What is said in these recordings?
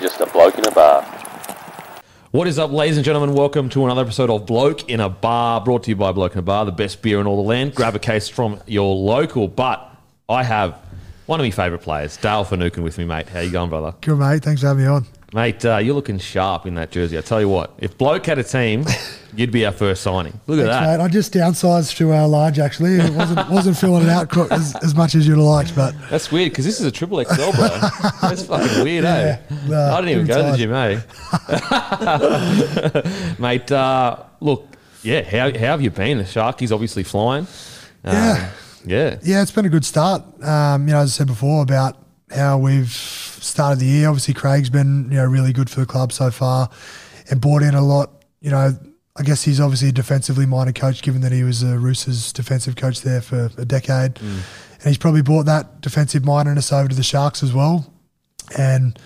just a bloke in a bar. What is up, ladies and gentlemen? Welcome to another episode of Bloke in a Bar, brought to you by Bloke in a Bar, the best beer in all the land. Grab a case from your local. But I have one of my favourite players, Dale Finucane, with me, mate. How you going, brother? Good, mate. Thanks for having me on. Mate, uh, you're looking sharp in that jersey. I tell you what, if Bloke had a team, you'd be our first signing. Look at Thanks, that. mate. I just downsized to uh, large, actually. It wasn't, wasn't filling it out co- as, as much as you'd have liked, but That's weird because this is a triple XL, bro. That's fucking weird, eh? Yeah, no, I didn't even good go to the gym, eh? Mate, uh, look, yeah, how, how have you been? The Sharkies obviously flying. Um, Yeah. Yeah. yeah, it's been a good start. Um, you know, as I said before about how we've started the year. Obviously, Craig's been you know really good for the club so far, and brought in a lot. You know, I guess he's obviously a defensively minded coach, given that he was a Roosters defensive coach there for a decade, and he's probably brought that defensive mindedness over to the Sharks as well. And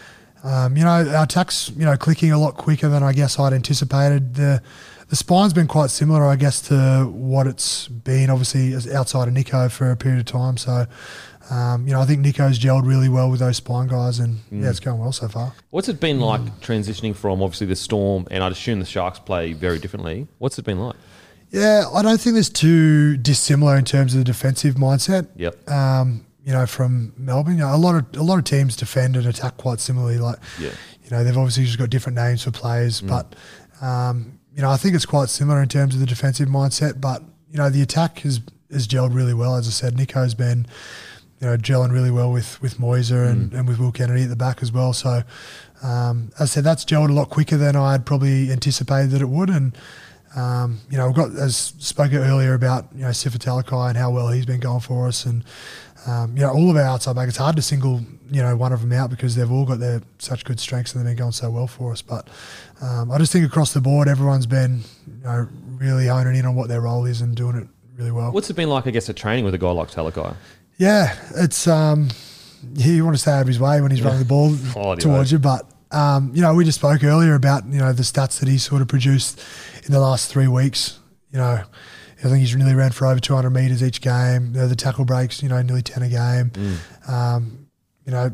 um, you know, our attack's you know clicking a lot quicker than I guess I'd anticipated. The the spine's been quite similar, I guess, to what it's been obviously as outside of Nicho for a period of time. So, um, you know, I think Nicho's gelled really well with those spine guys, and yeah, it's going well so far. What's it been like transitioning from obviously the Storm, and I'd assume the Sharks play very differently. What's it been like? Yeah, I don't think there's too dissimilar in terms of the defensive mindset. Yep. um, you know, from Melbourne. You know, a lot of a lot of teams defend and attack quite similarly. Like, Yeah. you know, they've obviously just got different names for players, but um, you know, I think it's quite similar in terms of the defensive mindset. But you know, the attack has has gelled really well. As I said, Nico's been you know gelling really well with with Moiser and, and with Will Kennedy at the back as well. So, um, as I said, that's gelled a lot quicker than I had probably anticipated that it would, and. Um, you know, we've got as spoke earlier about you know Sifa Talakai and how well he's been going for us, and um, you know all of our outside back. It's hard to single you know one of them out because they've all got their such good strengths and they've been going so well for us. But um, I just think across the board, everyone's been you know really honing in on what their role is and doing it really well. What's it been like, I guess, at training with a guy like Talakai? Yeah, it's um, you want to stay out of his way when he's running the ball towards you. But um, you know, we just spoke earlier about you know the stats that he sort of produced in the last three weeks. You know, I think he's nearly ran for over 200 meters each game. You know, the tackle breaks, you know, nearly 10 a game. Um, you know,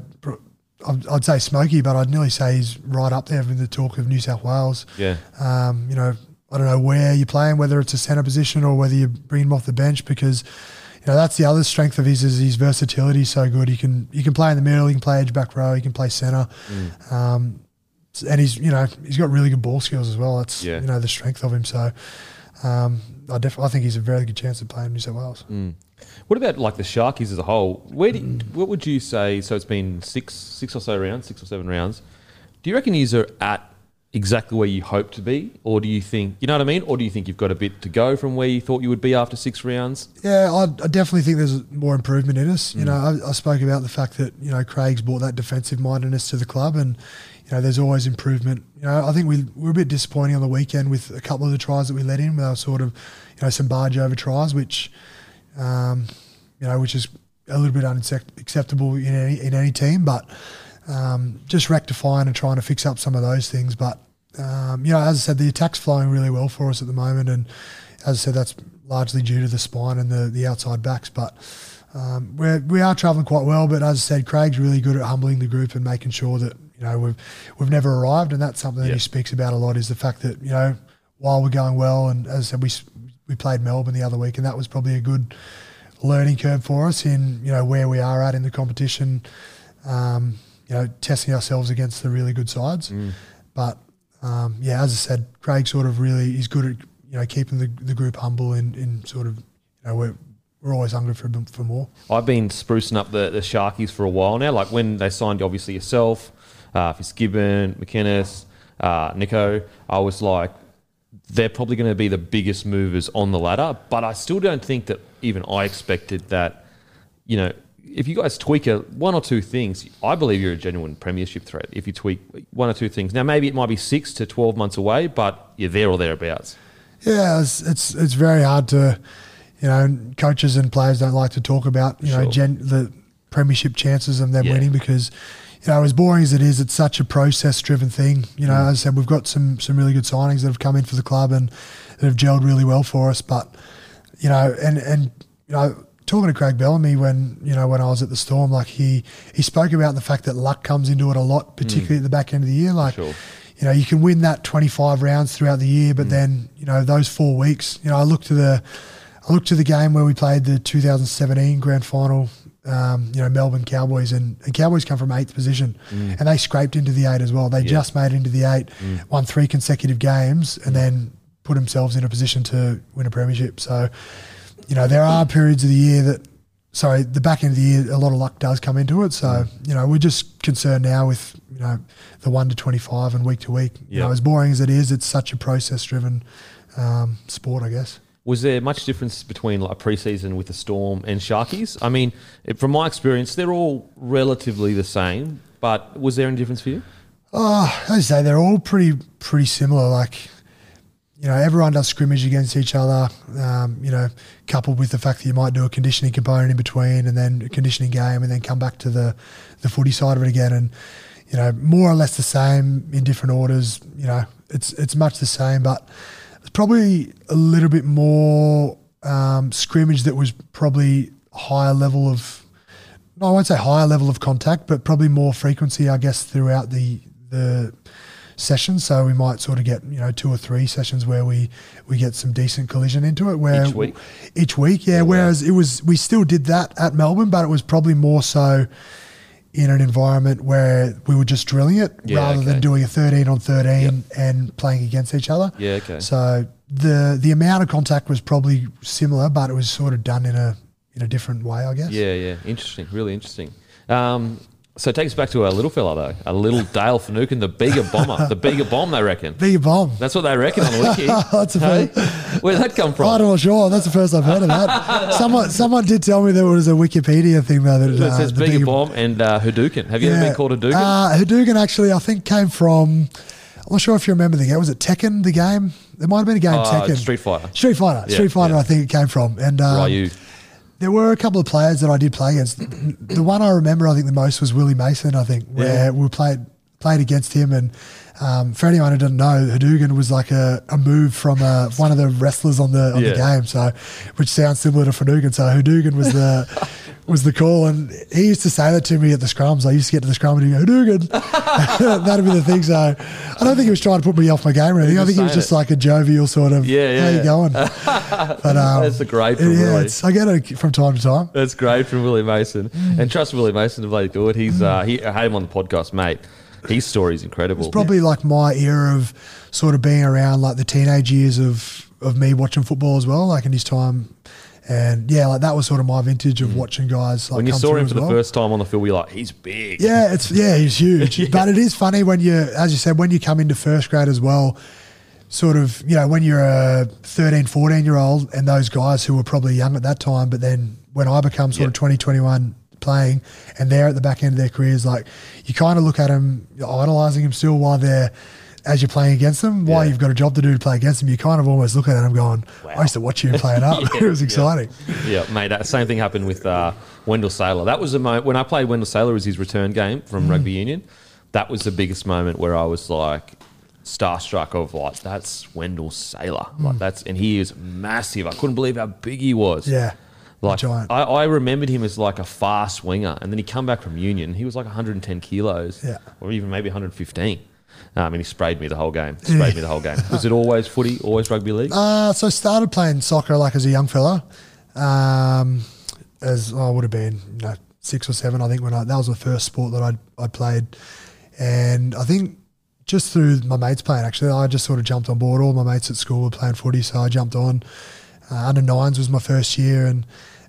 I'd, I'd say smoky, but I'd nearly say he's right up there with the talk of New South Wales. Yeah. Um, you know, I don't know where you're playing, whether it's a centre position or whether you bring him off the bench because, you know, that's the other strength of his is his versatility is so good. He can he can play in the middle, he can play edge back row, he can play centre. Um, and he's you know he's got really good ball skills as well. That's Yeah. you know the strength of him. So um, I definitely I think he's a very good chance of playing New South Wales. What about like the Sharkies as a whole? Where do you, what would you say? So it's been six six or so rounds, six or seven rounds. Do you reckon you are at exactly where you hope to be, or do you think you know what I mean, or do you think you've got a bit to go from where you thought you would be after six rounds? Yeah, I, I definitely think there's more improvement in us. You know, I, I spoke about the fact that you know Craig's brought that defensive mindedness to the club, and you know there's always improvement. You know, I think we we were a bit disappointing on the weekend with a couple of the tries that we let in. They were sort of you know some barge over tries, which um, you know which is a little bit unacceptable in any in any team, but um, just rectifying and trying to fix up some of those things. But um, you know, as I said, the attack's flowing really well for us at the moment, and as I said, that's largely due to the spine and the the outside backs. But um, we're we are travelling quite well. But as I said, Craig's really good at humbling the group and making sure that you know we've we've never arrived, and that's something that Yeah. he speaks about a lot. Is the fact that you know while we're going well, and as I said, we we played Melbourne the other week, and that was probably a good learning curve for us in you know where we are at in the competition. Um, you know, testing ourselves against the really good sides. But um, yeah, as I said, Craig sort of really he's good at you know keeping the, the group humble and in sort of you know we're we're always hungry for for more. I've been sprucing up the, the Sharkies for a while now. Like when they signed, obviously yourself, uh, Fitzgibbon, McInnes, uh, Nicho, I was like, they're probably going to be the biggest movers on the ladder. But I still don't think that even I expected that. You know, if you guys tweak a, one or two things, I believe you're a genuine premiership threat. If you tweak one or two things, now maybe it might be six to twelve months away, but you're there or thereabouts. Yeah, it's it's, it's very hard to, you know, coaches and players don't like to talk about you know gen, the premiership chances of them Yeah. winning because. You know, as boring as it is, it's such a process-driven thing. You know, Mm. as I said, we've got some some really good signings that have come in for the club and that have gelled really well for us. But you know, and and you know, talking to Craig Bellamy when you know when I was at the Storm, like he he spoke about the fact that luck comes into it a lot, particularly mm. at the back end of the year. Like, Sure. you know, you can win that 25 rounds throughout the year, but mm. then you know those four weeks. You know, I look to the I look to the game where we played the 2017 grand final. Um, you know, Melbourne Cowboys and, and Cowboys come from eighth position, mm. and they scraped into the eight as well. They just made it into the eight, won three consecutive games, and then put themselves in a position to win a premiership. So, you know, there are periods of the year that, sorry, the back end of the year, a lot of luck does come into it. So, you know, we're just concerned now with, you know, the one to 25 and week to week. You know, as boring as it is, it's such a process driven um, sport, I guess. Was there much difference between like preseason with the Storm and Sharkies? I mean, it- from my experience, they're all relatively the same. But was there any difference for you? Oh, as I say, they're all pretty pretty similar. Like, you know, everyone does scrimmage against each other. Um, you know, coupled with the fact that you might do a conditioning component in between, and then a conditioning game, and then come back to the the footy side of it again, and you know, more or less the same in different orders. You know, it's it's much the same, but it's probably a little bit more um, scrimmage that was probably higher level of no, I won't say higher level of contact, but probably more frequency, I guess, throughout the the sessions. So we might sort of get you know two or three sessions where we we get some decent collision into it. Where Each week? each week, yeah. Whereas it was we still did that at Melbourne, but it was probably more so in an environment where we were just drilling it Yeah, rather okay. than doing a 13 on 13 and playing against each other. Yeah, okay. So the the amount of contact was probably similar, but it was sort of done in a in a different way, I guess. Yeah, yeah. Interesting. Really interesting. Um, so take us back to a little fella, though. A little Dale Finucane, the bigger bomber. the bigger bomb, they reckon. Big bomb. That's what they reckon on the wiki. That's a Hey? Where'd that come from? I'm not sure. That's the first I've heard of that. someone someone did tell me there was a Wikipedia thing though that it uh, says bigger big- bomb and uh, Hadouken. Have you ever been called Hadouken? Uh, Hadouken actually, I think, came from. I'm not sure if you remember the game. Was it Tekken? The game? There might have been a game. Uh, Tekken. Street Fighter. Street Fighter. Yeah, Street Fighter. yeah. I think it came from. And um, Ryu. There were a couple of players that I did play against. the one I remember, I think the most was Willie Mason. I think where Yeah. we played played against him, and um, for anyone who doesn't know, Hadouken was like a, a move from uh, one of the wrestlers on the on Yeah. the game. So, which sounds similar to Hadouken. So Hadouken was the was the call, and he used to say that to me at the scrums. I used to get to the scrum and he'd go Hadouken. That'd be the thing. So I don't think he was trying to put me off my game or anything. I think he was just it. like a jovial sort of. Yeah, yeah, How you going? But um, That's the great from yeah, Willie. I get it from time to time. That's great from Willie Mason. Mm. And trust Willie Mason to play good. He's uh, he I had him on the podcast, mate. His story is incredible. It's probably like my era of sort of being around like the teenage years of of me watching football as well, like in his time. And yeah, like that was sort of my vintage of hmm. watching guys like when you come saw him for the well. first time on the field, you're like, he's big. Yeah, it's yeah, he's huge. But it is funny when you, as you said, when you come into first grade as well. Sort of, you know, when you're a 13, 14 year old, and those guys who were probably young at that time, but then when I become sort Yeah. of 20, 21 playing, and they're at the back end of their careers, like you kind of look at them, you're idolizing them still while they're, as you're playing against them, while you've got a job to do to play against them, you kind of almost look at them going, I used to watch you playing up. Yeah, it was yeah. exciting. Yeah, mate. That same thing happened with uh, Wendell Sailor. That was the moment when I played Wendell Sailor as his return game from Mm. rugby union. That was the biggest moment where I was like starstruck of like that's Wendell Sailor. Mm. Like that's and he is massive. I couldn't believe how big he was. Yeah. Like giant. I, I remembered him as like a fast winger, and then he come back from Union. He was like 110 kilos, Yeah. or even maybe 115. Um, and he sprayed me the whole game. Sprayed me the whole game. Was it always footy? Always rugby league? Uh, so I started playing soccer like as a young fella. Um, as I would have been, you know, six or seven, I think when I that was the first sport that I'd I played, and I think just through my mates playing actually, I just sort of jumped on board. All my mates at school were playing footy, so I jumped on. Uh, under nines was my first year, and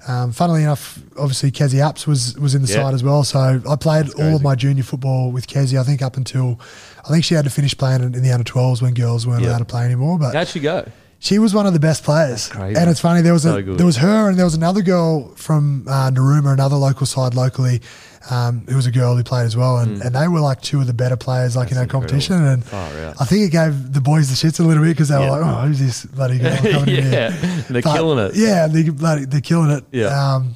um, funnily enough, obviously Kezie Apps was was in the Yeah. side as well. So I played all of my junior football with Kezie. I think up until I think she had to finish playing in in the under 12s when girls weren't Yeah. allowed to play anymore. But How'd she go? she was one of the best players. And it's funny, there was So a, good. there was her and there was another girl from uh, Narooma, another local side locally, um, who was a girl who played as well. And, and they were like two of the better players like in our Mm. That's competition. And out. I think it gave the boys the shits a little bit because they Yeah. were like, oh, who's this bloody girl coming in yeah, here? they're But, killing it. Yeah, they, bloody, they're killing it. Yeah. Um,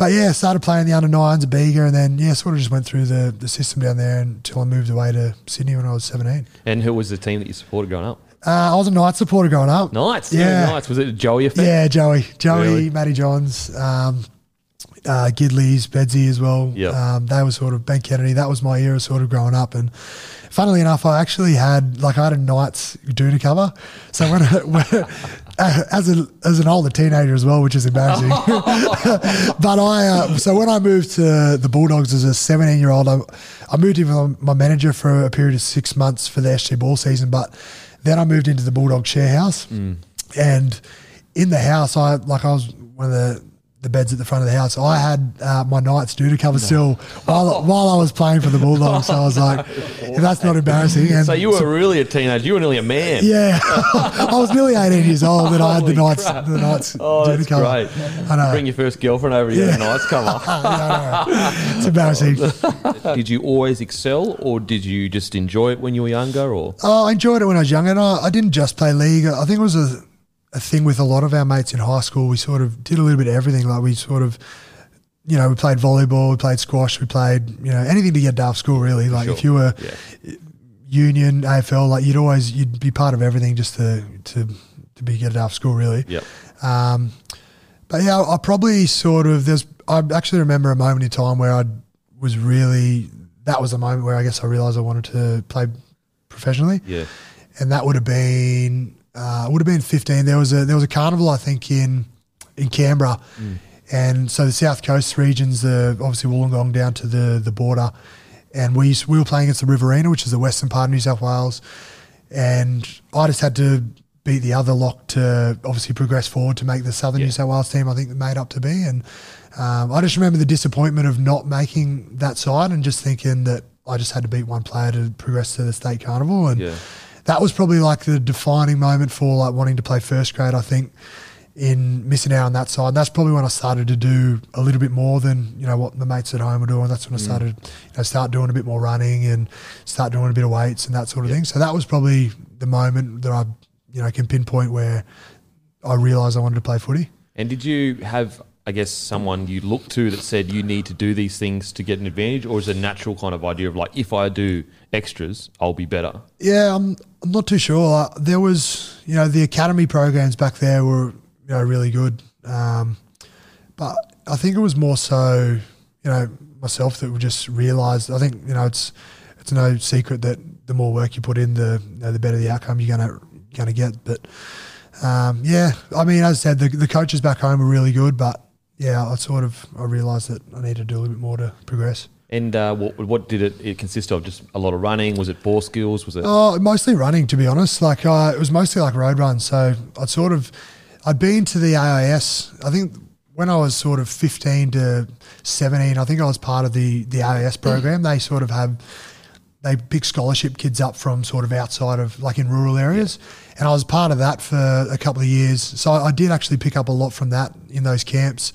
but yeah, started playing the under nines at Bega and then, yeah, sort of just went through the, the system down there until I moved away to Sydney when I was 17. And who was the team that you supported growing up? Uh, I was a Knight supporter growing up. Knights, Yeah. Knights. Was it Joey effect? Yeah, Joey, Joey, Really? Matty Johns, um, uh, Gidley's, Bedsy as well. Yeah, Um, they were sort of Ben Kennedy. That was my era, sort of growing up. And funnily enough, I actually had like I had a Knights doona cover. So when, I, when as a as an older teenager as well, which is embarrassing. but I uh, so when I moved to the Bulldogs as a 17 year old, I, I moved in with my manager for a period of six months for the SG ball season. But then I moved into the Bulldog share house, and in the house, I like I was one of the the beds at the front of the house. I had uh, my Knights to cover still while while I was playing for the Bulldogs. So I was like, if that's not embarrassing. And So you were really a teenager. You were nearly a man. yeah, I was nearly 18 years old and I had the nights, Knights, crap. the Knights Oh, Duda that's cover. great. I know. Bring your first girlfriend over. You Yeah. yeah. Knights come on. Yeah, It's embarrassing. did you always excel, or did you just enjoy it when you were younger? Or Oh, I enjoyed it when I was younger. And I, I didn't just play league. I think it was a, a thing with a lot of our mates in high school. We sort of did a little bit of everything. Like we sort of, you know, we played volleyball, we played squash, we played, you know, anything to get daft school really. Like if you were yeah, union, AFL, like you'd always, you'd be part of everything just to, to, to be get daft school really. yep. Um, but yeah, I probably sort of there's. I actually remember a moment in time where I was really. That was the moment where I guess I realised I wanted to play professionally, Yeah. and that would have been uh, would have been 15. There was a there was a carnival I think in in Canberra, and so the South Coast regions, the obviously Wollongong down to the the border, and we used, we were playing against the Riverina, which is the western part of New South Wales, and I just had to beat the other lock to obviously progress forward to make the Southern Yeah. New South Wales team. I think made up to be, and um, I just remember the disappointment of not making that side, and just thinking that I just had to beat one player to progress to the state carnival, and Yeah. That was probably like the defining moment for like wanting to play first grade. I think in missing out on that side. And that's probably when I started to do a little bit more than you know what the mates at home were doing. That's when I mm. started, you know, start doing a bit more running and start doing a bit of weights and that sort of thing. So that was probably the moment that I, you know, can pinpoint where I realised I wanted to play footy. And did you have, I guess, someone you look to that said you need to do these things to get an advantage, or is it a natural kind of idea of like, if I do extras, I'll be better? Yeah, I'm, I'm not too sure. There was, you know, the academy programs back there were, you know, really good. Um, but I think it was more so, you know, myself that would just realised. I think, you know, it's it's no secret that the more work you put in, the you know, the better the outcome you're gonna gonna get. But um, yeah, I mean, as I said, the the coaches back home were really good, but yeah, I sort of I realised that I needed to do a little bit more to progress. And uh, what, what did it, it consist of? Just a lot of running? Was it ball skills? Was it? Oh, mostly running, to be honest. Like uh, it was mostly like road runs. So I'd sort of, I'd been to the AIS. I think when I was sort of fifteen to seventeen, I think I was part of the the AIS program. They sort of have, they pick scholarship kids up from sort of outside of like in rural areas, and I was part of that for a couple of years. So I did actually pick up a lot from that in those camps.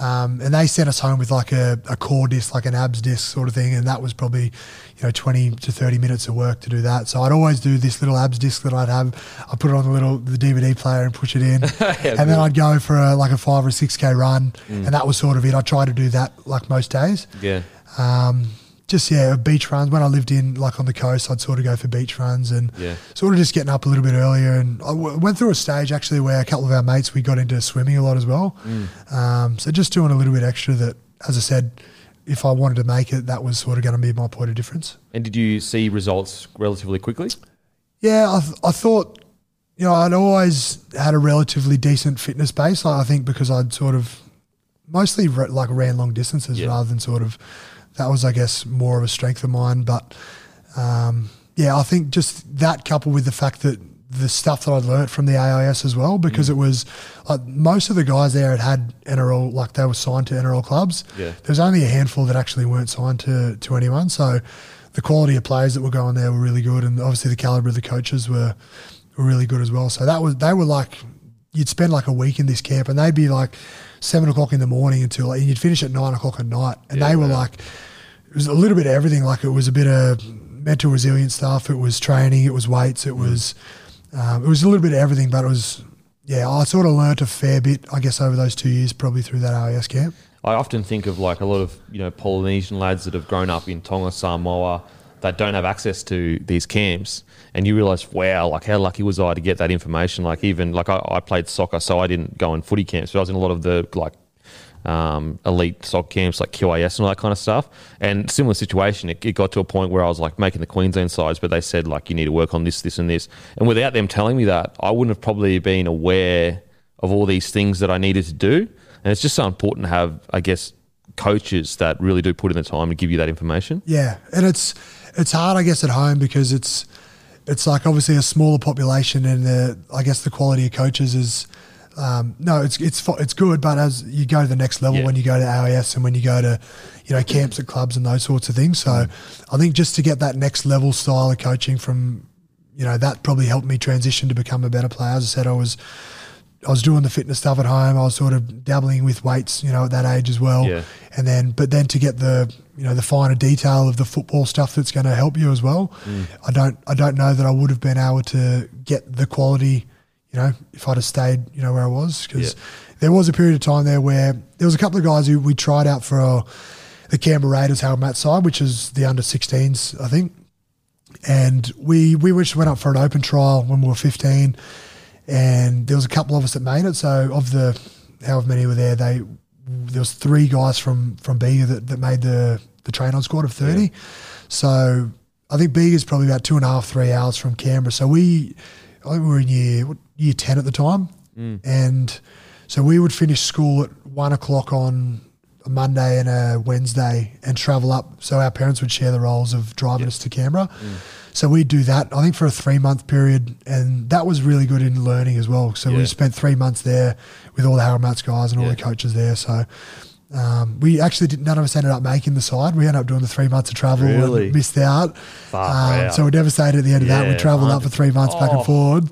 Um, and they sent us home with like a, a core disc, like an abs disc sort of thing, and that was probably, you know, twenty to thirty minutes of work to do that. So I'd always do this little abs disc that I'd have. I put it on the little the DVD player and push it in, and then I'd go for a, like a five or six k run, and that was sort of it. I tried to do that like most days. yeah. Um, just yeah, beach runs. When I lived in like on the coast, I'd sort of go for beach runs and Yeah. sort of just getting up a little bit earlier. And I w- went through a stage actually where a couple of our mates we got into swimming a lot as well. Um, so just doing a little bit extra. That, as I said, if I wanted to make it, that was sort of going to be my point of difference. And did you see results relatively quickly? Yeah, I, th- I thought, you know, I'd always had a relatively decent fitness base. I think because I'd sort of mostly re- like ran long distances Yeah. rather than sort of that was, I guess, more of a strength of mine. But um, yeah, I think just that coupled with the fact that the stuff that I'd learnt from the AIS as well, because it was like most of the guys there had had NRL, like they were signed to NRL clubs. Yeah. There's only a handful that actually weren't signed to, to anyone. So the quality of players that were going there were really good, and obviously the caliber of the coaches were were really good as well. So that was they were like you'd spend like a week in this camp, and they'd be like seven o'clock in the morning until like, you'd finish at nine o'clock at night, and Yeah, they were wow. like it was a little bit of everything. Like it was a bit of mental resilience stuff. It was training. It was weights. Mm. It was um, it was a little bit of everything. But it was yeah. I sort of learnt a fair bit, I guess, over those two years, probably through that RAS camp. I often think of like a lot of you know Polynesian lads that have grown up in Tonga, Samoa, that don't have access to these camps, and you realise, wow, like how lucky was I to get that information? Like even like I, I played soccer, so I didn't go in footy camps, but I was in a lot of the like um, elite soccer camps like QAS and all that kind of stuff. And similar situation, it, it, got to a point where I was like making the Queensland sides, but they said like you need to work on this, this, and this. And without them telling me that, I wouldn't have probably been aware of all these things that I needed to do. And it's just so important to have, I guess, coaches that really do put in the time to give you that information. Yeah, and it's it's hard, I guess, at home because it's it's like obviously a smaller population, and the I guess the quality of coaches is um, no, it's it's it's good, but as you go to the next level, yeah. when you go to AIS and when you go to, you know, camps at clubs and those sorts of things. So, mm. I think just to get that next level style of coaching from, you know, that probably helped me transition to become a better player. As I said, I was. I was doing the fitness stuff at home. I was sort of dabbling with weights, you know, at that age as well. Yeah. And then, but then to get the, you know, the finer detail of the football stuff that's going to help you as well. Mm. I don't, I don't know that I would have been able to get the quality you know, if I'd have stayed, you know, where I was. Because yeah. there was a period of time there where there was a couple of guys who we tried out for uh, the Canberra Raiders Harold Matt side, which is the under 16s, I think. And we we just went up for an open trial when we were 15, and there was a couple of us that made it. So of the however many were there, they there was three guys from from Bega that, that made the the train on squad of 30. Yeah. So I think Bega's probably about two and a half, three hours from Canberra. So we I think we were in year year ten at the time, mm. and so we would finish school at one o'clock on a Monday and a Wednesday and travel up. So our parents would share the roles of driving yep. us to Canberra. Mm. So we'd do that, I think, for a three month period. And that was really good in learning as well. So yeah. we spent three months there with all the Harold Matts guys and all yeah. the coaches there. So um, we actually did, none of us ended up making the side. We ended up doing the three months of travel really? and missed out. Um, so we're devastated at the end yeah, of that. We travelled up for three months oh. back and oh. forward,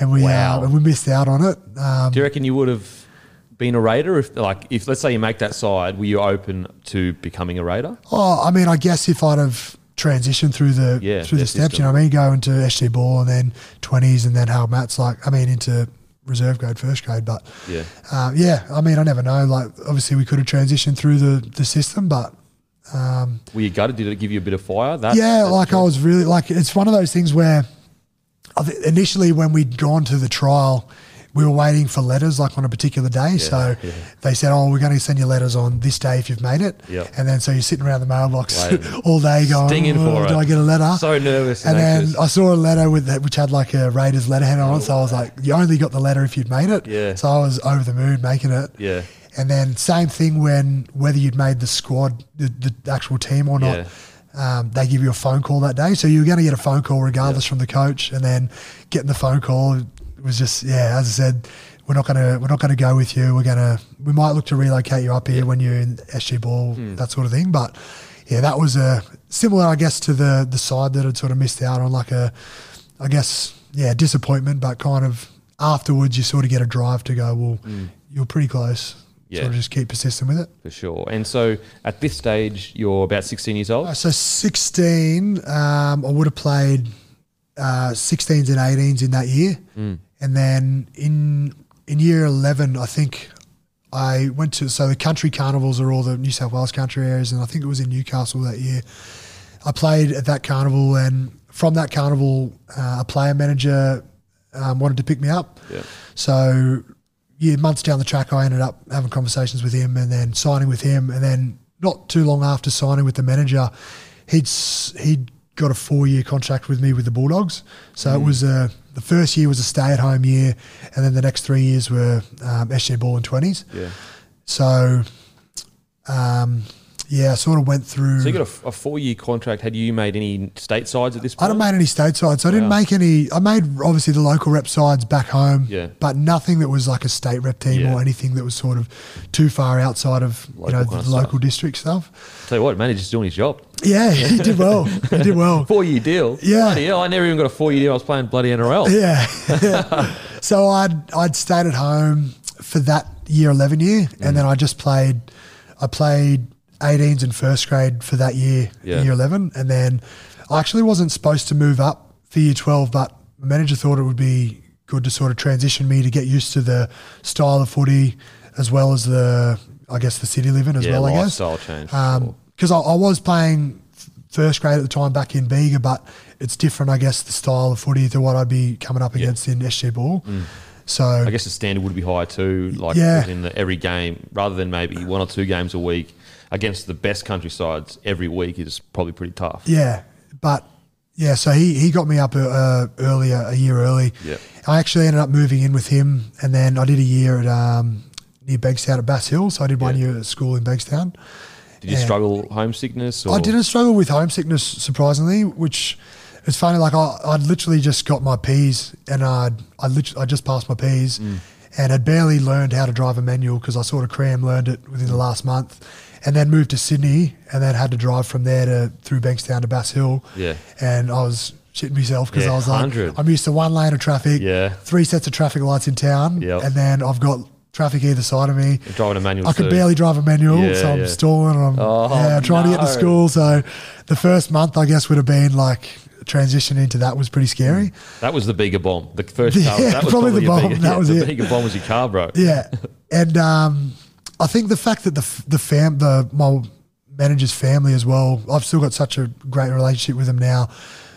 and we wow. uh, and we missed out on it. Um, Do you reckon you would have been a raider if, like, if let's say you make that side, were you open to becoming a raider? Oh, I mean, I guess if I'd have transitioned through the yeah, through the steps, system. you know, what I mean, go into SG ball and then twenties and then how Matts, like, I mean, into reserve grade, first grade. But yeah, uh, yeah. I mean, I never know. Like, obviously, we could have transitioned through the the system, but. Um, Were you gutted? Did it give you a bit of fire? That, yeah, like true. I was really like it's one of those things where initially when we'd gone to the trial, we were waiting for letters like on a particular day. Yeah, so yeah. they said, "Oh, we're going to send you letters on this day if you've made it." Yep. And then so you're sitting around the mailbox all day going, Stinging oh, for "Do it. I get a letter?" So nervous. And, then I saw a letter with that, which had like a Raiders letterhead on it. So I was like, "You only got the letter if you'd made it." Yeah. So I was over the moon making it. Yeah. And then same thing when whether you'd made the squad, the, the actual team or not. Yeah. Um, they give you a phone call that day. So you're going to get a phone call regardless from the coach, and then getting the phone call was just yeah. As I said, we're not gonna we're not gonna go with you. We're gonna we might look to relocate you up here when you're in SG ball, mm. that sort of thing. But yeah, that was a similar, I guess, to the the side that had sort of missed out on like a, I guess, yeah, disappointment. But kind of afterwards, you sort of get a drive to go. Well, mm. you're pretty close. Yeah. Just keep persisting with it. For sure. And so at this stage, you're about 16 years old? Uh, so 16, um, I would have played uh, 16s and 18s in that year. Mm. And then in in year 11, I think I went to, so the country carnivals are all the New South Wales country areas, and I think it was in Newcastle that year. I played at that carnival, and from that carnival, uh, a player manager um, wanted to pick me up. Yeah. So, yeah, months down the track, I ended up having conversations with him and then signing with him. And then not too long after signing with the manager, he'd he'd got a four year contract with me with the Bulldogs. So mm. it was a the first year was a stay at home year, and then the next three years were um, SG Ball and 20s. Yeah. So, um, yeah, I sort of went through. So you got a, a four year contract. Had you made any state sides at this point? I hadn't made any state sides. So I didn't wow. make any. I made obviously the local rep sides back home, yeah. but nothing that was like a state rep team yeah. or anything that was sort of too far outside of local you know the local district stuff. Tell you what, manager's doing his job. Yeah, he did well. He did well. four year deal. Yeah. Bloody hell, I never even got a four year deal. I was playing bloody NRL. Yeah. yeah. so I'd I'd stayed at home for that year eleven year, mm. and then I just played. I played 18s in first grade for that year, yeah. year 11. And then I actually wasn't supposed to move up for year 12, but the manager thought it would be good to sort of transition me to get used to the style of footy as well as the, I guess, the city living as yeah, well, I guess. Style change. Because um, I, I, was playing first grade at the time back in Bega, but it's different, I guess, the style of footy to what I'd be coming up against in SG Ball. So I guess the standard would be higher too. Like Yeah. in the, every game, rather than maybe one or two games a week against the best country sides every week is probably pretty tough. Yeah, but yeah, so he, he got me up uh, earlier, a year early. Yep. I actually ended up moving in with him, and then I did a year at um, near Bankstown at Bass Hill. So I did one Yeah. year at school in Bankstown. Did you Yeah. struggle homesickness? Or? I didn't struggle with homesickness surprisingly, which it's funny. Like I, I'd literally just got my P's, and I'd I literally I just passed my P's, Mm. and had barely learned how to drive a manual because I sort of cram learned it within the last month, and then moved to Sydney, and then had to drive from there to through Bankstown to Bass Hill. Yeah. and I was shitting myself because Yeah, I was like, I'm used to one lane of traffic, Yeah. three sets of traffic lights in town, Yep. and then I've got traffic either side of me. You're driving a manual I could barely drive a manual, Yeah, so I'm yeah. stalling and I'm Oh, yeah, trying to get to school. So the first month, I guess, would have been like transition into that was pretty scary. That was the bigger bomb. The first Yeah. That was probably the bomb. Bigger, That was the it. bigger bomb was your car, bro. Yeah, and um, I think the fact that the the fam the my manager's family as well. I've still got such a great relationship with them now.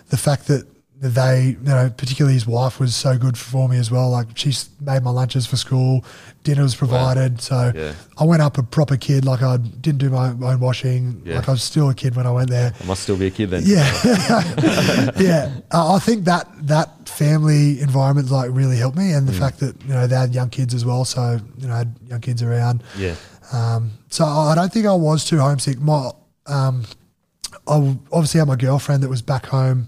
The fact that they, you know, particularly his wife was so good for me as well. Like she's made my lunches for school, dinner was provided. So Yeah. I went up a proper kid. Like I didn't do my own washing. Yeah. Like I was still a kid when I went there. I must still be a kid then. Yeah, yeah. Uh, I think that that family environment like really helped me, Mm. and the fact that you know they had young kids as well, so you know I had young kids around. Yeah. Um, so I don't think I was too homesick. My um, I obviously had my girlfriend that was back home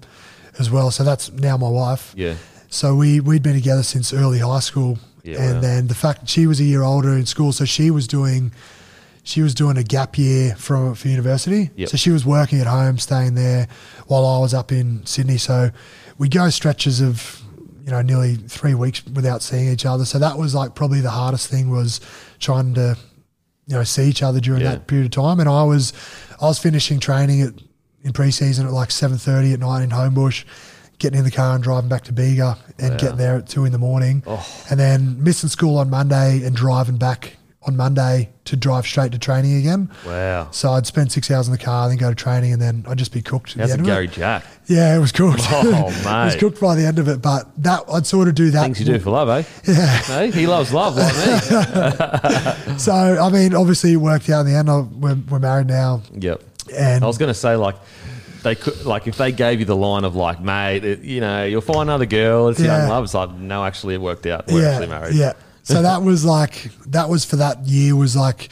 as well, so that's now my wife. Yeah. So we we'd been together since early high school, Yeah, and wow. then the fact that she was a year older in school, so she was doing she was doing a gap year from for university. Yep. So she was working at home, staying there, while I was up in Sydney. So we go stretches of you know nearly three weeks without seeing each other. So that was like probably the hardest thing was trying to you know see each other during Yeah. that period of time. And I was I was finishing training at in preseason at like seven thirty at night in Homebush, getting in the car and driving back to Bega and Wow. getting there at two in the morning, Oh. and then missing school on Monday and driving back on Monday to drive straight to training again. Wow. So I'd spend six hours in the car, then go to training, and then I'd just be cooked. At the it end Gary of it. Jack? Yeah, it was cooked. Oh, it was cooked by the end of it. But that I'd sort of do that. Things you do for love, eh? Yeah. Hey, he loves love like me. So I mean, obviously it worked out in the end. I, we're, we're married now, yep. And I was going to say like they could like if they gave you the line of like mate, it, you know, you'll find another girl. It's Yeah. young love. It's like no, actually, it worked out. We're actually married. Yeah. So that was like that was for that year was like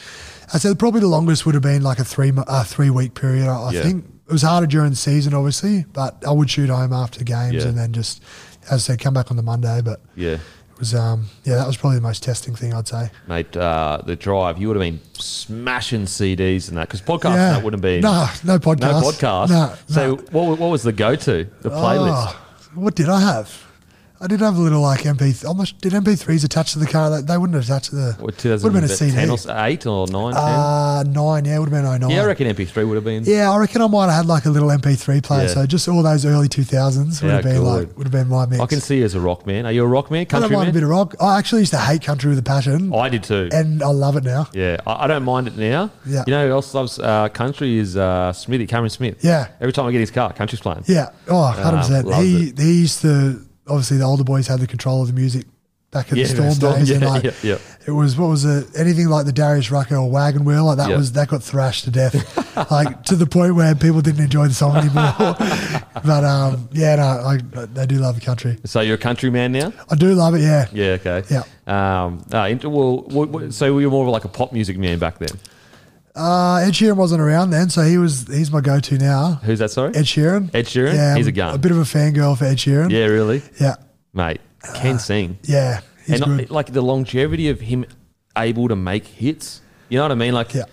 I said probably the longest would have been like a three a three week period. I, I Yeah. think it was harder during the season, obviously, but I would shoot home after games Yeah. and then just as I said come back on the Monday. But yeah. Was um yeah that was probably the most testing thing I'd say. Mate, uh, the drive, you would have been smashing CDs and that because podcasting yeah. that wouldn't be no no podcast no podcast. no, so no. what, what was the go to the playlist? Oh, what did I have? I did have a little like MP. Almost did MP3s attached to the car? They, they wouldn't have attached to the. What, would have been a 2010 CD. or eight or nine, ten? Uh, nine, yeah, it would have been 09. yeah, I reckon MP3 would have been. Yeah, I reckon I might have had like a little MP3 player. Yeah. So just all those early 2000s would Yeah, have been good. like would have been my mix. I can see you as a rock man. Are you a rock man? I Country don't mind a bit of rock. I actually used to hate country with a passion, I did too. and I love it now. Yeah, I, I don't mind it now. Yeah. You know who else loves uh, country is uh, Smithy, Cameron Smith. Yeah. Every time I get his car, country's playing. Yeah, oh, 100 percent. loves He he used to obviously the older boys had the control of the music back in Yeah, the Storm, Storm, days, yeah, and like yeah, yeah. it was what was it? Anything like the Darius Rucker or Wagon Wheel, like that was that got thrashed to death, like to the point where people didn't enjoy the song anymore. but um, yeah, no, I, they do love the country. So you're a country man now? I do love it. Yeah, Yeah, okay. Yeah. Um, uh, well, so you were more of like a pop music man back then. Uh, Ed Sheeran wasn't around then, so he was he's my go-to now. Who's that, sorry? Ed Sheeran. Ed Sheeran? Yeah, He's a gun. A bit of a fangirl for Ed Sheeran. yeah, really? yeah, Mate, can sing. yeah. He's and good. like the longevity of him able to make hits. You know what I mean? Like, Yeah.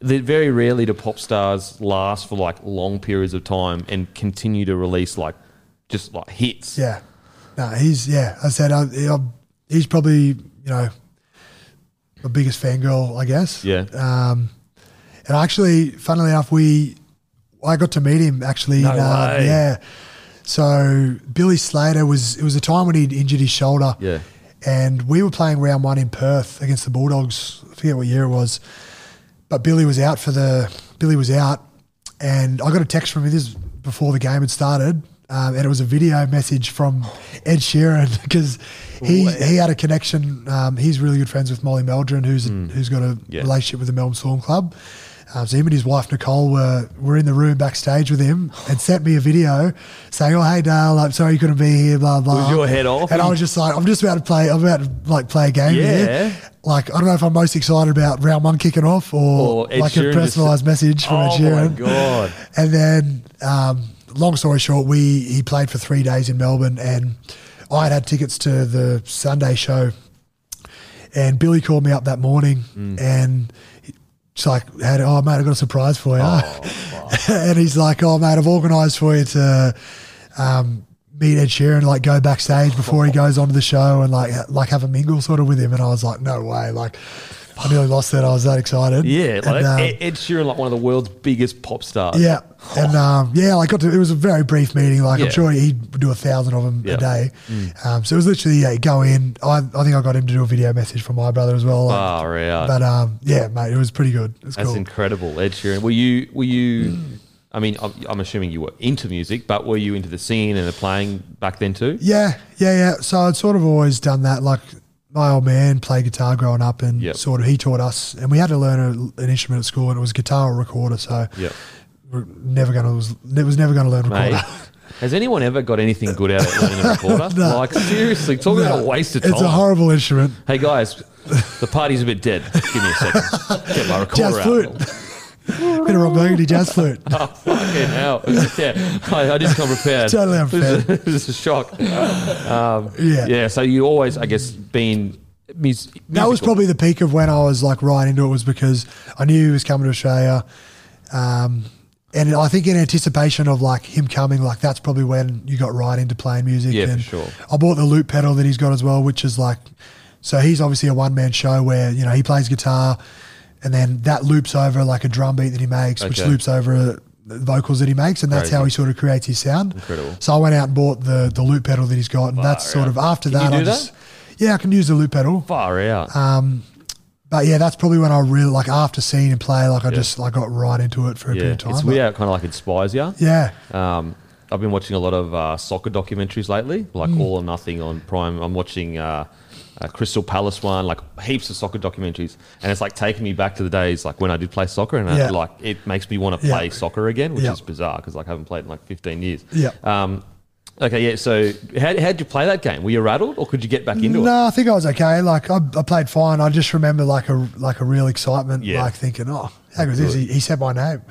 the, very rarely do pop stars last for like long periods of time and continue to release like just like hits. Yeah, no, he's yeah. I said I, I, he's probably you know my biggest fangirl, I guess. Yeah. Um, and actually, funnily enough, we I got to meet him actually. No in, uh, way. Yeah. So Billy Slater was it was a time when he'd injured his shoulder. Yeah. And we were playing round one in Perth against the Bulldogs. I forget what year it was, but Billy was out for the Billy was out, and I got a text from him this before the game had started, um, and it was a video message from Ed Sheeran because he he had a connection. Um, he's really good friends with Molly Meldrum, who's who's got a. Yeah. relationship with the Melbourne Storm Club. Um, so him and his wife Nicole were were in the room backstage with him and sent me a video saying, "Oh hey Dale, I'm sorry you couldn't be here." Blah blah. Was your head off? And I was just like, "I'm just about to play. I'm about to like play a game Yeah. here." Like I don't know if I'm most excited about round one kicking off or, Or like Sheeran a just- personalised message from Ed Oh Sheeran. my god! And then, um, long story short, we he played for three days in Melbourne, and I had had tickets to the Sunday show. And Billy called me up that morning, Mm. and it's like, had, "Oh mate, I've got a surprise for you." Oh, and he's like, "Oh mate, I've organised for you to um, meet Ed Sheeran, like go backstage before he goes onto the show, and like like have a mingle sort of with him." And I was like, "No way!" Like, I nearly lost that. I was that excited. Yeah, like And, um, Ed, Ed Sheeran, like one of the world's biggest pop stars. yeah, and um, yeah, like got to, it was a very brief meeting. Like Yeah. I'm sure he'd do a thousand of them Yeah. Mm. a day. Um, so it was literally yeah, go in. I, I think I got him to do a video message from my brother as well. like- Far out. but um, yeah, mate, it was pretty good. It was That's cool. incredible, Ed Sheeran. Were you? Were you? I mean, I'm, I'm assuming you were into music, but were you into the scene and the playing back then too? Yeah, yeah, yeah. So I'd sort of always done that. Like my old man played guitar growing up, and Yep. sort of he taught us, and we had to learn a, an instrument at school, and it was guitar or recorder. So Yep. we're never gonna was it was never gonna learn recorder. Mate, has anyone ever got anything good out of learning a recorder? No. Like seriously, talk about a waste of time. It's a horrible instrument. hey guys, the party's a bit dead. Give me a second. Get my recorder Jazz out. Bit of Ron Burgundy jazz flute. Oh, fucking hell. Yeah, I, I just come prepared. Totally unfair. This is, a shock. Um, Yeah. yeah, so you always, I guess, been mus- That was musical. probably the peak of when I was like right into it was because I knew he was coming to Australia. Um, and I think in anticipation of like him coming, like that's probably when you got right into playing music. Yeah, for and sure. I bought the loop pedal that he's got as well, which is like, so he's obviously a one man show where, you know, he plays guitar and then that loops over like a drum beat that he makes, which loops over the vocals that he makes. And that's Crazy. how he sort of creates his sound. Incredible. So I went out and bought the, the loop pedal that he's got. And that's Far sort of after that, I that? yeah, I can use the loop pedal. far out. Um, but yeah, that's probably when I really like after seeing him play, like I just I got right into it for a yeah, period of time. it's weird. it Kind of like inspires you. Yeah, Um, I've been watching a lot of uh, soccer documentaries lately, like Mm. All or Nothing on Prime. I'm watching uh, uh, Crystal Palace one, like heaps of soccer documentaries, and it's like taking me back to the days like when I did play soccer, and Yeah. I, like it makes me want to Yeah. play soccer again, which Yeah. is bizarre because like I haven't played in like 15 years. Yeah. Um, okay, yeah. So how how did you play that game? Were you rattled, or could you get back into it? no, I think I was okay. Like I, I played fine. I just remember like a like a real excitement, Yeah. like thinking, oh, how good is this? He, he said my name.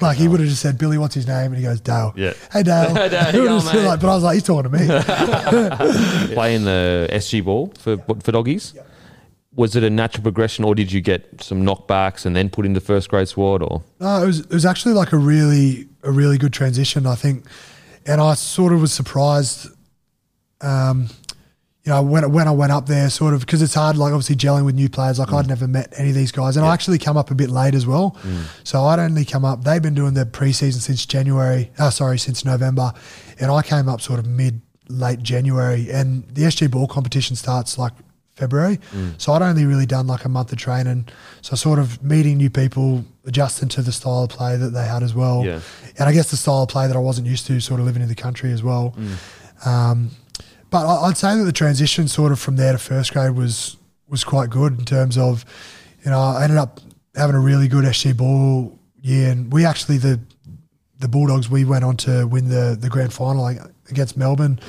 like he would have just said Billy, what's his name? And he goes Dale. Yeah. Hey Dale. Hey, Dale, He would go, have said, mate. like, but I was like, he's talking to me. Playing the SG ball for for doggies. Was it a natural progression, or did you get some knockbacks and then put into first grade squad? Or No, it was it was actually like a really a really good transition, I think, and I sort of was surprised. Um, you know, when when I went up there, sort of because it's hard, like obviously gelling with new players. Like I'd mm. never met any of these guys, and I actually come up a bit late as well. Mm. So I'd only come up. They've been doing the preseason since January. Oh, sorry, since November, and I came up sort of mid late January, and the SG ball competition starts like February. Mm. So I'd only really done like a month of training. So sort of meeting new people, adjusting to the style of play that they had as well. Yeah. And I guess the style of play that I wasn't used to sort of living in the country as well. Um, but I- I'd say that the transition sort of from there to first grade was was quite good in terms of, you know, I ended up having a really good SG ball year. And we actually, the the Bulldogs, we went on to win the, the grand final against Melbourne.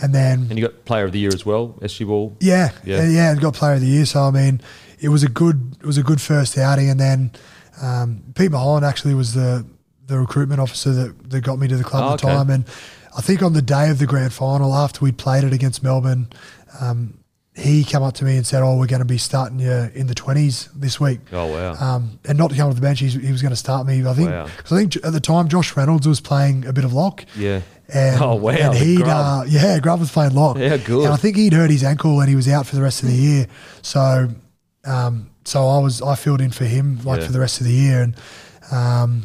And then and you got Player of the Year as well, SG ball. yeah, Yeah. yeah, yeah, and got player of the year. So I mean, it was a good, it was a good first outing. And then um, Pete Mulholland actually was the the recruitment officer that, that got me to the club Oh, at the okay. time. And I think on the day of the grand final, after we'd played it against Melbourne, um, he came up to me and said, "Oh, we're going to be starting you in the twenties this week." Oh wow. Um, and not to come off the bench, he's, he was going to start me. I think Wow. because I think at the time Josh Reynolds was playing a bit of lock. yeah. And, Oh, wow, And he'd, uh, yeah, Grub was playing lock. Yeah, good. And I think he'd hurt his ankle and he was out for the rest of the year. So, um, so I was I filled in for him like Yeah. for the rest of the year, and um,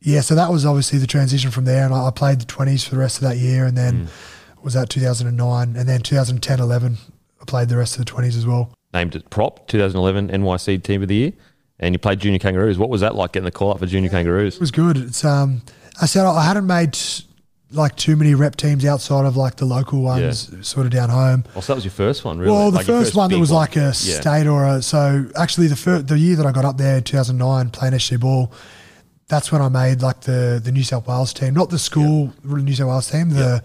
yeah, so that was obviously the transition from there. And I, I played the twenties for the rest of that year, and then Mm. was that 2009, and then 2010, 11, I played the rest of the twenties as well. Named it prop 2011 NYC Team of the Year. and you played junior kangaroos. What was that like getting the call up for junior kangaroos? It was good. It's um, I said I hadn't made like too many rep teams outside of like the local ones, sort of down home. Well, so that was your first one, really? Well, the Like your first, one that was like a Yeah. state or a so actually the fir- the year that I got up there in 2009 playing SG ball, that's when I made like the the New South Wales team, not the school New South Wales team, the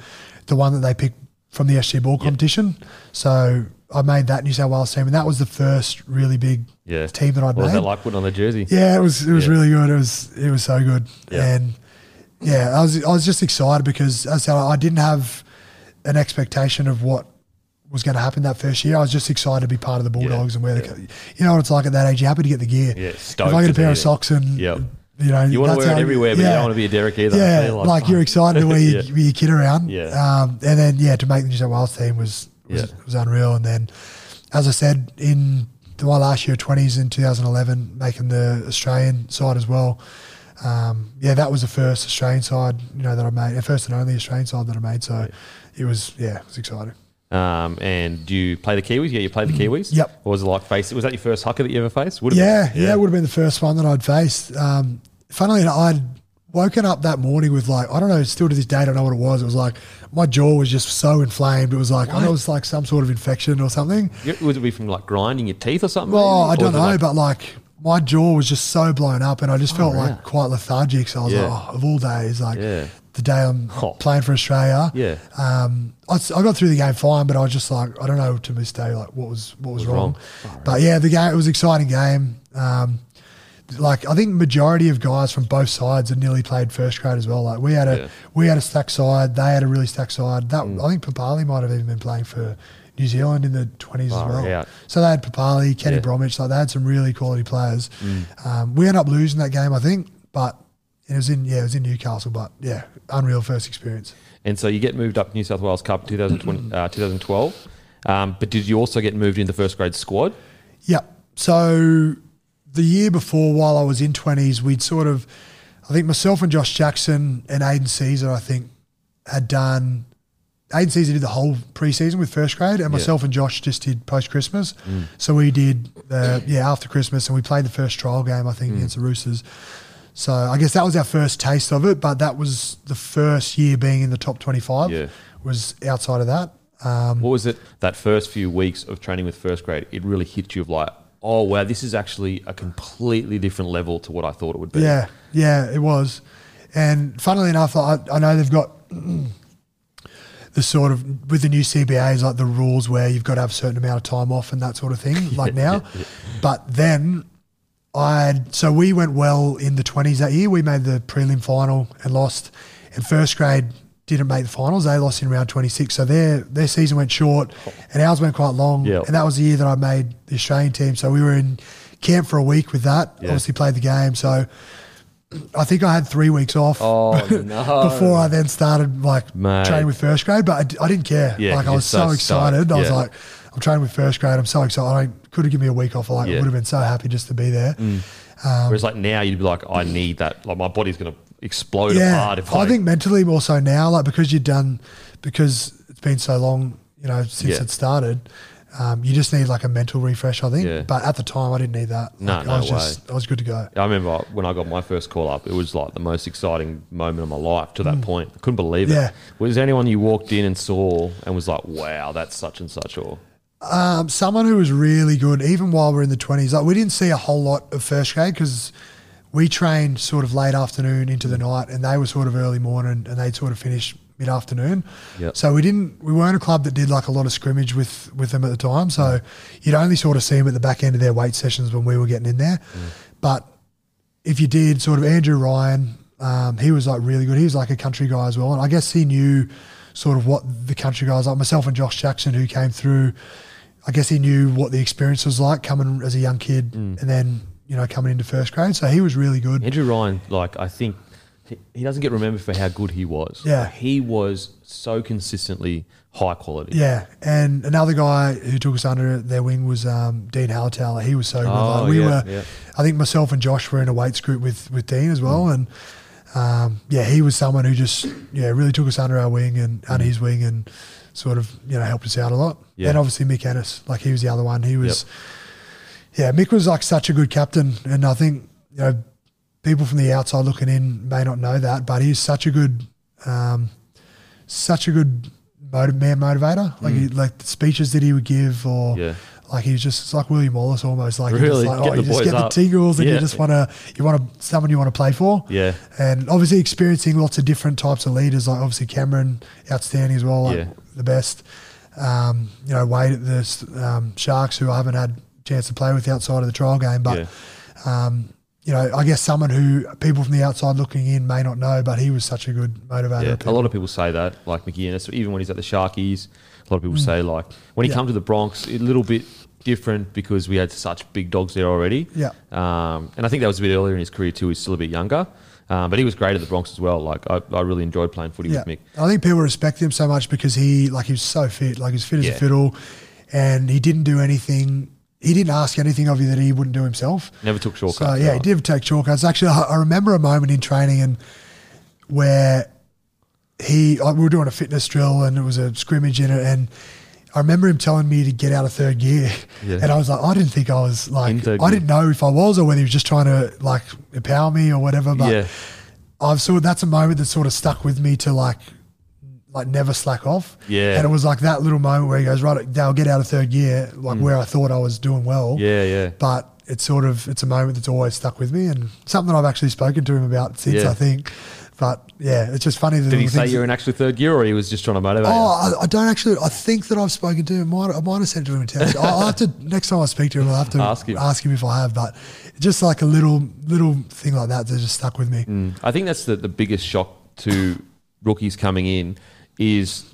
the one that they picked from the SG ball competition. So I made that New South Wales team, and that was the first really big Yeah. team that I'd What was made. that like putting on the jersey? Yeah, it was it was Yeah. really good. It was it was so good, Yeah. and yeah, I was I was just excited because as I said, I didn't have an expectation of what was going to happen that first year. I was just excited to be part of the Bulldogs and wear the, you know what it's like at that age. You're happy to get the gear. Yeah, if I get a pair of socks and Yep. you know, You want to wear it everywhere, but you don't want to be a Derek either. Yeah, you're like, you're excited to wear, your, Yeah. wear your kid around. Yeah. Um, and then yeah, to make the New South Wales team was was, Yeah. was unreal. And then, as I said, in the my last year, twenties in 2011, making the Australian side as well. Um, yeah, that was the first Australian side, you know, that I made, the first and only Australian side that I made. So it was, yeah, it was exciting. Um, and do you play the Kiwis? Yeah, you played the Kiwis. Mm, Yep. What was it like facing? Was that your first hooker that you ever faced? Would Yeah, been. yeah, it would have been the first one that I'd faced. Um, funnily enough, I'd woken up that morning with like, I don't know, still to this day, I don't know what it was. It was like my jaw was just so inflamed. It was like, I know it was like some sort of infection or something. Would it be from like grinding your teeth or something? Well, maybe? I don't know, like- but like my jaw was just so blown up and I just felt really? like quite lethargic. So I was Yeah. like, oh, of all days, like Yeah. the day I'm Oh. playing for Australia. Yeah. Um, I, I got through the game fine, but I was just like, I don't know to this day, like what was what was, Was wrong. wrong. But yeah, the game it was an exciting game. Um, like I think majority of guys from both sides had nearly played first grade as well. Like we had a Yeah. we had a stacked side, they had a really stacked side. That Mm. I think Papali might have even been playing for New Zealand in the twenties as well. out. So they had Papali, Kenny Yeah. Bromwich, like they had some really quality players. Mm. Um, we ended up losing that game, I think, but it was in yeah, it was in Newcastle. But yeah, unreal first experience. And so you get moved up to New South Wales Cup 2020, uh, 2012. Um, but did you also get moved into the first grade squad? Yep. So the year before, while I was in twenties, we'd sort of, I think myself and Josh Jackson and Aiden Caesar, I think, had done. Aiden Caesar did the whole preseason with first grade, and myself and Josh just did post Christmas. So we did, uh, yeah, after Christmas, and we played the first trial game, I think, against the Roosters. So I guess that was our first taste of it, but that was the first year being in the top twenty-five. Yeah. Was outside of that. Um, What was it that first few weeks of training with first grade? It really hit you of like, oh wow, this is actually a completely different level to what I thought it would be. Yeah, yeah, it was. And funnily enough, I, I know they've got the sort of with the new CBAs like the rules where you've got to have a certain amount of time off and that sort of thing. like now, but then I so we went well in the twenties that year. We made the prelim final and lost. And first grade didn't make the finals. They lost in round twenty six. So their their season went short, and ours went quite long. Yeah. And that was the year that I made the Australian team. So we were in camp for a week with that. Obviously played the game. So I think I had three weeks off Oh no. before I then started like Mate. training with first grade. But I didn't care. Yeah, like I was so so, excited. I was like, I'm training with first grade. I'm so excited. I could have given me a week off. Like Yeah. I would have been so happy just to be there. Mm. Um, Whereas like now you'd be like, I need that. Like my body's gonna explode yeah, apart if I think mentally more so now, like because you've done because it's been so long, you know, since Yeah. it started. Um, you just need like a mental refresh, I think. Yeah. But at the time, I didn't need that. No, Like, no I was just, I was good to go. I remember when I got my first call up, it was like the most exciting moment of my life to that point. I couldn't believe it. Mm. Yeah. Was there anyone you walked in and saw and was like, wow, that's such and such? Or Um, someone who was really good, even while we're in the twenties. Like we didn't see a whole lot of first grade because we trained sort of late afternoon into the night, and they were sort of early morning, and they'd sort of finish mid afternoon. Yep. So we didn't, we weren't a club that did like a lot of scrimmage with with them at the time. So you'd only sort of see them at the back end of their weight sessions when we were getting in there. But if you did, sort of Andrew Ryan, um, he was like really good. He was like a country guy as well, and I guess he knew sort of what the country guys like myself and Josh Jackson who came through. I guess he knew what the experience was like coming as a young kid, and then you know coming into first grade. So he was really good. Andrew Ryan, like I think he, he doesn't get remembered for how good he was. Yeah. He was so consistently high quality. Yeah, and another guy who took us under their wing was um, Dene Halatau. He was so good. Oh, Like, we yeah, were, yeah. I think myself and Josh were in a weights group with with Dene as well, Mm. and um, yeah, he was someone who just yeah really took us under our wing and under his wing and sort of you know helped us out a lot. Mm. Yeah. And obviously Mick Ennis, like he was the other one. He was. Yeah, Mick was like such a good captain, and I think you know people from the outside looking in may not know that, but he's such a good, um, such a good motiv- man motivator. Like he, like the speeches that he would give, or Mm. Yeah. like he's just it's like William Wallace almost. Like Really? you just, like, Get oh, the you just get up. the tingles, and Yeah. you just want to you want to someone you want to play for. Yeah. and obviously experiencing lots of different types of leaders. Like obviously Cameron, outstanding as well, like Yeah. the best. Um, you know, Wade at the um, Sharks, who I haven't had a chance to play with outside of the trial game, but um, you know, I guess someone who people from the outside looking in may not know, but he was such a good motivator. Yeah, a lot of people say that, like Mickey Ennis, even when he's at the Sharkies, a lot of people say like when he Mm. Yeah. come to the Bronx, a little bit different because we had such big dogs there already. Yeah. um, and I think that was a bit earlier in his career too. He's still a bit younger, um, but he was great at the Bronx as well. Like I, I really enjoyed playing footy yeah, with Mick. I think people respect him so much because he like he was so fit, like he's fit as Yeah. a fiddle, and he didn't do anything. He didn't ask anything of you that he wouldn't do himself. Never took shortcuts. So yeah, he right? did take shortcuts. Actually, I, I remember a moment in training and where he like, we were doing a fitness drill and it was a scrimmage in it, and I remember him telling me to get out of third gear, Yeah. and I was like, I didn't think I was like, I didn't know if I was or whether he was just trying to like empower me or whatever. But Yeah. I've sort of, that's a moment that sort of stuck with me to like like never slack off. Yeah. And it was like that little moment where he goes, right, they'll get out of third gear, like where I thought I was doing well. Mm. Yeah, yeah. But it's sort of it's a moment that's always stuck with me and something that I've actually spoken to him about since Yeah. I think. But yeah, it's just funny. The Did he say you're in actually third gear, or he was just trying to motivate you? Oh, I, I don't actually. I think that I've spoken to him. Might, I might have sent it to him in text. I'll have to next time I speak to him. I'll have to Ask him. ask him if I have. But just like a little little thing like that that just stuck with me. Mm. I think that's the, the biggest shock to rookies coming in is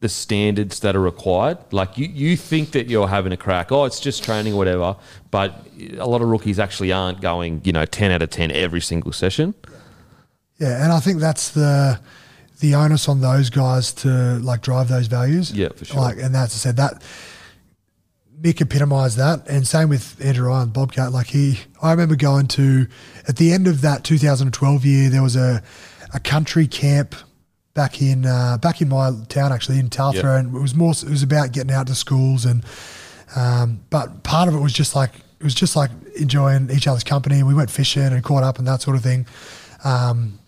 the standards that are required. Like you, you think that you're having a crack, oh, it's just training or whatever, but a lot of rookies actually aren't going, you know, 10 out of 10 every single session. Yeah, and I think that's the the onus on those guys to like drive those values. Yeah, for sure. Like, and that's I said that Mick epitomised that, and same with Andrew Ryan, Bobcat. Like he, I remember going to at the end of that 2012 year, there was a a country camp back in uh, back in my town actually in Tathra, Yep. and it was more it was about getting out to schools and um, but part of it was just like it was just like enjoying each other's company. We went fishing and caught up and that sort of thing. Um,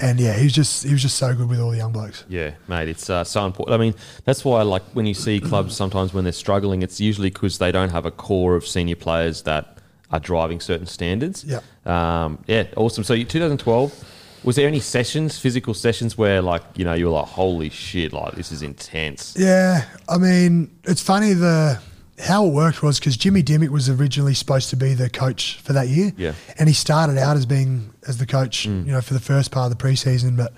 and yeah, he was just he was just so good with all the young blokes. Yeah, mate, it's uh, so important. I mean, that's why, like, when you see clubs sometimes when they're struggling, it's usually because they don't have a core of senior players that are driving certain standards. Yeah. Um, yeah, awesome. So, 2012, was there any sessions, physical sessions, where, like, you know, you were like, holy shit, like, this is intense? Yeah, I mean, it's funny the how it worked was because Jimmy Dymock was originally supposed to be the coach for that year. Yeah. and he started out as being as the coach, mm. you know, for the first part of the preseason, but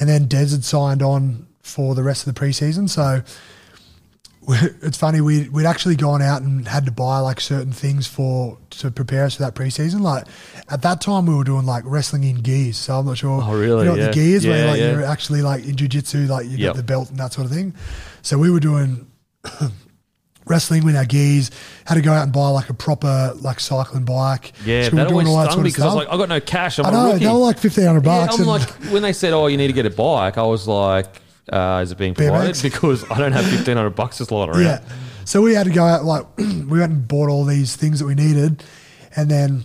and then Des had signed on for the rest of the preseason, so. It's funny we we'd actually gone out and had to buy like certain things for to prepare us for that preseason. Like at that time we were doing like wrestling in gears, so I'm not sure. Oh, really? You know Yeah. the gears Yeah, where like yeah. you're actually like in jujitsu, like you Yep. got the belt and that sort of thing. So we were doing wrestling with our gears. Had to go out and buy like a proper like cycling bike. Yeah, So that always all stung me because I was like, I got no cash. I'm I a know rookie. they were like fifteen hundred Yeah, bucks. I'm and- like, when they said, "Oh, you need to get a bike," I was like, uh, "Is it being provided?" BMX? Because I don't have fifteen hundred bucks just lying around. Yeah. So we had to go out like we went and bought all these things that we needed, and then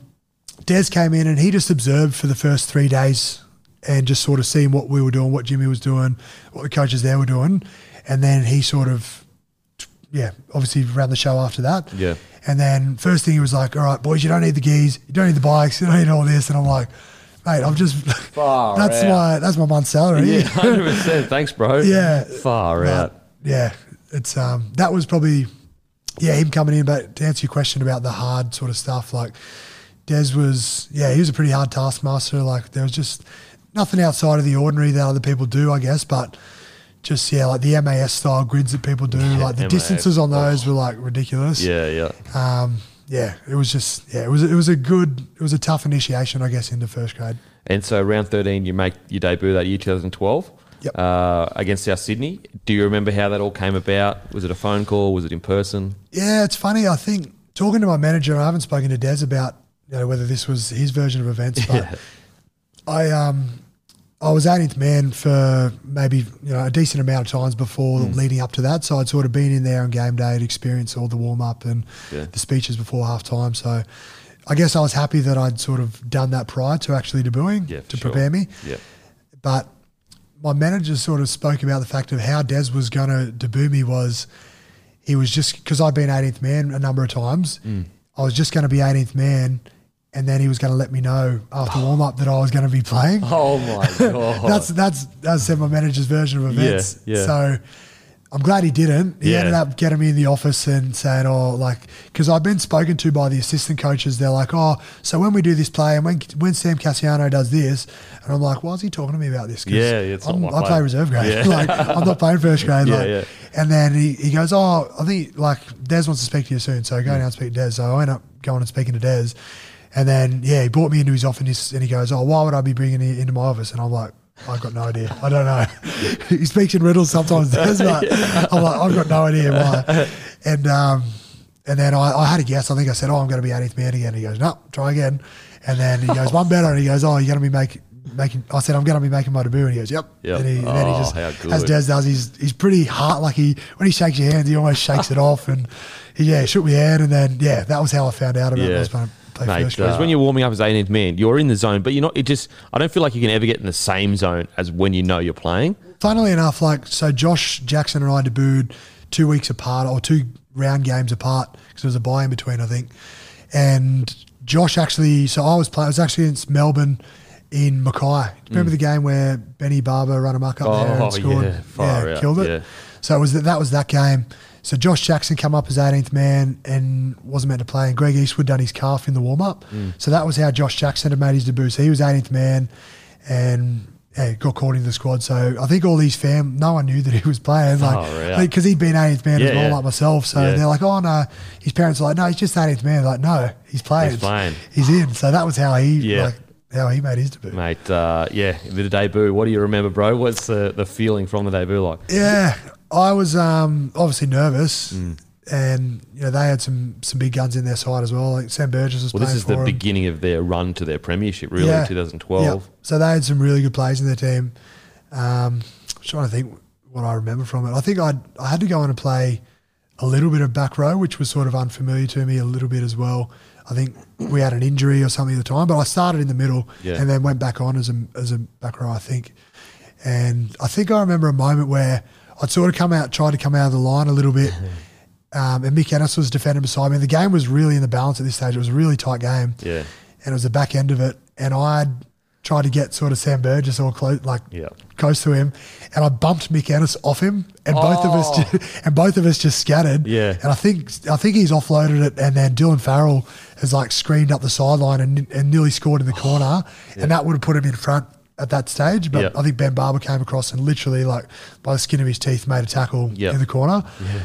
Des came in and he just observed for the first three days and just sort of seeing what we were doing, what Jimmy was doing, what the coaches there were doing, and then he sort of, yeah, obviously ran the show after that. Yeah. And then first thing he was like, "All right, boys, you don't need the gears, you don't need the bikes, you don't need all this," and I'm like. Mate, I'm just Far that's out. my that's my month's salary. Yeah, hundred percent. Thanks, bro. Yeah. far But, out. Yeah, it's um that was probably yeah him coming in. But to answer your question about the hard sort of stuff, like Des was yeah he was a pretty hard taskmaster. Like there was just nothing outside of the ordinary that other people do, I guess. But just yeah, like the MAS style grids that people do, like the MAS, distances on those were like ridiculous. Yeah, yeah. Um, yeah, it was just yeah, it was it was a good it was a tough initiation, I guess, into first grade. And so, round thirteen, you make your debut that year, 2012, Yep. uh, against South Sydney. Do you remember how that all came about? Was it a phone call? Was it in person? Yeah, it's funny. I think talking to my manager, I haven't spoken to Des about you know whether this was his version of events, but Yeah. I um I was 18th man for maybe you know a decent amount of times before leading up to that. So I'd sort of been in there on game day, had experienced all the warm up and Yeah. the speeches before half time. So I guess I was happy that I'd sort of done that prior to actually debuting Yeah, to sure. prepare me. Yeah. But my manager sort of spoke about the fact of how Des was going to debut me was he was just because I'd been 18th man a number of times. Mm. I was just going to be 18th man, and then he was going to let me know after warm up that I was going to be playing. Oh my god. That's that's that's said my manager's version of events. Yeah, yeah. So I'm glad he didn't. He Yeah. ended up getting me in the office and saying, "Oh, like," because I've been spoken to by the assistant coaches. They're like, "Oh, so when we do this play and when when Sam Kasiano does this," and I'm like, "Why is he talking to me about this?" Yeah, it's I play play. reserve grade. Yeah. like I'm not playing first grade. Yeah, like, yeah. And then he, he goes, "Oh, I think like Des wants to speak to you soon, so go down and speak to Des." So I end up going and speaking to Des. And then, yeah, he brought me into his office and he goes, Oh, why would I be bringing you into my office? And I'm like, I've got no idea. I don't know. he speaks in riddles sometimes, does, but I'm like, I've got no idea why. And um, and then I, I had a guess. I think I said, Oh, I'm going to be 18th man again. He goes, No, try again. And then he goes, One better. And he goes, Oh, you're going to be making. Making, I said I'm going to be making my debut, and he goes, "Yep." Yep. And, he, and then he Oh, just, as. Des does, he's he's pretty hard. Like he when he shakes your hand, he almost shakes it off, and he, yeah, shook my hand, and then yeah, that was how I found out about Yeah. I was going to play Mate, first because grade. when you're warming up as 18th man, you're in the zone, but you're not. It just, I don't feel like you can ever get in the same zone as when you know you're playing. Funnily enough, like so, Josh Jackson and I debuted two weeks apart or two round games apart because there was a buy in between, I think. And Josh actually, so I was playing. I was actually against Melbourne in Mackay. Remember the game where Benny Barba ran amok up there Mm. Oh, and scored? yeah, far out, killed it. yeah. So it was that, that was that game. So Josh Jackson come up as 18th man and wasn't meant to play. And Greg Eastwood done his calf in the warm up. Mm. So that was how Josh Jackson had made his debut. So he was 18th man and yeah, got called into the squad. So I think all these fam, no one knew that he was playing. Like, Oh, yeah. because he'd been 18th man as well, yeah. like myself. So Yeah. they're like, oh no, his parents are like, no, he's just 18th man. Like, no, he's playing. He's playing. He's in. So that was how he, Yeah. like, how he made his debut. Mate, uh, yeah, the debut. What do you remember, bro? What's the, the feeling from the debut like? Yeah, I was um, obviously nervous, Mm. and you know they had some some big guns in their side as well. Like Sam Burgess was Well, this is the beginning of their run to their premiership, really, Yeah. 2012. Yeah. So they had some really good players in their team. Um, I'm trying to think what I remember from it. I think I I had to go on and play a little bit of back row, which was sort of unfamiliar to me a little bit as well. I think we had an injury or something at the time, but I started in the middle Yeah. and then went back on as a as a back row, I think. And I think I remember a moment where I'd sort of come out, tried to come out of the line a little bit. Um, and Mick Ennis was defending beside me. The game was really in the balance at this stage. It was a really tight game Yeah. and it was the back end of it. And I'd tried to get sort of Sam Burgess or close, like Yeah. close to him, and I bumped Mick Ennis off him, and both of us, Oh. ju- and both of us just scattered. Yeah. And I think I think he's offloaded it, and then Dylan Farrell has like screened up the sideline and, and nearly scored in the corner, and that would have put him in front at that stage. But Yeah. I think Ben Barba came across and literally like by the skin of his teeth made a tackle Yeah. in the corner.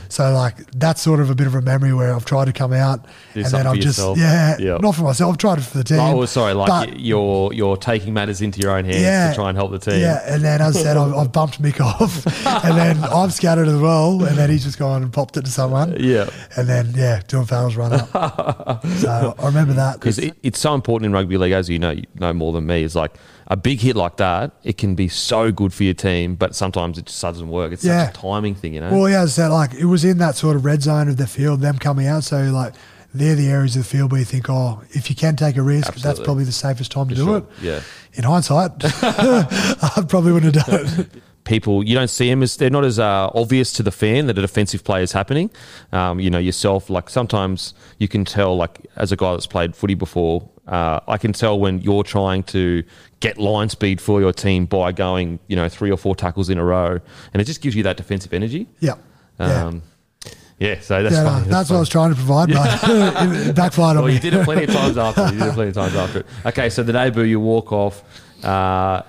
So like that's sort of a bit of a memory where I've tried to come out, Do and then I've just yourself. yeah, Yeah. not for myself. I've tried it for the team. Oh, sorry, like but- you're you're taking matters into your own hands to try and help the team. yeah, and then as I said, I've, I've bumped Mick off, and then I've scattered as well, and then he's just gone and popped it to someone. Yeah. and then yeah, Dylan Farrell's run up. so I remember that. because it, it's so important in rugby league, as you know, you know more than me. Is like a big hit like that. It can be so good for your team, but sometimes it just doesn't work. It's Yeah. such a timing thing, you know. well, yeah, I like it was in that sort of red zone of the field, them coming out. So like they're the areas of the field where you think, oh, if you can take a risk, that's probably the safest time to For do sure. it. Yeah. In hindsight, I probably wouldn't have done it. people you don't see them as they're not as uh, obvious to the fan that a defensive play is happening. Um, you know yourself, like sometimes you can tell, like as a guy that's played footy before, uh, I can tell when you're trying to get line speed for your team by going, you know, three or four tackles in a row, and it just gives you that defensive energy. Yeah, yeah. Um, yeah, so that's yeah, no, funny. that's what I was trying to provide, but it backfired on Well, me. you did it plenty of times after. You did it plenty of times after it. Okay, so the debut, you walk off, uh,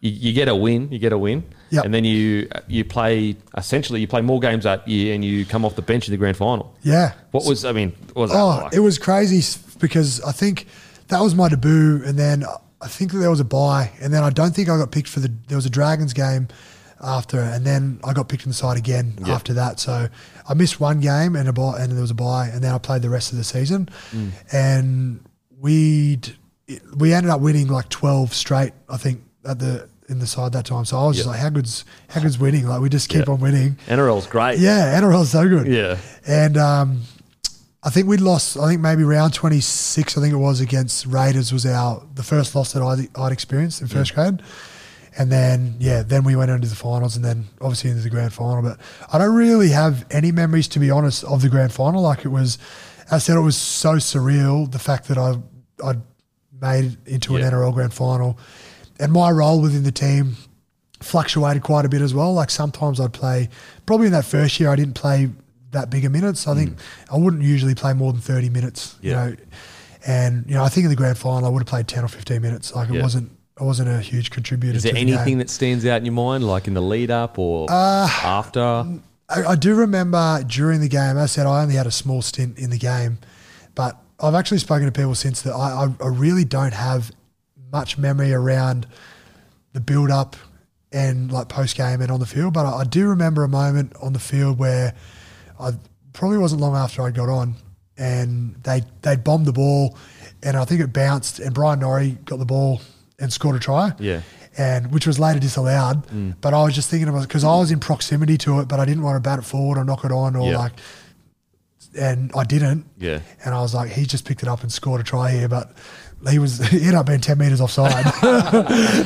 you, you get a win, you get a win, Yep. and then you you play essentially you play more games that year, and you come off the bench in the grand final. Yeah. What was I mean? What was that Oh, like? it was crazy because I think that was my debut, and then I think that there was a buy, and then I don't think I got picked for the. There was a Dragons game after, and then I got picked in the side again Yeah. after that. So I missed one game and a buy, and there was a buy, and then I played the rest of the season, Mm. and we'd we ended up winning like twelve straight. I think at the in the side that time. So I was just like, how good's how good's winning? Like we just keep Yeah. on winning. NRL's great. Yeah, NRL's so good. Yeah. And um, I think we'd lost. I think maybe round twenty six. I think it was against Raiders was our the first loss that I'd, I'd experienced in first grade. And then yeah, then we went into the finals, and then obviously into the grand final. But I don't really have any memories, to be honest, of the grand final. Like it was, I said, it was so surreal. The fact that I I made it into Yeah. an NRL grand final, and my role within the team fluctuated quite a bit as well. Like sometimes I'd play, probably in that first year, I didn't play that big of minutes. I think I wouldn't usually play more than 30 minutes, Mm. Yeah. you know. And, you know, I think in the grand final, I would have played 10 or 15 minutes. Like it wasn't, I wasn't a huge contributor Is there the anything that stands out in your mind, like in the lead up or Uh, after? I, I do remember during the game, I said, I only had a small stint in the game, but I've actually spoken to people since that I, I, I really don't have much memory around the build up and like post game and on the field. But I, I do remember a moment on the field where I probably wasn't long after I got on and they they bombed the ball and I think it bounced and Bryan Norrie got the ball and scored a try Yeah. and which was later disallowed. Mm. But I was just thinking about because I was in proximity to it, but I didn't want to bat it forward or knock it on or Yeah. like, and I didn't. Yeah. And I was like, he just picked it up and scored a try here, but he was he ended up being ten meters offside,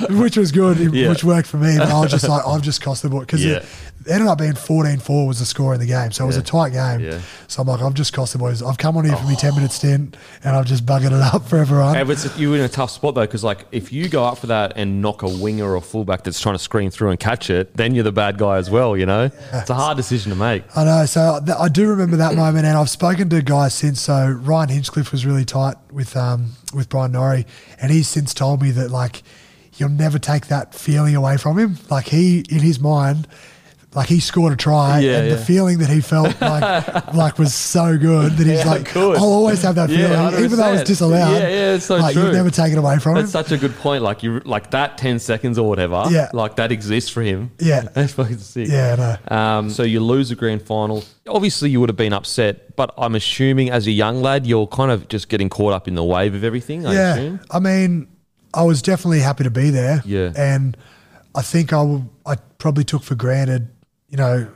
which was good, Yeah. which worked for me. But I was just like, I've just cost the ball because Yeah. It, ended up being 14-4 was the score in the game, so it was Yeah. a tight game. Yeah. So I'm like, I've just cost the boys. I've come on here for me ten minute stint, and I've just buggered it up for everyone. Hey, but you were in a tough spot though, because like if you go up for that and knock a winger or fullback that's trying to screen through and catch it, then you're the bad guy as well. You know, it's a hard decision to make. I know. So th- I do remember that moment, and I've spoken to guys since. So Ryan Hinchcliffe was really tight with um, with Bryan Norrie, and he's since told me that like you'll never take that feeling away from him. Like he, in his mind, like he scored a try, Yeah, and yeah. the feeling that he felt like like was so good that he's Yeah, like. I'll always have that feeling, even though it's 100%. disallowed. Yeah, yeah, it's so like true. you'll never take it away from him. That's such a good point. Like you, like that ten seconds or whatever. Yeah. like that exists for him. Yeah. that's fucking sick. Yeah, I know. Um, so you lose the grand final. Obviously, you would have been upset, but I'm assuming as a young lad, you're kind of just getting caught up in the wave of everything. I yeah, assume. I mean, I was definitely happy to be there. Yeah. and I think I I probably took for granted, you know,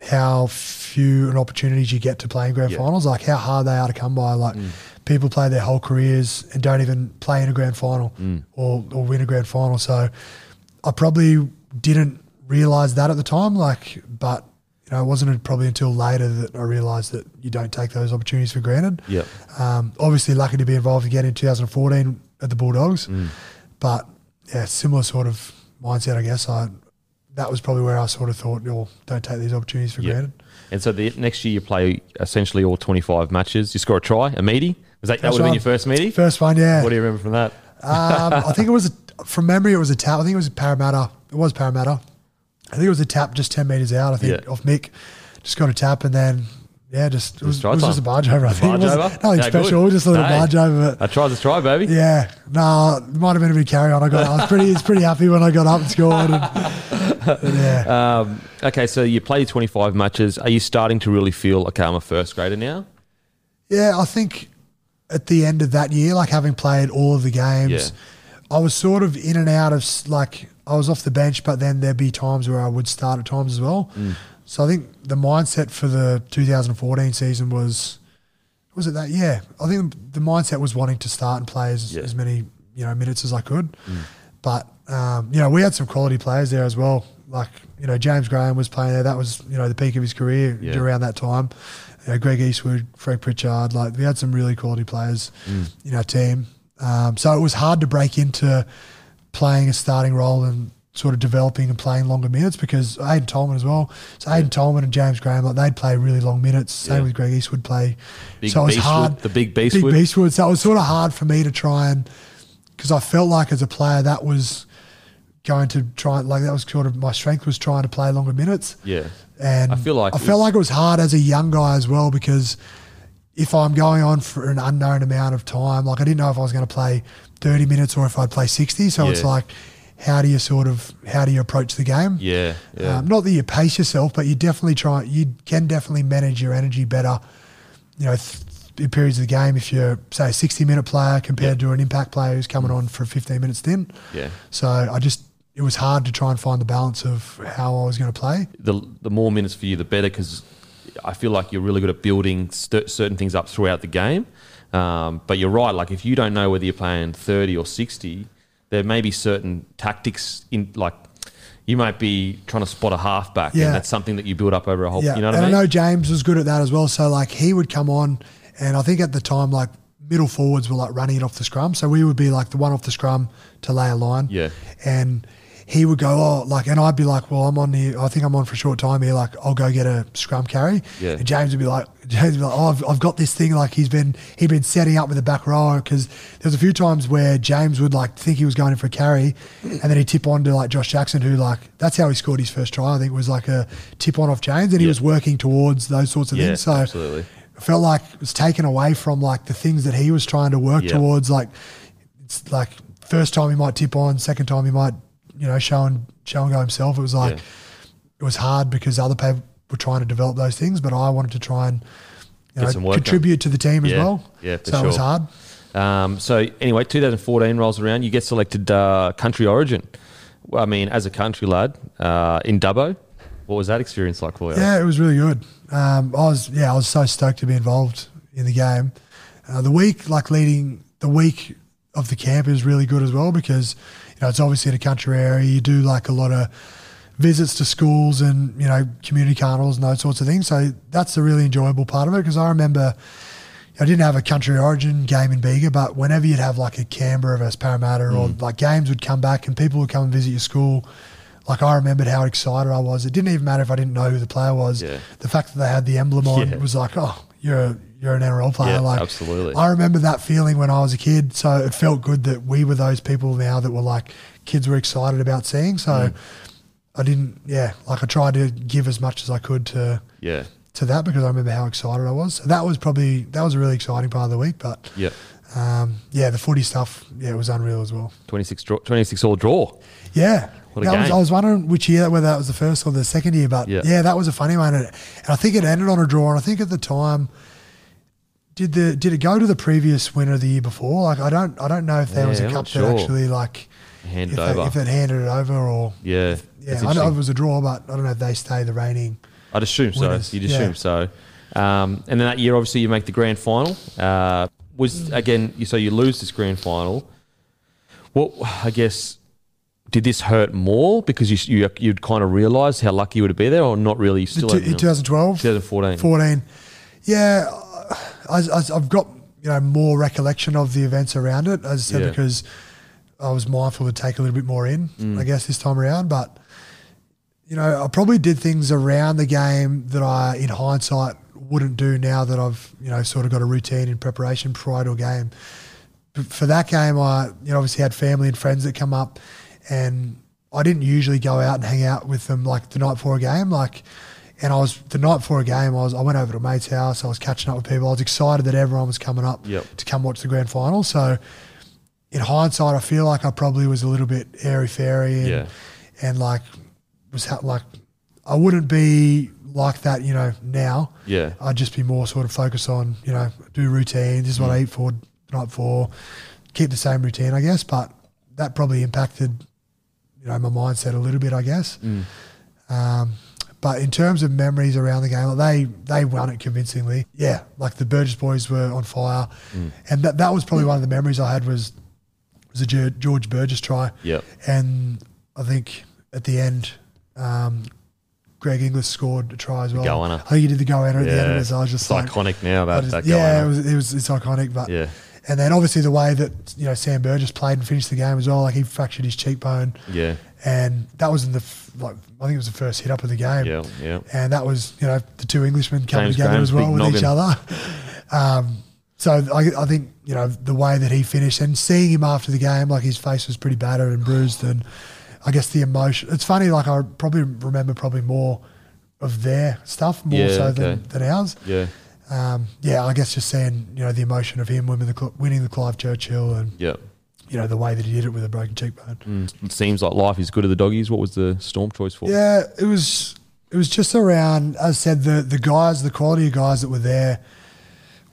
how few and opportunities you get to play in grand Yeah. finals, like how hard they are to come by. Like mm. people play their whole careers and don't even play in a grand final mm. or, or win a grand final. So I probably didn't realize that at the time. Like, but you know, it wasn't probably until later that I realized that you don't take those opportunities for granted. Yep. Um, obviously, lucky to be involved again in 2014 at the Bulldogs, mm. but yeah, similar sort of mindset, I guess. I that was probably where I sort of thought, "No, don't take these opportunities for Yeah. granted." And so the next year you play essentially all 25 matches. You score a try, a meaty. Was that, that would have been your first meaty? First one, yeah. What do you remember from that? um, I think it was a, from memory. It was a tap. I think it was a Parramatta. It was Parramatta. I think it was a tap just ten meters out. I think Yeah. off Mick. Just got a tap and then yeah, just it was, it was just a barge over. I think Barge over? nothing Yeah, special. good. Just a little Hey. barge over. But A try's a try, baby. yeah, no, it might have been a bit carry on. I got. I was pretty. was pretty happy when I got up and scored. And yeah. Um, okay, so you play 25 matches. Are you starting to really feel, okay, I'm a first grader now? Yeah, I think at the end of that year, like having played all of the games, Yeah. I was sort of in and out of like I was off the bench, but then there'd be times where I would start at times as well. Mm. So I think the mindset for the 2014 season was was it that? Yeah, I think the mindset was wanting to start and play as, Yeah. Mm. as many you know minutes as I could. But um, you know, we had some quality players there as well. Like you know, James Graham was playing there. That was you know the peak of his career Yeah. around that time. You know, Greg Eastwood, Frank Pritchard. Like we had some really quality players Mm. in our team. Um, so it was hard to break into playing a starting role and sort of developing and playing longer minutes because Aiden Tolman as well. So Aiden Tolman and James Graham, like they'd play really long minutes. Same Yeah. with Greg Eastwood play. Big so it was Beastwood, hard. the big Big Beastwood. Beastwood. So it was sort of hard for me to try and because I felt like as a player that was going to try like that was sort of my strength was trying to play longer minutes. Yeah. And I feel like I felt was- like it was hard as a young guy as well because if I'm going on for an unknown amount of time, like I didn't know if I was going to play 30 minutes or if I'd play 60. So it's like, how do you sort of how do you approach the game? Yeah. Yeah. Um, not that you pace yourself, but you definitely try. You can definitely manage your energy better. You know, th- in periods of the game, if you're say a 60 minute player compared to an impact player who's coming on for 15 minutes then. yeah. So I just it was hard to try and find the balance of how I was going to play. the the more minutes for you, the better because I feel like you're really good at building st- certain things up throughout the game. Um, but you're right. Like if you don't know whether you're playing 30 or 60, there may be certain tactics in like. You might be trying to spot a halfback, Yeah. and that's something that you build up over a whole. Yeah, You know what and I mean? know James was good at that as well. So like he would come on, and I think at the time like middle forwards were like running it off the scrum, so we would be like the one off the scrum to lay a line. Yeah. and he would go oh like, and I'd be like, well, I'm on here. I think I'm on for a short time here. Like I'll go get a scrum carry. Yeah. And James would be like, James would be like, oh, I've, I've got this thing. Like he's been he'd been setting up with the back row because there was a few times where James would like think he was going in for a carry, and then he'd tip on to like Josh Jackson, who like that's how he scored his first try. I think was like a tip on off James, and he Yeah. was working towards those sorts of Yeah, things. So absolutely. I felt like it was taken away from like the things that he was trying to work Yeah. towards. Like it's like first time he might tip on, second time he might you know show and show and go himself. It was like Yeah. it was hard because other people were trying to develop those things, but I wanted to try and you know, work done. contribute to the team as well. Yeah, for so it was hard. Um, so anyway, 2014 rolls around. You get selected uh, country origin. Well, I mean, as a country lad uh, in Dubbo, what was that experience like for you? Yeah, it was really good. Um, I was yeah, I was so stoked to be involved in the game. Uh, the week, like leading the week of the camp, is really good as well because know it's obviously in a country area. You do like a lot of visits to schools and you know community carnivals and those sorts of things. So that's the really enjoyable part of it because I remember. I didn't have a country origin game in Bega, but whenever you'd have like a Canberra versus Parramatta or mm. like games would come back and people would come and visit your school, like I remembered how excited I was. It didn't even matter if I didn't know who the player was. Yeah. The fact that they had the emblem on Yeah. was like, oh, you're a, you're an NRL player. Yeah, like absolutely. I remember that feeling when I was a kid. So it felt good that we were those people now that were like kids were excited about seeing. So Mm. I didn't, yeah, like I tried to give as much as I could to Yeah. to that because I remember how excited I was. So that was probably that was a really exciting part of the week. But Yeah. um, yeah, the footy stuff, yeah, it was unreal as well. 26, draw, 26 all draw. Yeah. What That was. I was wondering which year, whether that was the first or the second year, but Yeah. yeah, that was a funny one. And, and I think it ended on a draw. And I think at the time, did the did it go to the previous winner the year before? Like I don't I don't know if there was Yeah, a I'm cup not that actually like Handed if they, over. if it handed it over or yeah. yeah, I know it was a draw, but I don't know if they stay the reigning. I'd assume so. You'd Yeah. assume so. Um, and then that year, obviously, you make the grand final. Uh, was again, you so you lose this grand final. What I guess did this hurt more because you you you'd kind of realised how lucky you would be there, or not really? Still two- had, you in 2012, 2014. 14. Yeah, I, I've got you know more recollection of the events around it, as I said, Yeah. because I was mindful to take a little bit more in, Mm. I guess, this time around. But you know, I probably did things around the game that I, in hindsight, wouldn't do now that I've you know sort of got a routine in preparation prior to a game. But for that game, I you know obviously had family and friends that come up, and I didn't usually go out and hang out with them like the night before a game, like. And I was the night before a game. I was I went over to a mate's house. I was catching up with people. I was excited that everyone was coming up Yep. to come watch the grand final. So, in hindsight, I feel like I probably was a little bit airy fairy and Yeah. and like was ha- like I wouldn't be like that, you know. Now, Yeah. I'd just be more sort of focused on you know do routine. This is what Mm. I eat for the night before. Keep the same routine, I guess. But that probably impacted you know my mindset a little bit, I guess. Mm. Um, but in terms of memories around the game, like they they won it convincingly. Yeah, like the Burgess boys were on fire, Mm. and that that was probably one of the memories I had was was a George Burgess try. Yep. And I think at the end, um, Greg Inglis scored a try as well. goalender. I think he did the goalender at the end of Yeah. it. So I was just It's like, iconic now. That, just- that yeah, it was, it was it's iconic. But Yeah. And then obviously the way that you know Sam Burgess played and finished the game as well. Like he fractured his cheekbone, Yeah. and that was in the f- like I think it was the first hit up of the game. Yeah. Yeah. And that was, you know, the two Englishmen coming James together Graham's as well with noggin. each other. Um, so I, I think, you know, the way that he finished and seeing him after the game, like his face was pretty battered and bruised. And I guess the emotion, it's funny, like I probably remember probably more of their stuff more Yeah, so okay. than, than ours. Yeah. Um, yeah, I guess just seeing, you know, the emotion of him winning the, winning the Clive Churchill and, Yeah. you know, the way that he did it with a broken cheekbone. Mm. It seems like life is good at the doggies. What was the storm choice for? Yeah, it was it was just around. As I said, the the guys, the quality of guys that were there,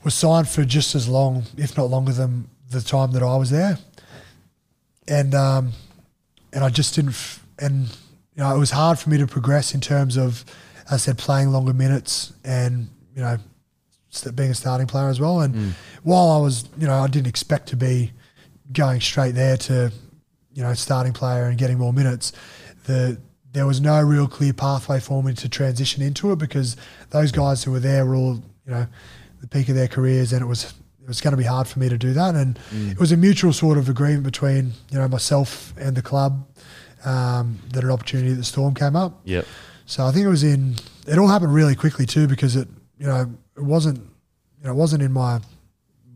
were signed for just as long, if not longer, than the time that I was there. And um, and I just didn't. F- and you know, it was hard for me to progress in terms of, as I said, playing longer minutes and you know, being a starting player as well. And while I was, you know, I didn't expect to be going straight there to, you know, starting player and getting more minutes. The there was no real clear pathway for me to transition into it because those guys who were there were all, you know, the peak of their careers, and it was it was going to be hard for me to do that. And it was a mutual sort of agreement between you know myself and the club um, that an opportunity at the Storm came up. Yep. So I think it was in. It all happened really quickly too because it you know it wasn't you know it wasn't in my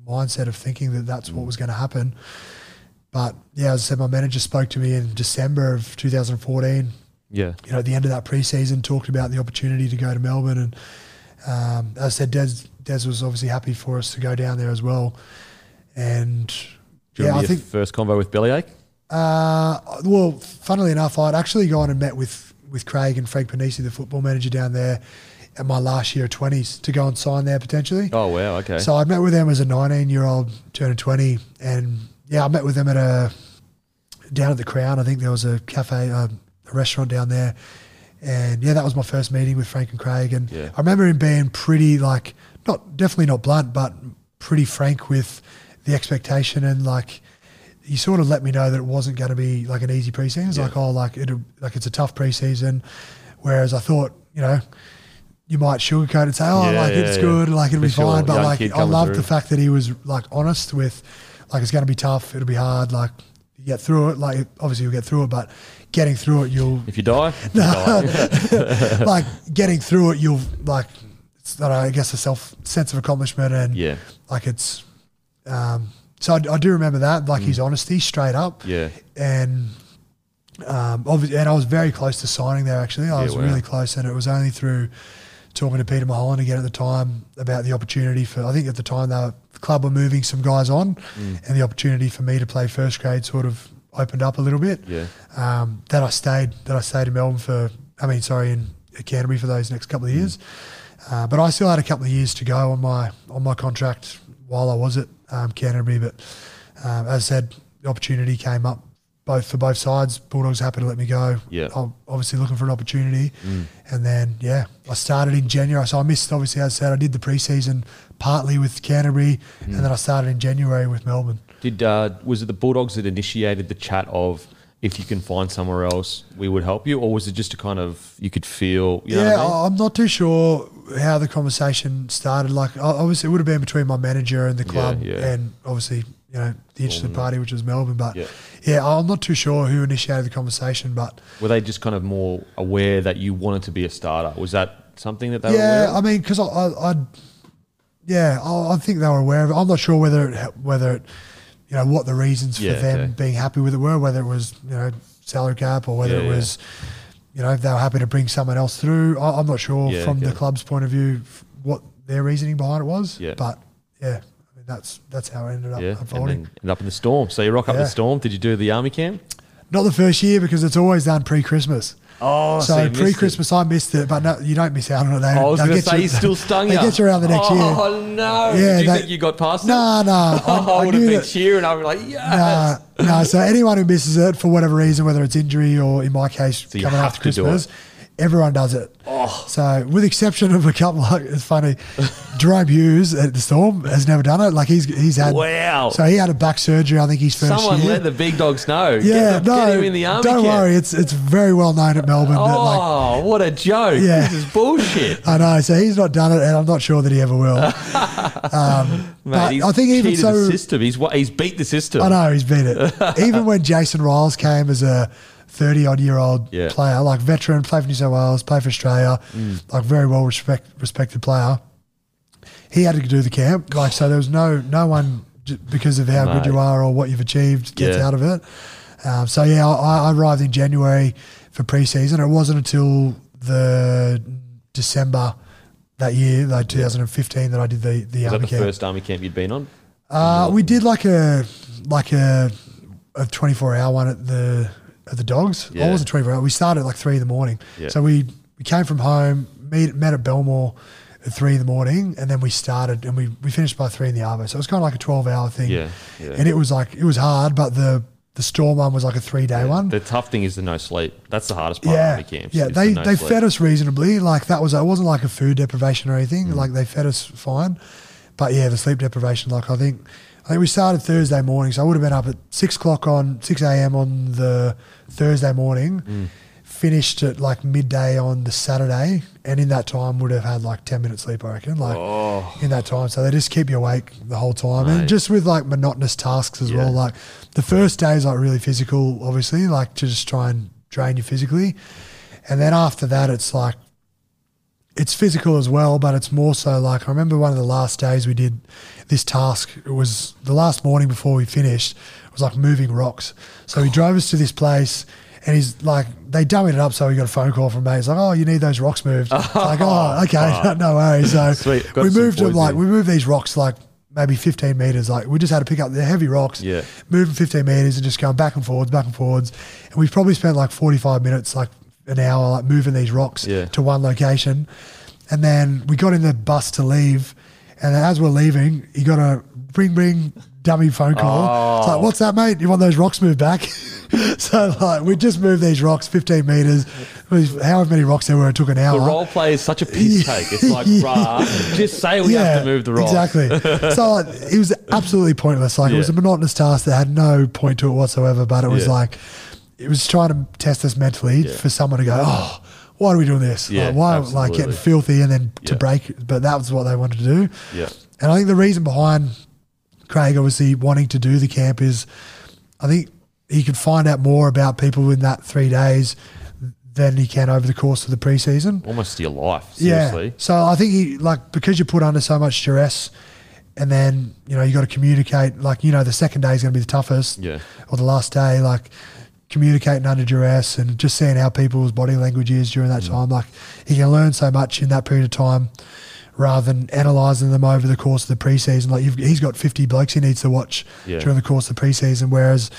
mindset of thinking that that's what was going to happen. But yeah, as I said, my manager spoke to me in December of 2014 Yeah. you know, at the end of that preseason, talked about the opportunity to go to Melbourne, and um, as I said, Des Des was obviously happy for us to go down there as well. And Do you yeah, I your think. first convo with Bellyache? Uh, well, funnily enough, I'd actually gone and met with with Craig and Frank Ponissi, the football manager down there, at my last year of twenties to go and sign there potentially. Oh wow. Okay. So I met with them as a 19 year old turning 20, and yeah, I met with them at a down at the Crown. I think there was a cafe, uh, a restaurant down there, and yeah, that was my first meeting with Frank and Craig. And Yeah. I remember him being pretty like not definitely not blunt, but pretty frank with the expectation and like. He sort of let me know that it wasn't going to be like an easy preseason. It's Yeah. like, oh, like it, like it's a tough preseason. Whereas I thought, you know, you might sugarcoat and say, oh, Yeah, like it's yeah, good, like it'll For be sure. fine. But Young like, I through. the fact that he was like honest with, like it's going to be tough, it'll be hard, like you get through it. Like obviously you'll get through it, but getting through it, you'll if you die, you die. like getting through it, you'll like, it's not, I guess, a self sense of accomplishment and yeah. like it's. Um, so I, I do remember that, like his honesty, straight up Mm. Yeah. and um, obviously, and I was very close to signing there. Actually, I Yeah, was wow. really close, and it was only through talking to Peter Mulholland again at the time about the opportunity for. I think at the time were, the club were moving some guys on, Mm. and the opportunity for me to play first grade sort of opened up a little bit. Yeah. Um, that I stayed. That I stayed in Melbourne for. I mean, sorry, in Canterbury for those next couple of years. Uh, but I still had a couple of years to go on my on my contract while I was at um, Canterbury. But um, as I said, the opportunity came up both for both sides. Bulldogs happy to let me go. Yeah. I'm obviously looking for an opportunity. Mm. And then yeah, I started in January. So I missed obviously as I said I did the preseason partly with Canterbury, Mm. and then I started in January with Melbourne. Did uh, was it the Bulldogs that initiated the chat of if you can find somewhere else, we would help you, or was it just a kind of you could feel? You yeah, I mean? I'm not too sure how the conversation started. Like, obviously, it would have been between my manager and the club, yeah. and obviously, you know, the interested Melbourne. party, which was Melbourne. But Yeah. Yeah. I'm not too sure who initiated the conversation. But Were they just kind of more aware that you wanted to be a starter? Was that something that they were yeah, aware of? Yeah, I mean, because I, I, I'd, yeah, I, I think they were aware of it. I'm not sure whether it, whether it, you know, what the reasons for Yeah, them okay. being happy with it were, whether it was you know salary cap or whether Yeah, it yeah. was, you know, they were happy to bring someone else through. I, I'm not sure Yeah, from the club's point of view what their reasoning behind it was. Yeah. But yeah, I mean, that's that's how I ended up yeah, and unfolding. ended up in the storm. So you rock up Yeah. the storm. Did you do the army camp? Not the first year because it's always done pre-Christmas. Oh, so pre-Christmas, I missed it, but no, you don't miss out on it. They, I was going to say you- still stung you. They get you around the next oh, year. Oh no! Yeah, Did you they- think you got past it? No, no. I, Oh, I, I would have been that, cheering. I would be like, yes. No, no. So anyone who misses it for whatever reason, whether it's injury or in my case you coming after Christmas, everyone does it. Oh. So with the exception of a couple, like it's funny, Jahrome Hughes at the Storm has never done it. Like he's he's had. Wow. So he had a back surgery. I think he's first Someone year. let the big dogs know. yeah, get, no, get him in the army don't camp. worry. It's it's very well known at Melbourne. that, like, Oh, what a joke! Yeah. This is bullshit. I know. So he's not done it, and I'm not sure that he ever will. Um, Mate, I think even so, the system. He's he's beat the system. I know he's beat it. Even when Jason Ryles came as a thirty odd year old Yeah. player, like veteran, played for New South Wales, played for Australia, Mm. like very well respect, respected player. He had to do the camp, like so. There was no no one because of how good you are or what you've achieved gets Yeah. out of it. Um, so yeah, I, I arrived in January for preseason. It wasn't until the December that year, like 2015, that I did the the Was that army the camp. first army camp you'd been on? Uh, we did like a like a a twenty four hour one at the at the dogs. Yeah. I wasn't twenty four hour. We started at like three in the morning. Yeah. So we we came from home, meet, met at Belmore at three in the morning, and then we started and we, we finished by three in the arvo. So it was kind of like a twelve hour thing. Yeah, yeah. And it was like it was hard, but the the Storm one was like a three day one. The tough thing is the no sleep. That's the hardest part of Yeah, camps. yeah. They the no they sleep. fed us reasonably. Like that was it wasn't like a food deprivation or anything. Mm. Like they fed us fine, but yeah, the sleep deprivation. Like I think I think we started Thursday morning, so I would have been up at six o'clock on six a.m. on the Thursday morning. Mm. Finished at like midday on the Saturday, and in that time would have had like ten minutes sleep. I reckon, like Oh, in that time. So they just keep you awake the whole time, Mate. and just with like monotonous tasks as Yeah. well. Like the first day is like really physical, obviously, like to just try and drain you physically, and then after that, it's like it's physical as well, but it's more so like I remember one of the last days we did this task. It was the last morning before we finished. It was like moving rocks. So he drove us to this place, and he's like, they dummied it up. So we got a phone call from me. He's like, "Oh, you need those rocks moved." Like, "Oh, okay, no worries." So Sweet. We moved them like we moved these rocks like maybe 15 meters. Like we just had to pick up the heavy rocks, Yeah. move them 15 meters, and just going back and forwards, back and forwards. And we probably spent like 45 minutes, like an hour, like moving these rocks Yeah. to one location. And then we got in the bus to leave. And as we're leaving, he got a bring, bring dummy phone call. It's like, oh. what's that, mate? You want those rocks moved back? so, like, we just moved these rocks 15 meters. However many rocks there were, it took an hour. the role play is such a piss take. It's like, bruh, just say we have to move the rock. Exactly. so like, it was absolutely pointless. Like it was a monotonous task that had no point to it whatsoever. But it was Yeah. like it was trying to test us mentally Yeah. for someone to go, oh, why are we doing this? Yeah, like, why like getting filthy and then to Yeah. break? But that was what they wanted to do. Yeah. And I think the reason behind Craig obviously wanting to do the camp is I think he could find out more about people in that three days than he can over the course of the preseason. Almost your life, seriously. Yeah. So I think he like because you're put under so much duress, and then you know you got to communicate. Like you know the second day is going to be the toughest. Yeah. Or the last day, like communicating under duress and just seeing how people's body language is during Mm. that time. Like you can learn so much in that period of time. Rather than analysing them over the course of the preseason, like you've, he's got 50 blokes he needs to watch Yeah. during the course of the preseason, whereas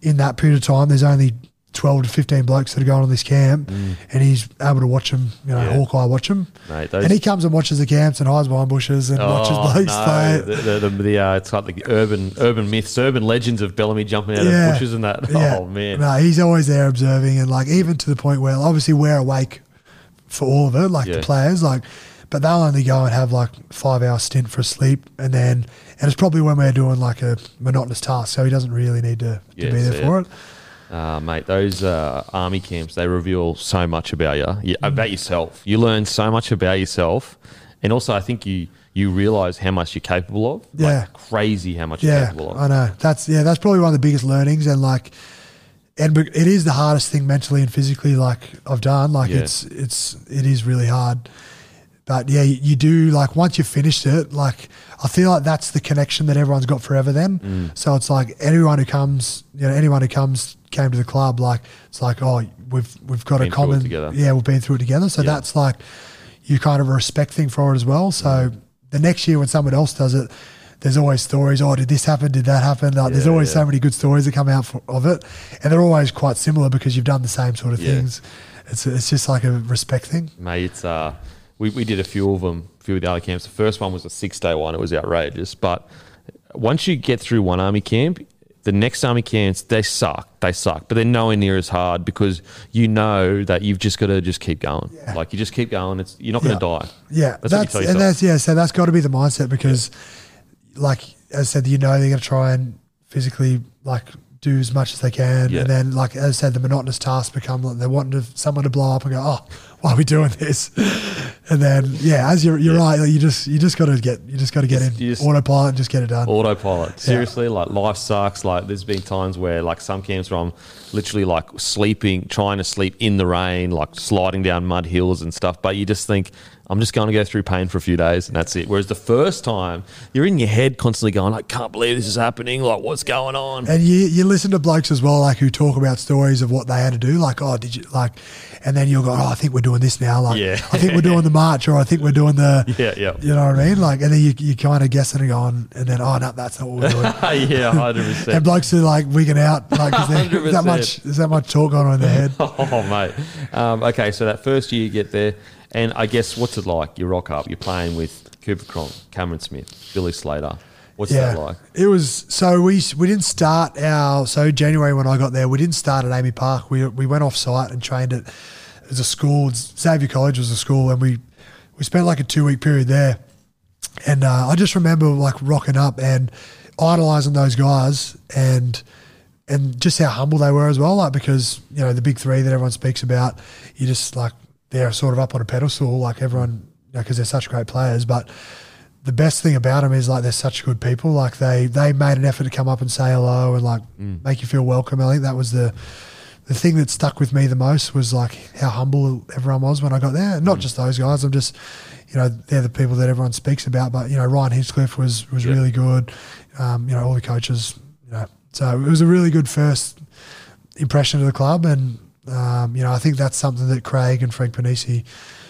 in that period of time, there's only 12 to 15 blokes that are going on this camp, and he's able to watch them, you know, Mm. Yeah. Hawkeye watch them. Mate, those- and he comes and watches the camps and hides behind bushes and watches blokes Oh, no, play. The, the, the, the, uh, it's like the urban urban myths, urban legends of Bellamy jumping out of bushes and that. Oh man, No, he's always there observing and like even to the point where obviously we're awake for all of it, like Yeah. the players, like but they'll only go and have like five hour stint for sleep and then and it's probably when we're doing like a monotonous task, so he doesn't really need to, to Yeah, be there for it. Uh, mate, those uh, army camps, they reveal so much about you, Mm. about yourself. You learn so much about yourself. And also, I think you you realize how much you're capable of. Like, Yeah. crazy how much you're Yeah, capable of. I know. That's yeah, that's probably one of the biggest learnings, and like, and it is the hardest thing mentally and physically. Like I've done, like Yeah. it's it's it is really hard. But yeah, you, you do like once you've finished it, like I feel like that's the connection that everyone's got forever. Then, Mm. so it's like anyone who comes, you know, anyone who comes came to the club, like it's like oh, we've we've got Been a common, together. yeah, we've been through it together. So Yeah. that's like you kind of a respect thing for it as well. So Mm. the next year when someone else does it, there's always stories. Oh, did this happen? Did that happen? Like, there's always yeah. so many good stories that come out for, of it, and they're always quite similar because you've done the same sort of Yeah. things. It's it's just like a respect thing. Mate, it's uh, we, we did a few of them, a few of the other camps. The first one was a six day one. It was outrageous. But once you get through one army camp, the next army camps they suck. They suck, but they're nowhere near as hard because you know that you've just got to just keep going. Yeah. Like you just keep going. It's you're not going to die. Yeah, That's that's, and that's yeah. So that's got to be the mindset because, like as I said, you know they're going to try and physically like do as much as they can, Yeah. and then like as I said, the monotonous tasks become like they want to, someone to blow up and go, oh, why are we doing this? And then yeah, as you're you're Yeah. right, like, you just you just got to get you just got to get in just- autopilot and just get it done. autopilot. Seriously, like life sucks. Like there's been times where like some camps where I'm literally like sleeping, trying to sleep in the rain, like sliding down mud hills and stuff. But you just think I'm just going to go through pain for a few days and that's it. Whereas the first time you're in your head constantly going, I can't believe this is happening. Like what's going on? And you you listen to blokes as well, like who talk about stories of what they had to do, like oh did you like, and then you'll go oh I think we're doing this now, like Yeah. I think we're doing the march or I think we're doing the Yeah, yeah. you know what I mean, like and then you you kind of guessing and going and then oh no that's not what we're doing. yeah, hundred and percent. And blokes are like wigging out, like there's that 100%. much there's that much talk going on in their head. Oh mate. Um, okay, so that first year you get there, and I guess what's it like? You rock up, you're playing with Cooper Cronk, Cameron Smith, Billy Slater. What's that like? It was so we we didn't start our so January when I got there we didn't start at AAMI Park. We we went off site and trained at as a school. Xavier College was a school, and we we spent like a two week period there. And uh, I just remember like rocking up and idolizing those guys and and just how humble they were as well. Like because you know the big three that everyone speaks about, you just like they're sort of up on a pedestal, like everyone, because you know, they're such great players, but the best thing about them is like they're such good people. Like they they made an effort to come up and say hello and like mm. make you feel welcome. I think that was the the thing that stuck with me the most was like how humble everyone was when I got there. Not mm. just those guys. I'm just you know they're the people that everyone speaks about. But you know Ryan Hinchcliffe was was really good. Um, you know all the coaches. You know so it was a really good first impression of the club and. Um, you know, I think that's something that Craig and Frank Ponissi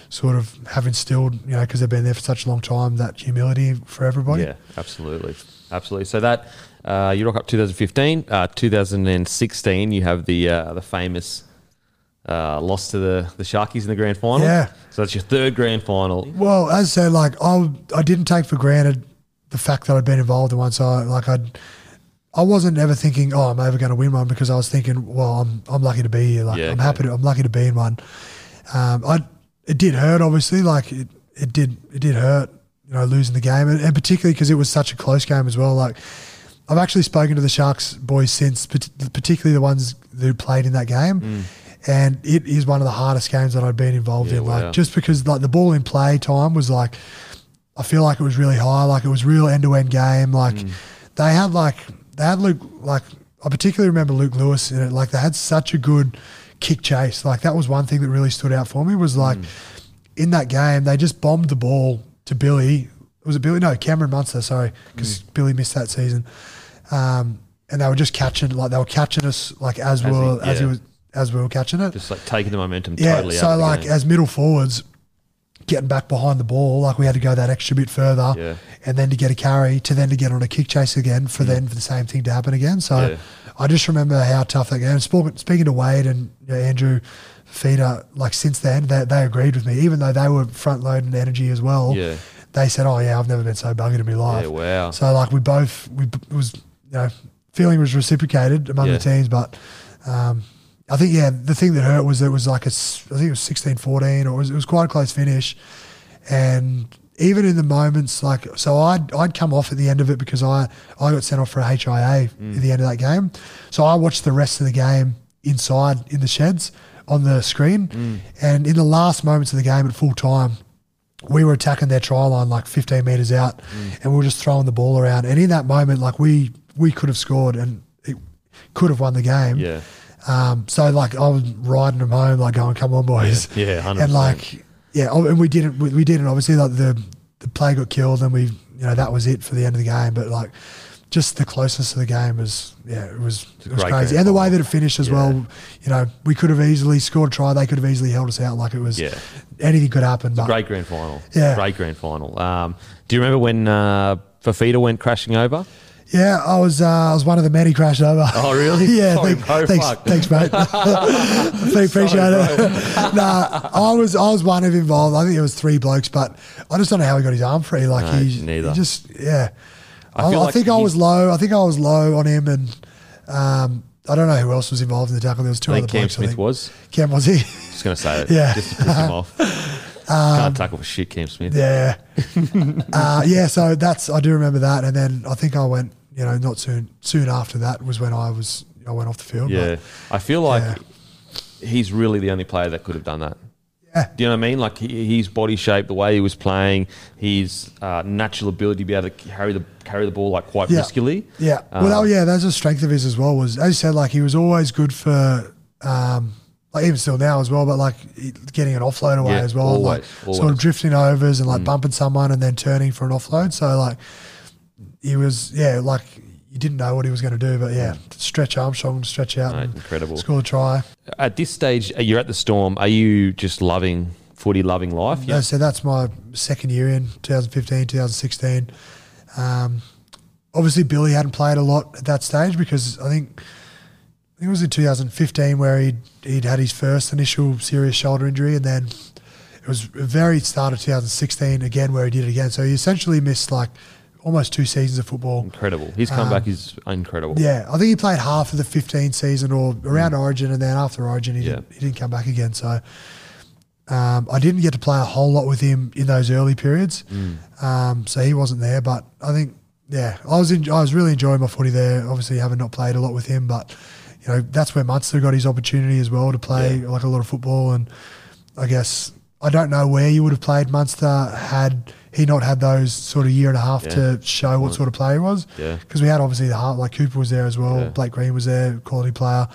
sort of have instilled, you know, because they've been there for such a long time, that humility for everybody. Yeah, absolutely. Absolutely. So that, uh, you rock up 2015. Uh, 2016, you have the uh, the famous uh, loss to the, the Sharkies in the grand final. Yeah. So that's your third grand final. Well, as I said, like, I, I didn't take for granted the fact that I'd been involved in one. So, like, I'd, I wasn't ever thinking, oh, I'm ever going to win one because I was thinking, well, I'm, I'm lucky to be here. Like, yeah, I'm happy to, I'm lucky to be in one. Um, I it did hurt, obviously. Like it, it did, it did hurt, you know, losing the game, and, and particularly because it was such a close game as well. Like I've actually spoken to the Sharks boys since, particularly the ones who played in that game. Mm. And it is one of the hardest games that I've been involved yeah, in. Like wow. just because like the ball in play time was like, I feel like it was really high. Like it was real end to end game. Like mm. they had like they had Luke like I particularly remember Luke Lewis in it. Like they had such a good kick chase. Like that was one thing that really stood out for me was like mm. in that game they just bombed the ball to Billy. It was it Billy? No, Cameron Munster. Sorry, because mm. Billy missed that season. Um, and they were just catching like they were catching us like as, as we were, yeah. as he was as we were catching it. Just like taking the momentum yeah, totally so like game. as middle forwards, getting back behind the ball, like we had to go that extra bit further, yeah. and then to get a carry, to then to get on a kick chase again, for mm. then for the same thing to happen again. So yeah. I just remember how tough that game. Speaking, speaking to Wade and you know, Andrew Fifita, like since then, they, they agreed with me, even though they were front loading energy as well. Yeah. They said, "Oh yeah, I've never been so buggered in my life." Yeah, wow. So like we both, we was you know, feeling was reciprocated among yeah. the teams, but. Um, I think yeah, the thing that hurt was it was like a, I think it was 16-14 or it was, it was quite a close finish, and even in the moments like so I'd I'd come off at the end of it because I I got sent off for a HIA mm. at the end of that game. So I watched the rest of the game inside in the sheds on the screen. Mm. And in the last moments of the game at full time, we were attacking their try line like 15 metres out mm. and we were just throwing the ball around. And in that moment, like we we could have scored and it could have won the game. Yeah. Um, so like I was riding them home, like going, "Come on, boys!" Yeah, yeah 100%. and like yeah, oh, and we didn't. We, didn't. Obviously, like the the play got killed, and we, you know, that was it for the end of the game. But like, just the closeness of the game was, yeah, it was, it was crazy, and the way that it finished as yeah. well. You know, we could have easily scored a try. They could have easily held us out. Like it was, yeah. anything could happen. But, great grand final. Yeah, great grand final. Um, do you remember when uh, Fifita went crashing over? Yeah, I was uh, I was one of the many crashed over. Oh, really? yeah, Sorry, thanks, bro, thanks, thanks, mate. I appreciate Sorry, it. nah, I was I was one of involved. I think it was three blokes, but I just don't know how he got his arm free. Like no, he, neither. he just yeah. I, I, like think I was low. I think I was low on him, and um, I don't know who else was involved in the tackle. There was two I other Cam blokes. Smith was. Cam was he? Just gonna say it. Yeah. Just to piss him off. Um, Can't tackle for shit, Cam Smith. Yeah. uh, yeah. So that's I do remember that, and then I think I went you know, not soon. Soon after that was when I was I went off the field. Yeah, I feel like yeah. he's really the only player that could have done that. Yeah. Do you know what I mean? Like his body shape, the way he was playing, his uh, natural ability to be able to carry the carry the ball like quite yeah. Yeah. Um, well, yeah, that's a strength of his as well. Was as you said, like he was always good for. Um, like even still now as well, but like getting an offload away yeah, as well, always, like always. sort of drifting overs and like mm. bumping someone and then turning for an offload. So like he was, yeah, like you didn't know what he was going to do, but yeah, stretch Armstrong, stretch out, Mate, incredible, score a try. At this stage, you're at the Storm. Are you just loving footy, loving life? Yeah, so that's my second year in 2015, 2016. Um, obviously, Billy hadn't played a lot at that stage because I think. I think it was in 2015 where he'd, he'd had his first initial serious shoulder injury, and then it was very start of 2016 again where he did it again. So he essentially missed like almost two seasons of football. Incredible. His comeback is incredible. Um, Yeah, I think he played half of the 15 season or around Origin, and then after Origin, he, Mm. Yeah. didn't, he didn't come back again. So um, I didn't get to play a whole lot with him in those early periods. Mm. Um, so he wasn't there, but I think, yeah, I was in, I was really enjoying my footy there. Obviously, having not played a lot with him, but you know that's where Munster got his opportunity as well to play Yeah. like a lot of football. And I guess I don't know where you would have played Munster had he not had those sort of year and a half Yeah. to show what sort of player he was Yeah. because we had obviously the heart. Like Cooper was there as well. Yeah. Blake Green was there, quality player.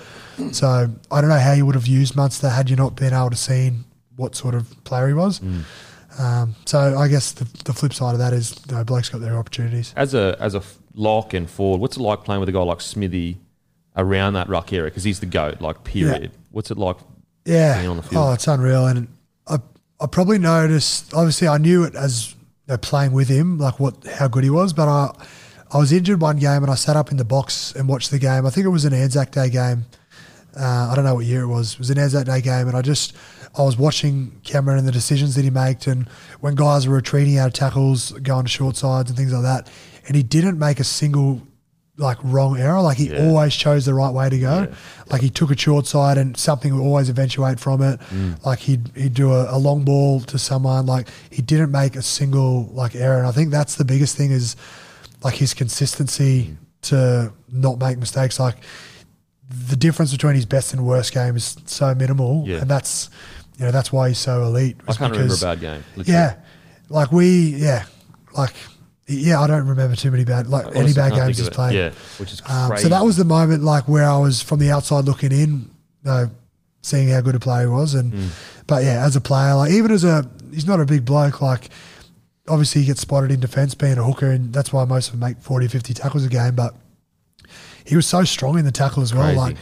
So I don't know how you would have used Munster had you not been able to see what sort of player he was. Mm. Um, so I guess the, the flip side of that is you know, Blake's got their opportunities. As a as a lock and forward, what's it like playing with a guy like Smithy around that ruck area? Because he's the goat. Like period. What's it like? Yeah. being on the field. Oh, it's unreal. And I, I probably noticed. Obviously, I knew it as know, playing with him, like what how good he was. But I, I was injured one game, and I sat up in the box and watched the game. I think it was an Anzac Day game. Uh, I don't know what year it was. It was an Anzac Day game, and I just I was watching Cameron and the decisions that he made, and when guys were retreating out of tackles, going to short sides and things like that, and he didn't make a single like wrong error. Like he Yeah. always chose the right way to go. Yeah. Like he took a short side and something would always eventuate from it. Mm. Like he'd he'd do a, a long ball to someone. Like he didn't make a single like error. And I think that's the biggest thing is like his consistency to not make mistakes. Like the difference between his best and worst game is so minimal, Yeah. and that's you know that's why he's so elite. I can't remember a bad game. literally. Yeah, like we yeah like yeah I don't remember too many bad like any bad games he's played. Yeah, which is Um, so that was the moment like where I was from the outside looking in, you know, seeing how good a player he was. And Mm. but yeah, as a player, like even as a he's not a big bloke, like obviously he gets spotted in defence being a hooker and that's why most of them make 40, 50 tackles a game. But he was so strong in the tackle as well. Crazy. Like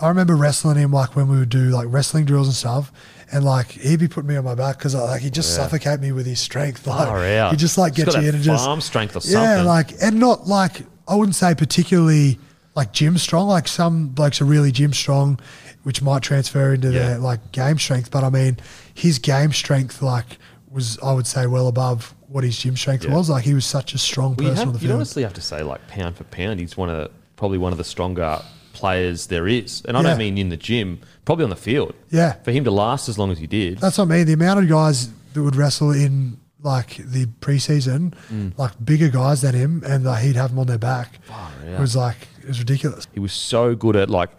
I remember wrestling him like when we would do like wrestling drills and stuff. And like he'd be putting me on my back because uh, like he'd just Yeah. suffocate me with his strength. Like Far out. he just like gets you in and just farm strength or yeah, something. like and not like I wouldn't say particularly like gym strong. Like some blokes are really gym strong, which might transfer into Yeah. their like game strength. But I mean, his game strength like was I would say well above what his gym strength Yeah. was. Like he was such a strong Well, you person on the have, honestly have to say, like pound for pound, he's one of the, probably one of the stronger players there is. And I Yeah. don't mean in the gym, probably on the field. Yeah. For him to last as long as he did. That's what I mean. The amount of guys that would wrestle in like the preseason, Mm. like bigger guys than him, and like, he'd have them on their back. Far It was like it was ridiculous. He was so good at like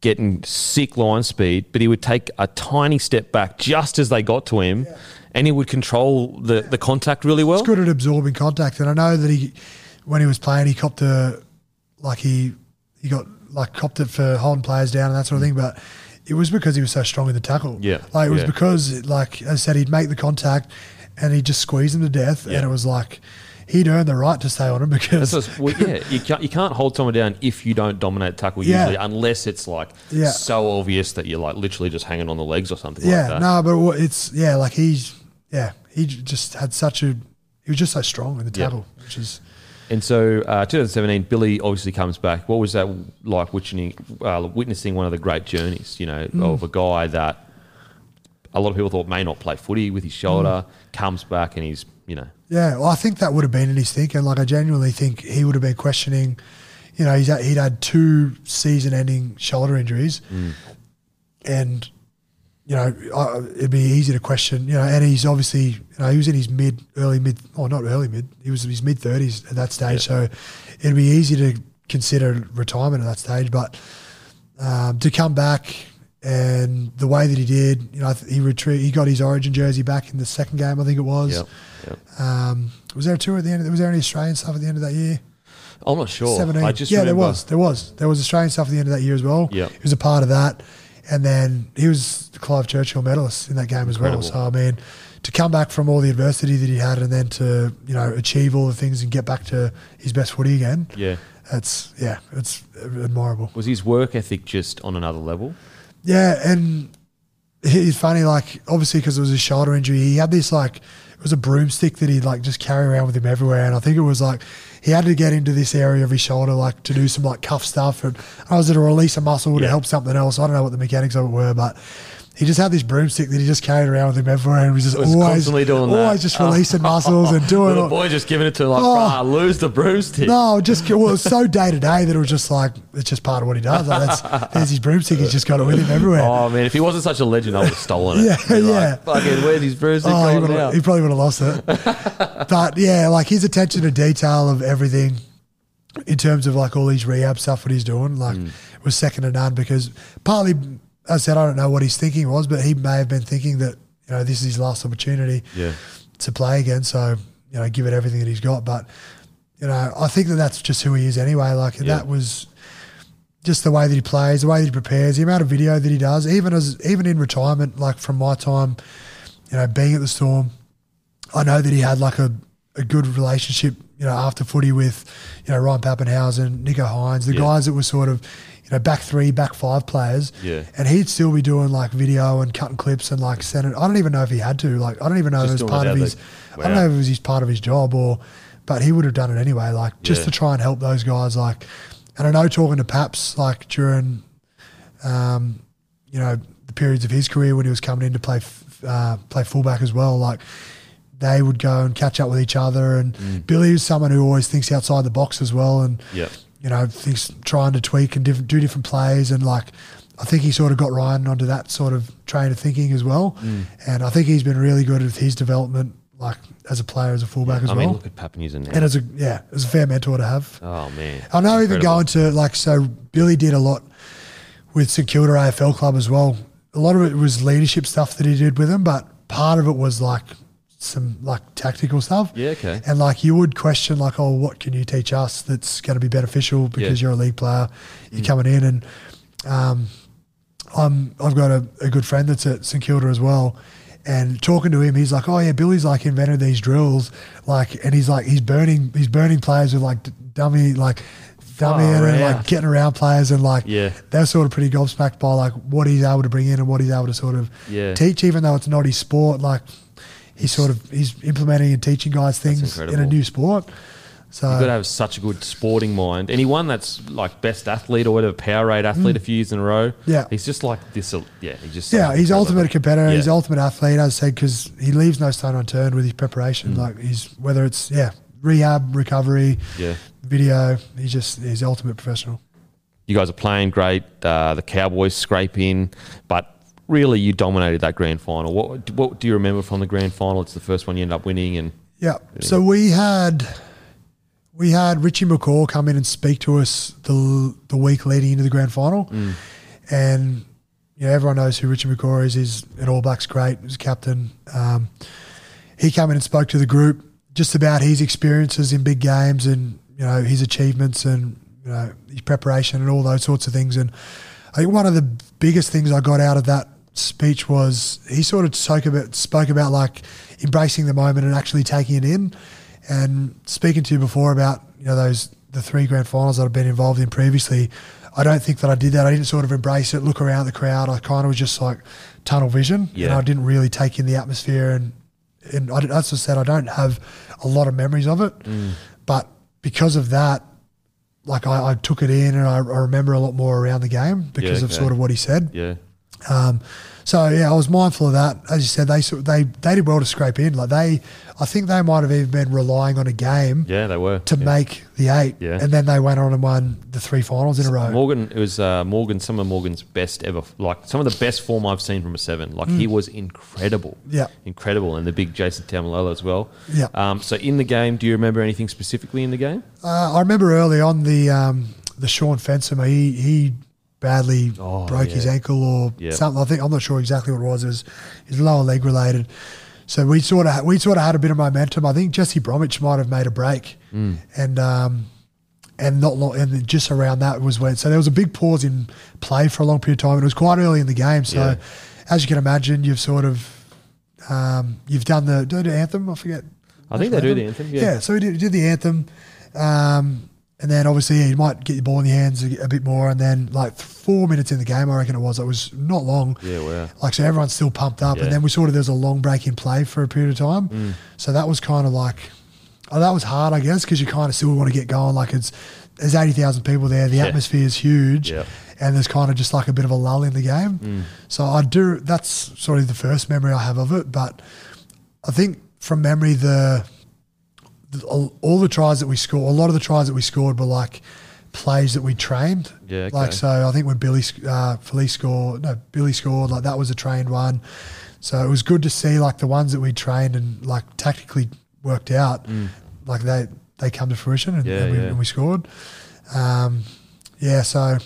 getting sick line speed, but he would take a tiny step back just as they got to him, and he would control the, the contact really well. He's good at absorbing contact, and I know that he, when he was playing, he copped a, like he, he got like copped it for holding players down and that sort of mm. thing. But it was because he was so strong in the tackle. Yeah, like it was yeah. because, like I said, he'd make the contact, and he'd just squeeze him to death, Yeah. and it was like he'd earned the right to stay on him because well, yeah, you can't, you can't hold someone down if you don't dominate tackle Yeah. usually, unless it's like Yeah. so obvious that you're like literally just hanging on the legs or something yeah, like that. no, but it's yeah, like he's yeah, he just had such a he was just so strong in the tackle, which is And so, uh, 2017, Billy obviously comes back. What was that like witnessing, uh, witnessing one of the great journeys, you know, Mm. of a guy that a lot of people thought may not play footy with his shoulder, Mm. comes back and he's, you know, Yeah, well, I think that would have been in his thinking. Like, I genuinely think he would have been questioning. You know, he's he'd had two season-ending shoulder injuries, and you know, I, it'd be easy to question. You know, and he's obviously, you know, he was in his mid, early mid, or not early mid. He was in his mid thirties at that stage, so it'd be easy to consider retirement at that stage. But um, to come back and the way that he did, you know, he retreat, he got his Origin jersey back in the second game, I think it was. yep, yep. Um, was there a tour at the end? Of, was there any Australian stuff at the end of that year? I'm not sure. 17. I just yeah, remember, there was. There was. There was Australian stuff at the end of that year as well. Yeah. He was a part of that. And then he was the Clive Churchill medalist in that game as well. So, I mean, to come back from all the adversity that he had and then to, you know, achieve all the things and get back to his best footy again, Yeah. that's, yeah, it's admirable. Was his work ethic just on another level? Yeah, and it's funny, like obviously because it was his shoulder injury, he had this like it was a broomstick that he'd like just carry around with him everywhere, and I think it was like he had to get into this area of his shoulder like to do some like cuff stuff, and I was to release a muscle to Yeah. help something else. I don't know what the mechanics of it were, but he just had this broomstick that he just carried around with him everywhere, and he was just Was always constantly doing that. always just releasing muscles and doing. Little all- boy just giving it to him like, Oh. "Brah, lose the broomstick. no, just well, it was so day to day that it was just like it's just part of what he does. Like that's there's his broomstick. He's just got it with him everywhere. Oh man, if he wasn't such a legend, I would have stolen it. Yeah, Be like, yeah. Fucking, where's his broomstick Oh, he, would've- he probably would have lost it. but yeah, like his attention to detail of everything in terms of like all these rehab stuff, what he's doing, like Mm. was second to none because partly, I said, I don't know what his thinking was, but he may have been thinking that, you know, this is his last opportunity Yeah. to play again. So, you know, give it everything that he's got. But, you know, I think that that's just who he is anyway. Like, Yeah. that was just the way that he plays, the way that he prepares, the amount of video that he does, even as even in retirement, like from my time, you know, being at the Storm, I know that he had like a, a good relationship, you know, after footy with, you know, Ryan Papenhuyzen, Nicho Hynes, the Yeah. guys that were sort of, you know, back three, back five players. Yeah. And he'd still be doing like video and cutting clips and like sending. I don't even know if he had to. Like, I don't even know if it was part of his. the- I don't know if it was his part of his job or, but he would have done it anyway. Like just Yeah. to try and help those guys. Like, and I know talking to Paps like during, um, you know, the periods of his career when he was coming in to play f- uh, play fullback as well. Like they would go and catch up with each other. And Mm. Billy is someone who always thinks outside the box as well. And Yeah. you know, thinks trying to tweak and do different plays. And like, I think he sort of got Ryan onto that sort of train of thinking as well. Mm. And I think he's been really good with his development, like as a player, as a fullback as I well. I mean, look at now. and as a yeah, as a fair mentor to have. oh man. I know even Incredible. going to like so Billy did a lot with St Kilda AFL club as well. A lot of it was leadership stuff that he did with them, but part of it was like some like tactical stuff. Yeah, okay. And like you would question like, oh, what can you teach us that's going to be beneficial because Yeah. you're a league player, you're coming in, and um, I'm I've got a, a good friend that's at St Kilda as well. And talking to him, he's like, "Oh yeah, Billy's like invented these drills, like, and he's like, he's burning, he's burning players with like d- dummy, like, dummy, Far and like getting around players, and like, Yeah. they're sort of pretty gobsmacked by like what he's able to bring in and what he's able to sort of Yeah. teach, even though it's not his sport. Like, he's sort of he's implementing and teaching guys things in a new sport. So You've got to have such a good sporting mind. Anyone that's like best athlete or whatever, Powerade athlete a few years in a row. Mm. Yeah. He's just like this. uh, Yeah. He's just. Yeah, he's ultimate competitor. Yeah. He's ultimate athlete, as I said, because he leaves no stone unturned with his preparation. Like he's whether it's yeah rehab, recovery, Yeah. video. He's just he's ultimate professional. You guys are playing great. Uh, the Cowboys scrape in, but really you dominated that grand final. What, what do you remember from the grand final? It's the first one you end up winning, and Yeah. So we had we had Richie McCaw come in and speak to us the the week leading into the grand final, Mm. and you know everyone knows who Richie McCaw is. He's an All Blacks great. He's captain. Um, he came in and spoke to the group just about his experiences in big games and you know his achievements and you know his preparation and all those sorts of things. And I think one of the biggest things I got out of that speech was he sort of spoke about spoke about like embracing the moment and actually taking it in. And speaking to you before about you know those the three grand finals that I've been involved in previously, I don't think that I did that. I didn't sort of embrace it, look around the crowd. I kind of was just like tunnel vision, and I didn't really take in the atmosphere. And and I, as I said, I don't have a lot of memories of it, mm. but because of that, like I, I took it in, and I, I remember a lot more around the game because of okay. sort of what he said. yeah, Um, so yeah, I was mindful of that. As you said, they they they did well to scrape in. Like they, I think they might have even been relying on a game yeah, they were to yeah. make the eight, Yeah. and then they went on and won the three finals in a row. Morgan, it was uh, Morgan. Some of Morgan's best ever, like some of the best form I've seen from a seven. Like he was incredible, Mm. Yeah. incredible, and the big Jason Taumalolo as well. Yeah. Um, so in the game, do you remember anything specifically in the game? Uh, I remember early on the um, the Shaun Fensom, he he badly Oh, broke yeah. his ankle or Yeah. something. I think I'm not sure exactly what it was. It was his lower leg related. So we sort of we sort of had a bit of momentum. I think Jesse Bromwich might have made a break, Mm. and um, and not long, and just around that was when. So there was a big pause in play for a long period of time. It was quite early in the game. So Yeah. as you can imagine, you've sort of um, you've done the do the anthem. I forget. I think they do the anthem, yeah. so we did, did the anthem. Um, and then obviously yeah, you might get your ball in your hands a, a bit more, and then like four minutes in the game, I reckon it was. It was not long. Yeah, wow. Like so, everyone's still pumped up, Yeah. Mm. and then we sort of there's a long break in play for a period of time. So that was kind of like, oh, that was hard, I guess, because you kind of still want to get going. Like it's there's eighty thousand people there, the Yeah. atmosphere is huge, Yeah. and there's kind of just like a bit of a lull in the game. Mm. So I do. That's sort of the first memory I have of it. But I think from memory, the all, the tries that we scored, a lot of the tries that we scored were like plays that we trained. Yeah, okay. Like so, I think when Billy uh, Felise scored, no, Billy scored, like that was a trained one. So it was good to see like the ones that we trained and like tactically worked out, like they they come to fruition and, Mm. Yeah, and, we, yeah. and we scored. Um, yeah, so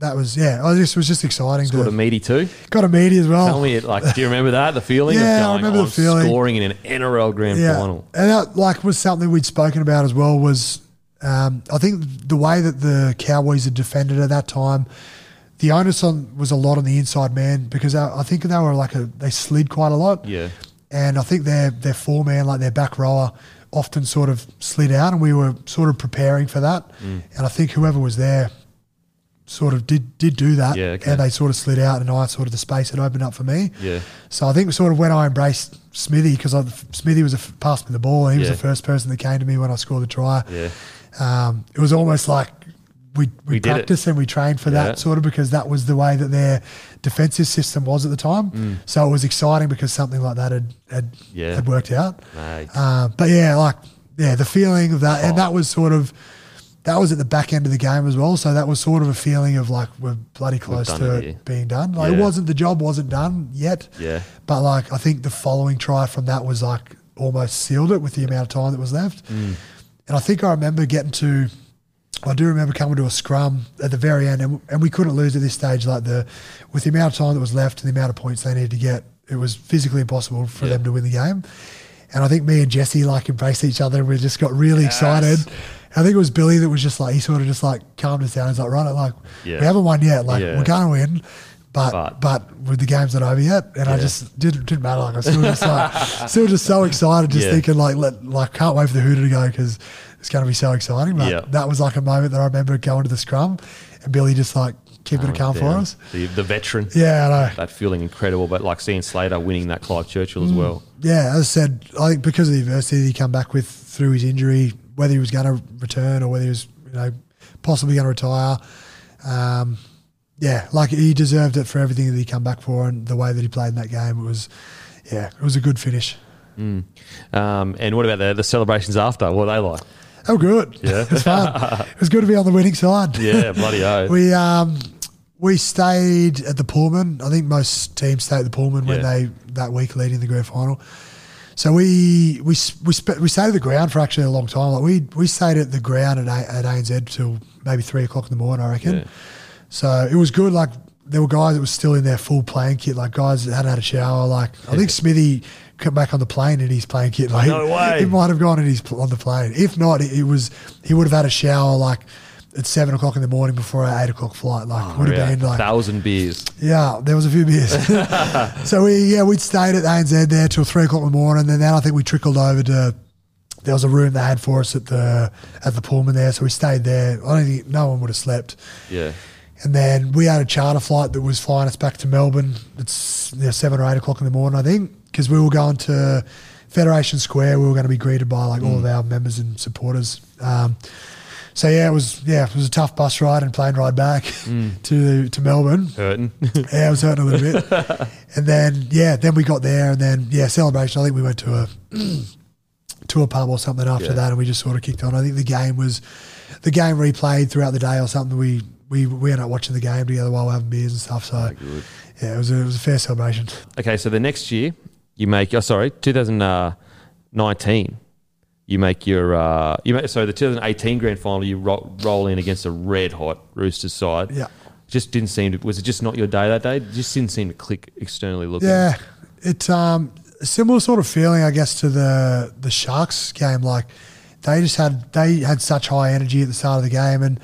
that was yeah. I just was just exciting. Scored to, a meaty too. got a meaty as well. Tell me, like, do you remember that? The feeling Yeah, I of going remember the feeling. scoring in an NRL grand yeah, final. and that like was something we'd spoken about as well. Was um, I think the way that the Cowboys had defended at that time, the onus on was a lot on the inside man because I, I think they were like a they slid quite a lot. Yeah. and I think their their four man, like their back rower, often sort of slid out, and we were sort of preparing for that. Mm. And I think whoever was there sort of did did do that, Yeah, okay. and they sort of slid out, and I sort of the space had opened up for me. Yeah. So I think sort of when I embraced Smithy, because Smithy was a f- passed me the ball, he was the first person that came to me when I scored the try. Yeah. Um, it was almost like we we, We practiced and we trained for Yeah. that sort of because that was the way that their defensive system was at the time. Mm. So it was exciting because something like that had had, Yeah. had worked out. Mate. Uh, but yeah, like yeah, the feeling of that, Oh. and that was sort of that was at the back end of the game as well. So that was sort of a feeling of like we're bloody close to it it being done. Like it wasn't the job wasn't done yet. Yeah. But like I think the following try from that was like almost sealed it with the amount of time that was left. Mm. And I think I remember getting to I do remember coming to a scrum at the very end and, and we couldn't lose at this stage like the with the amount of time that was left and the amount of points they needed to get, it was physically impossible for Yeah. them to win the game. And I think me and Jesse like embraced each other and we just got really excited. I think it was Billy that was just like he sort of just like calmed us down. He's like, right, like Yeah. we haven't won yet. Like Yeah. we're gonna win. But, But- but with the game's not over yet, and I just didn't didn't matter. Like I was still just like still just so excited, just Yeah. thinking like let like can't wait for the Hooter to go because it's going to be so exciting. But Yeah. that was like a moment that I remember going to the scrum, and Billy just like keeping it calm for us. The, the veteran. Yeah, I know. That feeling incredible, but like seeing Slater winning that Clive Churchill Mm. as well. Yeah, as I said, I think because of the adversity that he come back with through his injury, whether he was going to return or whether he was, you know, possibly going to retire, um, yeah, like he deserved it for everything that he come back for and the way that he played in that game. It was, yeah, it was a good finish. Um, and what about the, the celebrations after? What were they like? Oh, good. Yeah. it was fun. it was good to be on the winning side. Yeah, bloody oath. We um we stayed at the Pullman. I think most teams stay at the Pullman when they that week leading the grand final. So we we we sp- we stayed at the ground for actually a long time. Like we we stayed at the ground at, a- at ANZ till maybe three o'clock in the morning. I reckon. Yeah. So it was good. Like there were guys that was still in their full playing kit. Like guys that hadn't had a shower. Like I think Smithy came back on the plane in his playing kit. Like No way. He might have gone in his pl- on the plane. If not, it, it was he would have had a shower like at seven o'clock in the morning before our eight o'clock flight. Like would have Yeah, been like thousand beers. yeah, there was a few beers. so we yeah we'd stayed at ANZ there till three o'clock in the morning, and then I think we trickled over to. There was a room they had for us at the at the Pullman there, so we stayed there. I don't think no one would have slept. Yeah. And then we had a charter flight that was flying us back to Melbourne. It's you know, seven or eight o'clock in the morning, I think, because we were going to Federation Square. We were going to be greeted by like all of our members and supporters. Um, so yeah, it was yeah, it was a tough bus ride and plane ride back mm. to to Melbourne. Hurting. Yeah, it was hurting a little bit. and then yeah, then we got there, and then yeah, celebration. I think we went to a to a pub or something after Yeah. that, and we just sort of kicked on. I think the game was the game replayed throughout the day or something. We we we ended up watching the game together while we're having beers and stuff. So yeah, it was a, it was a fair celebration. Okay, so the next year you make. Oh, sorry, 2019. Uh, You make your. Uh, you make so the 2018 grand final. You ro- roll in against a red hot Roosters side. Yeah. Just didn't seem to. Was it just not your day that day? It just didn't seem to click externally looking. Yeah, it's um similar sort of feeling, I guess, to the the Sharks game. Like they just had they had such high energy at the start of the game, and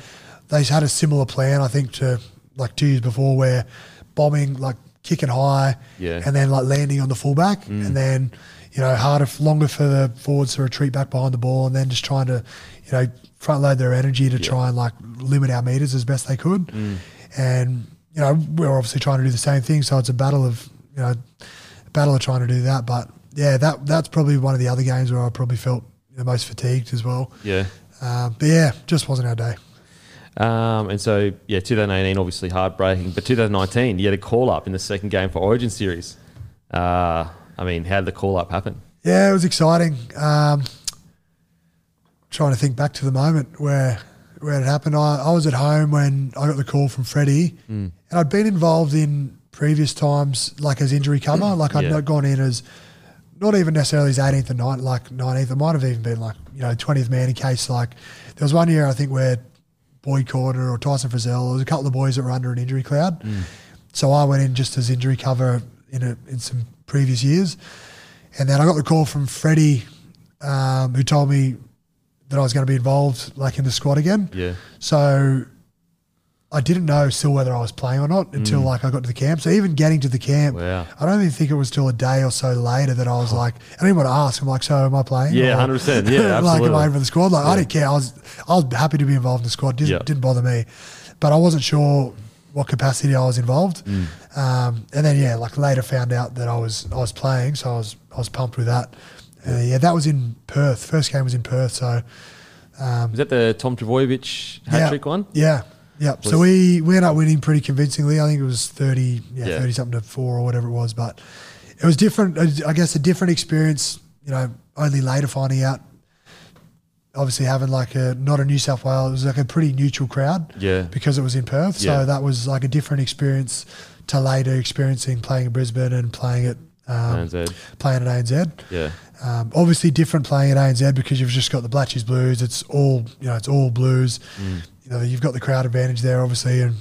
they just had a similar plan. I think to like two years before, where bombing like kicking high, Yeah. and then like landing on the fullback, Mm. and then you know harder longer for the forwards to retreat back behind the ball, and then just trying to you know front load their energy to try and like limit our meters as best they could, Mm. and you know we're obviously trying to do the same thing. So it's a battle of you know a battle of trying to do that. But yeah, that that's probably one of the other games where I probably felt the most fatigued as well. Yeah. Uh, but yeah, just wasn't our day. Um, and so, yeah, 2018 obviously heartbreaking, but 2019 you had a call up in the second game for Origin series. Uh, I mean, how did the call up happen? Yeah, it was exciting. Um, trying to think back to the moment where where it happened. I, I was at home when I got the call from Freddie, and I'd been involved in previous times, like as injury cover. Like I'd Yeah. not gone in as not even necessarily as 18th or 9th, like 19th. It might have even been like you know 20th man in case like there was one year I think where Boyd Cordner or Tyson Frizell, there was a couple of boys that were under an injury cloud. So I went in just as injury cover in a, in some previous years, and then I got the call from Freddie, um, who told me that I was going to be involved like in the squad again. Yeah. So I didn't know still whether I was playing or not until like I got to the camp. So even getting to the camp, Wow. I don't even think it was till a day or so later that I was like, I didn't want to ask. I'm like, so am I playing? Yeah, Or- 100%. Yeah, like, am. I in for the squad? Like, I didn't care. I was, I was happy to be involved in the squad. Didn't, Yeah. didn't bother me, but I wasn't sure what capacity I was involved. Mm. Um, and then yeah, like later found out that I was I was playing, so I was I was pumped with that. Uh, yeah, that was in Perth. First game was in Perth, so Was that the Tom Trbojevic hat yeah, trick one? Yeah, yeah. Was- so we we ended up winning pretty convincingly. I think it was thirty, yeah, Yeah. thirty something to four or whatever it was. But it was different. I guess a different experience. You know, only later finding out. Obviously, having like a not a New South Wales, it was like a pretty neutral crowd. Yeah. because it was in Perth. So that was like a different experience to later experiencing playing in Brisbane and playing at um, ANZ. playing at ANZ. Yeah. Um, obviously, different playing at ANZ because you've just got the Blatchy's Blues. It's all you know. It's all Blues. You know, you've got the crowd advantage there, obviously, and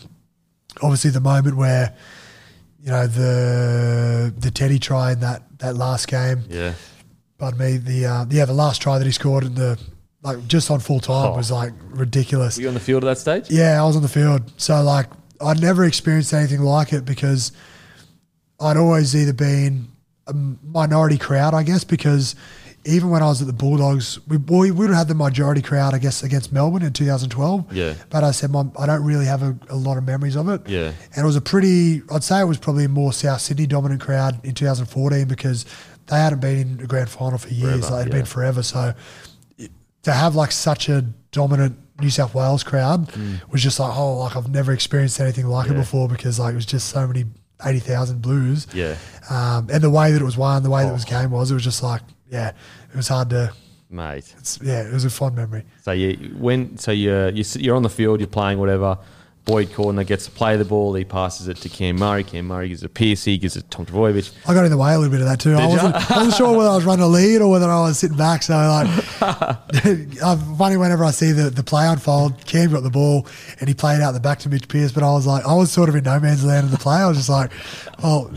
obviously the moment where you know the the Teddy try in that that last game. Yeah. Pardon me. The uh, yeah, the last try that he scored in the like just on full time Oh. was like ridiculous. Were you on the field at that stage? Yeah, I was on the field. So like I'd never experienced anything like it because I'd always either been a minority crowd, I guess, because even when I was at the Bulldogs, we we would have had the majority crowd, I guess, against Melbourne in 2012. Yeah. But I said, Mum, I don't really have a, a lot of memories of it. Yeah. And it was a pretty, I'd say it was probably a more South Sydney dominant crowd in 2014 because they hadn't been in a grand final for years. Forever, like, it'd yeah. been forever. So to have like such a dominant New South Wales crowd was just like, oh, like I've never experienced anything like it Mm. Before because like it was just so many 80,000 blues. Yeah. Um, and the way that it was won, the way that it was game was, it was just like, yeah, it was hard to, Mate. it's, yeah, it was a fond memory. So you when so you you sit- you're on the field, you're playing whatever. Boyd Cordner gets to play the ball. He passes it to Cam Murray. Cam Murray gives it to Piercy. Gives it to Tom Trbojevic. I got in the way a little bit of that too. I Did ya? wasn't, I wasn't sure whether I was running a lead or whether I was sitting back. So like, I'm funny whenever I see the, the play unfold. Cam got the ball and he played out the back to Mitch Pearce, but I was like, I was sort of in no man's land in the play. I was just like, oh,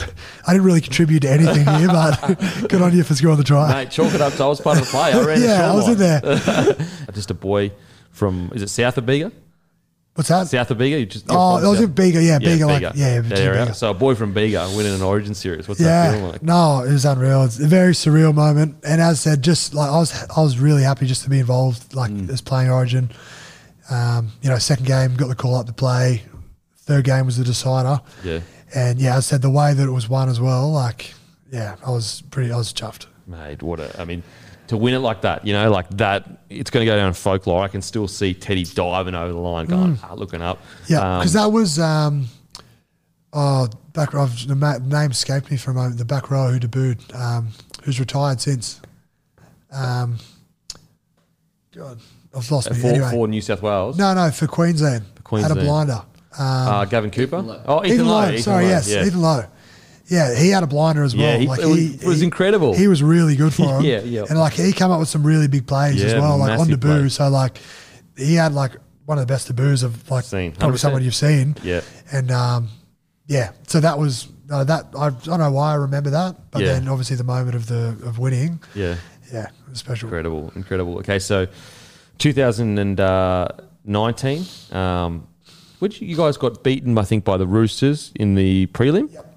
I didn't really contribute to anything here, but good on you for scoring the try. Mate, chalk it up. So I was part of the play. I ran the yeah, I was short in there. Just a boy from is it South of Bega? What's that? South of Bega. You just Oh, from I was in Bega. Yeah, Bega. Like, yeah, That area. Bega. So a boy from Bega winning an Origin series. What's that feeling like? no, it was unreal. It's a very surreal moment, and as I said, just like I was, I was really happy just to be involved, like Mm. as playing Origin. Um, you know, second game got the call up to play. Third game was the decider, Yeah, and yeah, as I said the way that it was won as well. Like, yeah, I was pretty, I was chuffed. mate. What a. I mean, to win it like that, you know, like that. It's going to go down in folklore. I can still see Teddy diving over the line, going, ah, looking up. Mm. Yeah, Um, because that was um, oh back row. The ma- name escaped me for a moment. The back row who debuted, um, who's retired since. Um, God, I've lost me. for, anyway, for New South Wales. No, no, for Queensland. Had Queensland. a blinder. Um, Uh, Gavin Cooper. Ethan Lowe. Oh, Ethan, Ethan Lowe. Lowe. Ethan Sorry, Lowe, yes, Yeah. Ethan Lowe. Yeah, he had a blinder as well. Yeah, he- like it was- was incredible. He was really good for him. Yeah, yeah. And like he came up with some really big plays as well, like on debut. plays. So like he had like one of the best debuts of like Seen, probably someone you've seen. Yeah. And um, yeah, so that was uh, that. I, I don't know why I remember that, but Yeah. then obviously the moment of the of winning, Yeah. yeah, it was special. Incredible, incredible. Okay, so 2019, um, which you guys got beaten, I think, by the Roosters in the prelim. Yep.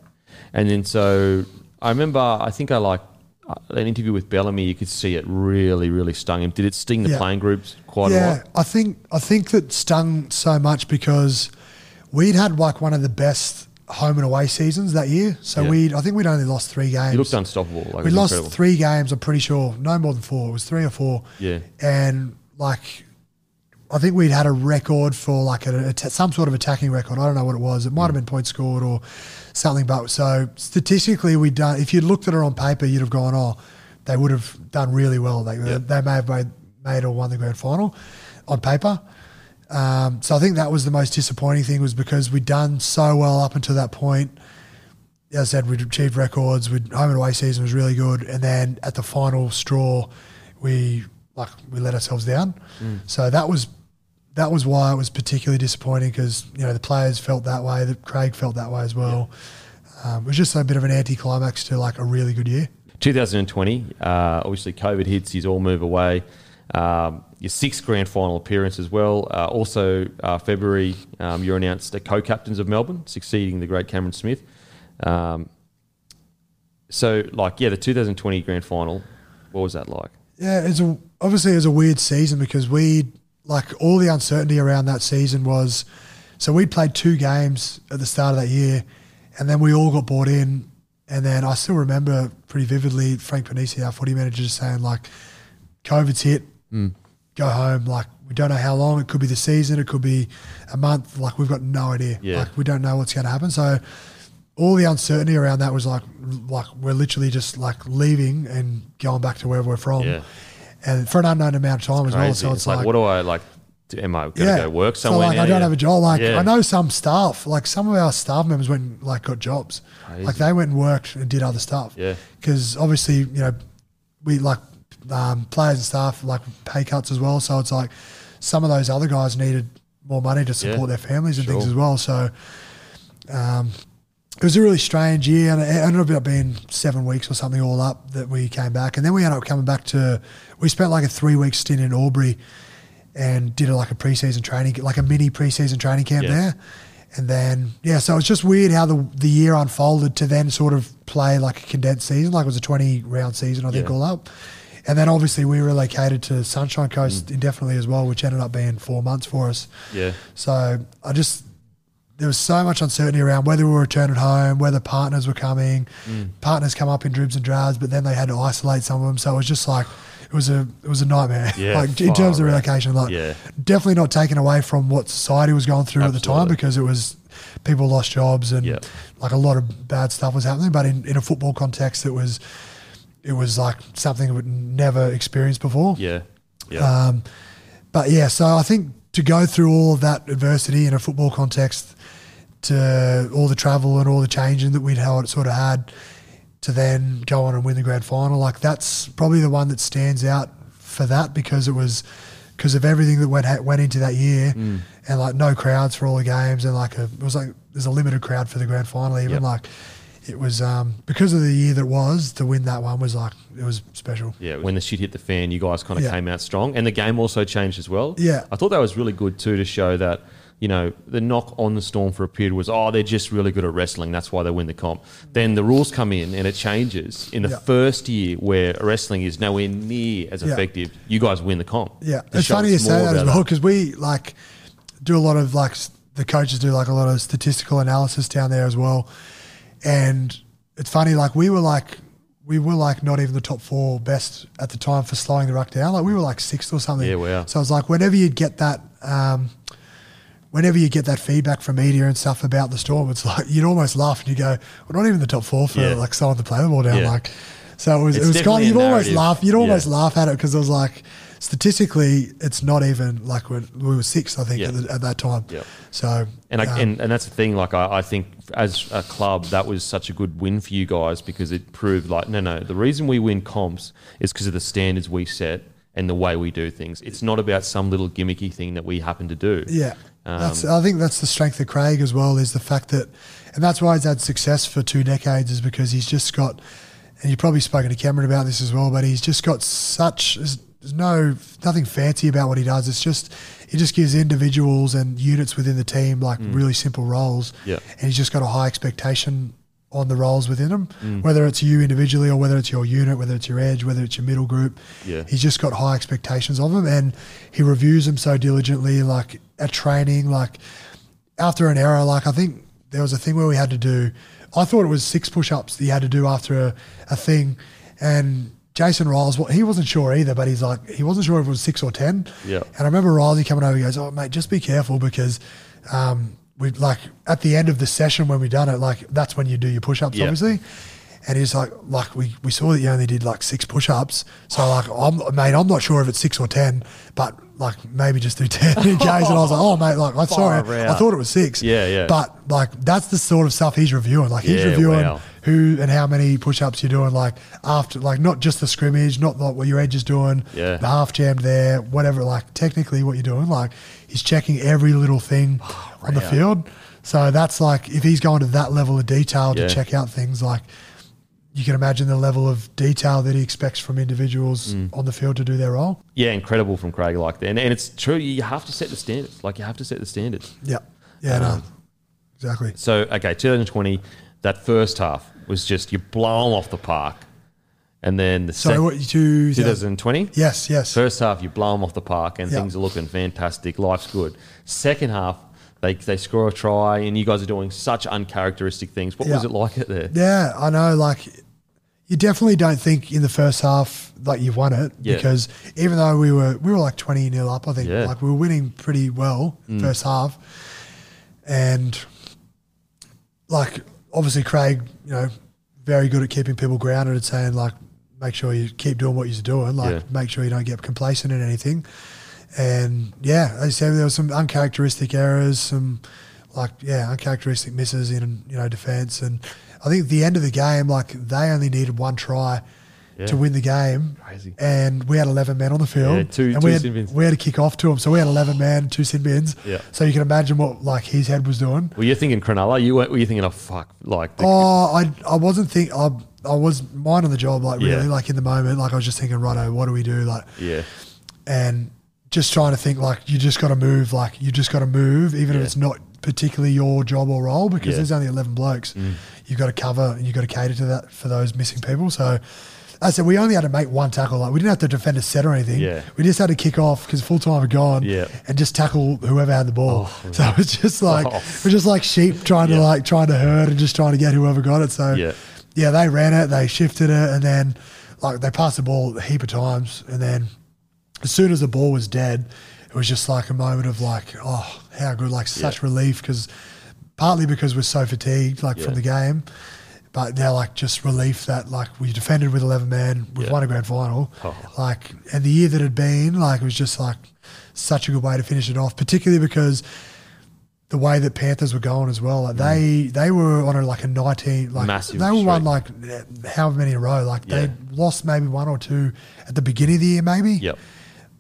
And then so I remember, I think I like uh, an interview with Bellamy. You could see it really, really stung him. Did it sting the Yeah. playing groups quite a yeah, lot? I think I think that stung so much because we'd had like one of the best home and away seasons that year. So Yeah. we I think we'd only lost three games. You looked unstoppable. Like, we lost incredible. three games. I'm pretty sure, no more than four. It was three or four. Yeah. And like, I think we'd had a record for like a, a, some sort of attacking record. I don't know what it was. It might have been points scored or something. But so statistically, we done. If you'd looked at it on paper, you'd have gone, oh, they would have done really well. They Yeah. they may have made made or won the grand final on paper. Um, so I think that was the most disappointing thing was because we'd done so well up until that point. As I said, we'd achieved records. We'd home and away season was really good, and then at the final straw, we like we let ourselves down. So that was that was why it was particularly disappointing because you know the players felt that way, that Craig felt that way as well. Um, it was just a bit of an anticlimax to like a really good year. 2020, uh, obviously COVID hits, he's all move away. Um, your sixth grand final appearance as well. Uh, also, uh, February, um, you're announced the co-captains of Melbourne, succeeding the great Cameron Smith. Um, so, like, yeah, the 2020 grand final, what was that like? Yeah, it's a, obviously it was a weird season because we like all the uncertainty around that season was so we'd played two games at the start of that year, and then we all got bought in, and then I still remember pretty vividly Frank Ponissi, our footy manager, just saying like, COVID's hit, mm. go home. Like we don't know how long. It could be the season. It could be a month. Like we've got no idea. Yeah. Like we don't know what's going to happen. So all the uncertainty around that was like, like we're literally just like leaving and going back to wherever we're from. Yeah. And for an unknown amount of time as well. So it's, like, what do I like? Am I going to go work so somewhere like now? I don't Yeah. have a job. Like Yeah. I know some staff, like some of our staff members went and, like got jobs. Crazy. Like they went and worked and did other stuff. Yeah. Because obviously, you know, we like um, players and staff like pay cuts as well. So it's like some of those other guys needed more money to support Yeah. their families and things as well. So um, it was a really strange year, and it ended up being seven weeks or something all up that we came back, and then we ended up coming back to. We spent like a three week stint in Albury, and did a, like a preseason training, like a mini preseason training camp Yes. there, and then yeah, so it's just weird how the the year unfolded to then sort of play like a condensed season, like it was a twenty round season, I think Yeah. all up. And then obviously we relocated to Sunshine Coast Mm. indefinitely as well, which ended up being four months for us. Yeah. So I just there was so much uncertainty around whether we were returning home, whether partners were coming. Mm. Partners come up in dribs and drabs, but then they had to isolate some of them. So it was just like it was a it was a nightmare. Yeah, like in terms of relocation, like Yeah. definitely not taken away from what society was going through at the time because it was people lost jobs and Yeah. like a lot of bad stuff was happening. But in, in a football context, it was it was like something we'd never experienced before. Yeah. Yeah. Um, but yeah, so I think to go through all of that adversity in a football context, to all the travel and all the changing that we'd had, sort of had, to then go on and win the grand final, like that's probably the one that stands out for that because it was because of everything that went went into that year, Mm. and like no crowds for all the games, and like a, it was like there's a limited crowd for the grand final, even Yep. like. It was um, because of the year that was to win that one was like it was special. Yeah, when the shit hit the fan, you guys kind of Yeah. came out strong, and the game also changed as well. Yeah. I thought that was really good too to show that you know the knock on the Storm for a period was oh they're just really good at wrestling, that's why they win the comp. Then the rules come in and it changes in the Yeah. first year where wrestling is nowhere near as Yeah. effective. You guys win the comp. Yeah, To it's funny you say that as well because we like do a lot of like the coaches do like a lot of statistical analysis down there as well, and it's funny like we were like we were like not even the top four best at the time for slowing the ruck down. Like we were like sixth or something. Yeah, wow. So it's like whenever you'd get that. Um, Whenever you get that feedback from media and stuff about the storm, it's like you'd almost laugh and you go, "We're not even the top four for Yeah. like someone to play the ball down." Yeah. Like, so it was. It's it was kind of you'd almost laugh. You'd almost laugh at it because it was like statistically, it's not even like we're, we were six, I think, Yeah. at, the, at that time. Yeah. So And, I, um, and and that's the thing. Like I, I think as a club, that was such a good win for you guys because it proved like no, no. The reason we win comps is because of the standards we set and the way we do things. It's not about some little gimmicky thing that we happen to do. Yeah, Um, that's. I think that's the strength of Craig as well. Is the fact that, and that's why he's had success for two decades. Is because he's just got, and you've probably spoken to Cameron about this as well. But he's just got such. There's, there's no nothing fancy about what he does. It's just he just gives individuals and units within the team like really simple roles. Mm. Yeah. and he's just got a high expectation on the roles within them, Mm. whether it's you individually or whether it's your unit, whether it's your edge, whether it's your middle group. Yeah. He's just got high expectations of them and he reviews them so diligently, like at training, like after an error, like I think there was a thing where we had to do, I thought it was six push ups that you had to do after a, a thing. And Jason Ryles, well, he wasn't sure either, but he's like, he wasn't sure if it was six or 10. Yeah. And I remember Riley coming over, he goes, Oh, mate, just be careful because um, we like at the end of the session when we done it, like that's when you do your push ups, Yeah. obviously. And he's like, like we, we saw that you only did like six push ups. So like, I'm mate, I'm not sure if it's six or ten, but like maybe just do ten in case. And I was like, oh mate, like I'm sorry, I thought it was six. Yeah, yeah. But like that's the sort of stuff he's reviewing. Like he's Yeah, reviewing wow. who and how many push ups you're doing. Like after, like not just the scrimmage, not like what your edge is doing, Yeah. the half jam there, whatever. Like technically what you're doing. Like he's checking every little thing on the field. So that's like if he's going to that level of detail Yeah. to check out things like you can imagine the level of detail that he expects from individuals Mm. on the field to do their role. Yeah, incredible from Craig like that. And, and it's true, you have to set the standards. Like, you have to set the standards. Yeah. Yeah, no. Um, Exactly. So, okay, 2020, that first half was just you blow them off the park. And then the Sorry, sec- what you 2020? Yes, yes. First half, you blow them off the park and Yeah. things are looking fantastic. Life's good. Second half, they, they score a try and you guys are doing such uncharacteristic things. What was it like it there? Yeah, I know. Like, you definitely don't think in the first half that you've won it Yeah. because even though we were we were like twenty nil up, I think Yeah. Mm. like we were winning pretty well first half, and like obviously Craig, you know, very good at keeping people grounded and saying like make sure you keep doing what you're doing, like Yeah. make sure you don't get complacent in anything. And yeah, as I said, there were some uncharacteristic errors, some like yeah, uncharacteristic misses in you know defense, and I think at the end of the game, like they only needed one try Yeah. to win the game, Crazy. and we had eleven men on the field, Yeah, two- and two we had, sin bins. we had to kick off to them, so we had eleven men, two sin bins. Yeah. So you can imagine what like his head was doing. Were you thinking Cronulla? You were, were you thinking, oh, fuck, like, the, Oh, I I wasn't think I I was mine on the job like really Yeah. like in the moment like I was just thinking righto what do we do like yeah, and just trying to think like you just got to move like you just got to move even if it's not particularly your job or role because Yeah. Mm. there's only 11 blokes you've got to cover and you've got to cater to that for those missing people so I said we only had to make one tackle like we didn't have to defend a set or anything Yeah. we just had to kick off because full time had gone Yeah. and just tackle whoever had the ball Oh, so it was just like Oh. was just like sheep trying to like trying to herd and just trying to get whoever got it so Yeah. yeah, they ran it, they shifted it, and then like they passed the ball a heap of times, and then as soon as the ball was dead, it was just like a moment of like, oh, how good, like such Yeah. relief because partly because we're so fatigued like from the game, but now like just relief that like we defended with eleven men, we've Yeah. won a grand final, Oh. like and the year that had been like it was just like such a good way to finish it off, particularly because the way that Panthers were going as well. Like mm. they they were on a like a nineteen like Massive they were streak. like however many in a row. Like Yeah. they lost maybe one or two at the beginning of the year, maybe. yep.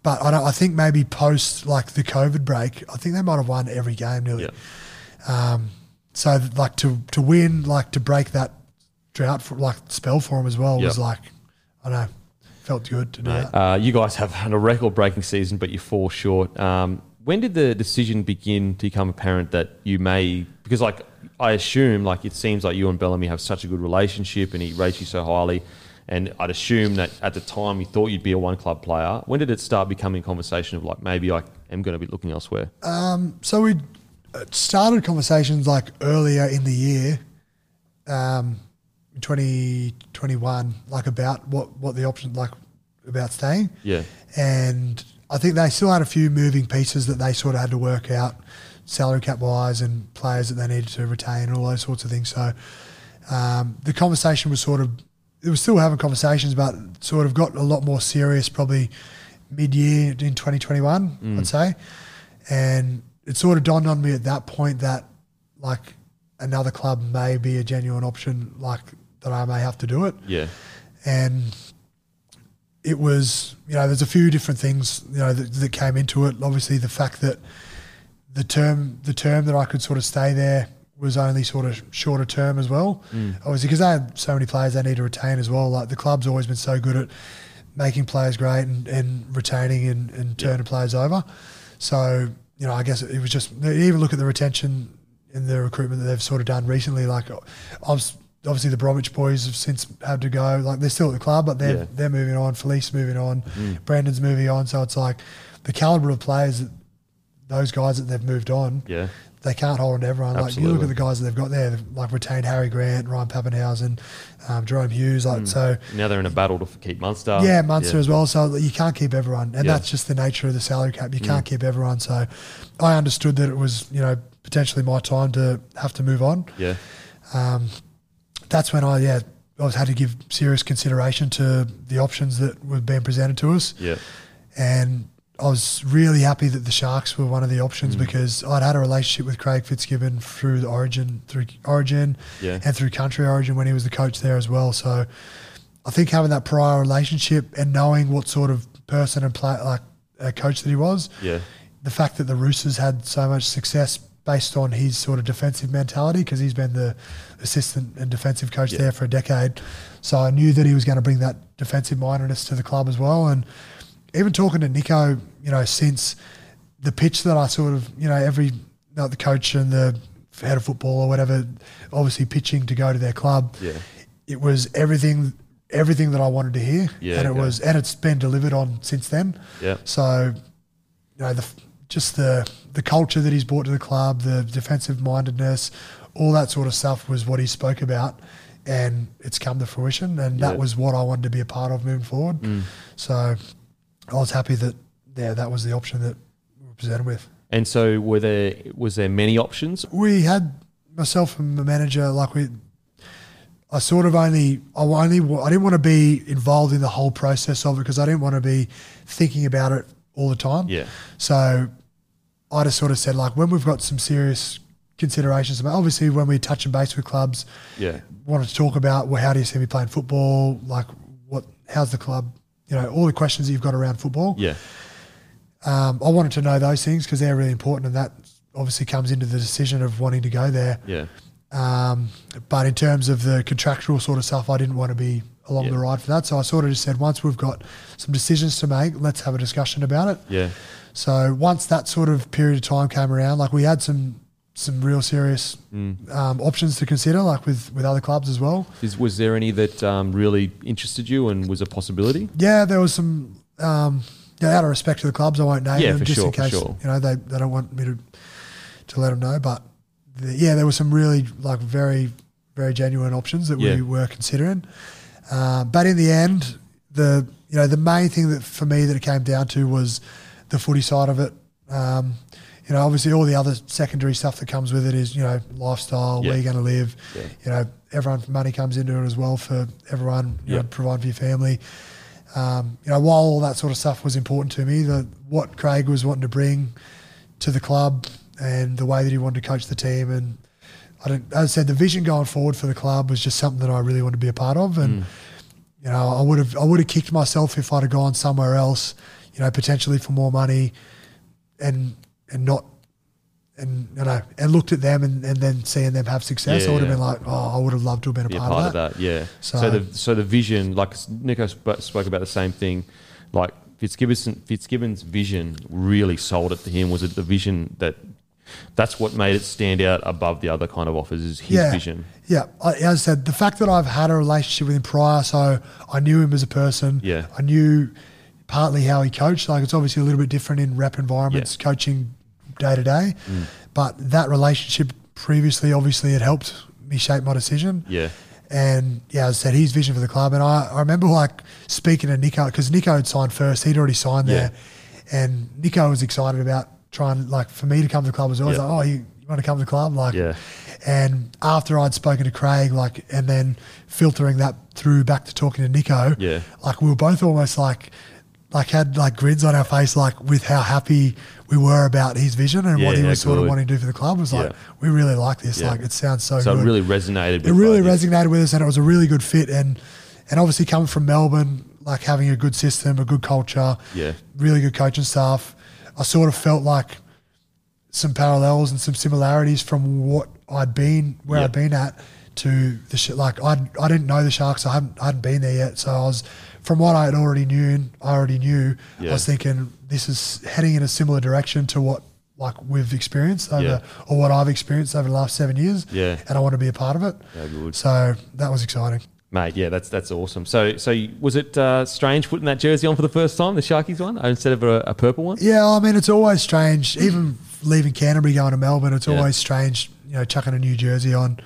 But I don't. I think maybe post like the COVID break, I think they might have won every game nearly. Yep. So like to to win, like to break that drought for like spell for them as well was like I don't know, felt good to do Mate, that. uh, you guys have had a record-breaking season, but you fall short. Um, when did the decision begin to become apparent that you may? Because, like, I assume, like, it seems like you and Bellamy have such a good relationship, and he rates you so highly. And I'd assume that at the time you thought you'd be a one-club player. When did it start becoming conversation of like maybe I am going to be looking elsewhere? So we uh, started conversations like earlier in the year, um, 2021, like about what, what the option, like about staying. yeah, And I think they still had a few moving pieces that they sort of had to work out, salary cap wise and players that they needed to retain and all those sorts of things. So um, the conversation was sort of, it was still having conversations, but sort of got a lot more serious probably mid year in 2021, mm. I'd say. And it sort of dawned on me at that point that like another club may be a genuine option, like that I may have to do it. Yeah, and it was you know there's a few different things you know that, that came into it. Obviously the fact that the term the term that I could sort of stay there was only sort of shorter term as well. Mm. Obviously because they had so many players they need to retain as well. Like the club's always been so good at making players great and, and retaining and, and turning players over. So you know I guess it was just even look at the retention in the recruitment that they've sort of done recently like uh, obviously the Bromwich boys have since had to go. Like they're still at the club but they're Yeah. they're moving on. Felise moving on. Mm. Brandon's moving on. So it's like the caliber of players that those guys that they've moved on yeah, they can't hold on to everyone. Like you look at the guys that they've got there, they've, like retained Harry Grant, Ryan Papenhuyzen, um, Jahrome Hughes. Like so, Now they're in a battle to keep Munster. yeah, Munster as well. So you can't keep everyone, and Yeah. that's just the nature of the salary cap. You can't keep everyone. So I understood that it was you know potentially my time to have to move on. Yeah. Um, That's when I yeah I was had to give serious consideration to the options that were being presented to us. Yeah. and I was really happy that the Sharks were one of the options Mm. because I'd had a relationship with Craig Fitzgibbon through the Origin, through Origin, Yeah. and through Country Origin when he was the coach there as well. So I think having that prior relationship and knowing what sort of person and play, like a coach that he was, Yeah. the fact that the Roosters had so much success based on his sort of defensive mentality because he's been the assistant and defensive coach Yeah. there for a decade. So I knew that he was going to bring that defensive mindedness to the club as well. And even talking to Nicho, you know, since the pitch that I sort of, you know, every not the coach and the head of football or whatever, obviously pitching to go to their club. Yeah. It was everything everything that I wanted to hear. Yeah, and it okay. was and it's been delivered on since then. Yeah. So, you know, the just the the culture that he's brought to the club, the defensive mindedness, all that sort of stuff was what he spoke about, and it's come to fruition. And Yeah. that was what I wanted to be a part of moving forward. Mm. So, I was happy that yeah, that was the option that we were presented with. And so were there was there many options? We had myself and the manager like we. I sort of only, I only, I didn't want to be involved in the whole process of it because I didn't want to be thinking about it all the time. Yeah. So I just sort of said, like, when we've got some serious considerations, about, obviously, when we touch and base with clubs, Yeah. wanted to talk about, well, how do you see me playing football? Like, what, how's the club? You know, all the questions that you've got around football. Yeah. Um, I wanted to know those things because they're really important, and that obviously comes into the decision of wanting to go there. Yeah. Um, but in terms of the contractual sort of stuff, I didn't want to be along Yeah. the ride for that. So I sort of just said, once we've got some decisions to make, let's have a discussion about it. Yeah. So once that sort of period of time came around, like we had some some real serious Mm. um, options to consider, like with with other clubs as well. Is, was there any that um, really interested you and was a possibility? Yeah, there was some. Um, yeah, out of respect to the clubs, I won't name Yeah, them just sure, in case sure. you know they, they don't want me to to let them know. But the, yeah, there were some really like very very genuine options that Yeah. we were considering. Uh, but in the end, the you know the main thing that for me that it came down to was the footy side of it. Um, you know, obviously all the other secondary stuff that comes with it is you know lifestyle, Yeah. where you're going to live. Yeah. You know, everyone's money comes into it as well for everyone. You Yeah. know, provide for your family. Um, you know, while all that sort of stuff was important to me, the what Craig was wanting to bring to the club and the way that he wanted to coach the team, and I don't, as I said, the vision going forward for the club was just something that I really wanted to be a part of, and you know, I would have I would have kicked myself if I'd have gone somewhere else, you know, potentially for more money, and and not. And you know, and looked at them, and, and then seeing them have success, Yeah, I would have yeah. been like, "Oh, I would have loved to have been a Be a part, part of of that." that. Yeah. So, So- the so the vision, like Nicho sp- spoke about the same thing, like Fitzgibbons Fitzgibbons' vision really sold it to him. Was it the vision that that's what made it stand out above the other kind of offers? Is his yeah. vision? Yeah, I, as I said, the fact that I've had a relationship with him prior, so I knew him as a person. Yeah. I knew partly how he coached. Like it's obviously a little bit different in rep environments, Yeah. coaching day to day. But that relationship previously obviously had helped me shape my decision. Yeah. And yeah, as I said, his vision for the club. And I, I remember like speaking to Nicho because Nicho had signed first. He'd already signed Yeah. there. And Nicho was excited about trying, like, for me to come to the club as well. Yeah. like, oh, you, you want to come to the club? Like, Yeah. and after I'd spoken to Craig, like, and then filtering that through back to talking to Nicho, Yeah. like we were both almost like, like had like grids on our face, like with how happy we were about his vision and Yeah, what he yeah, was sort of wanting to do for the club. It was like we really like this. Like it sounds so, So good. it really resonated. With it really resonated with us, and it was a really good fit. And and obviously coming from Melbourne, like having a good system, a good culture, Yeah. really good coaching staff. I sort of felt like some parallels and some similarities from what I'd been, where. I'd been at, to the shit. Like I, I didn't know the Sharks. I hadn't, I hadn't been there yet. So I was, from what I had already knew, I already knew. Yeah. I was thinking this is heading in a similar direction to what like we've experienced over, Yeah. or what I've experienced over the last seven years. Yeah. and I want to be a part of it. Yeah, good. So that was exciting. Mate, yeah, that's that's awesome. So, so was it uh, strange putting that jersey on for the first time, the Sharkies one, instead of a, a purple one? Yeah, I mean, it's always strange. Even leaving Canterbury going to Melbourne, it's Yeah. always strange, you know, chucking a new jersey on.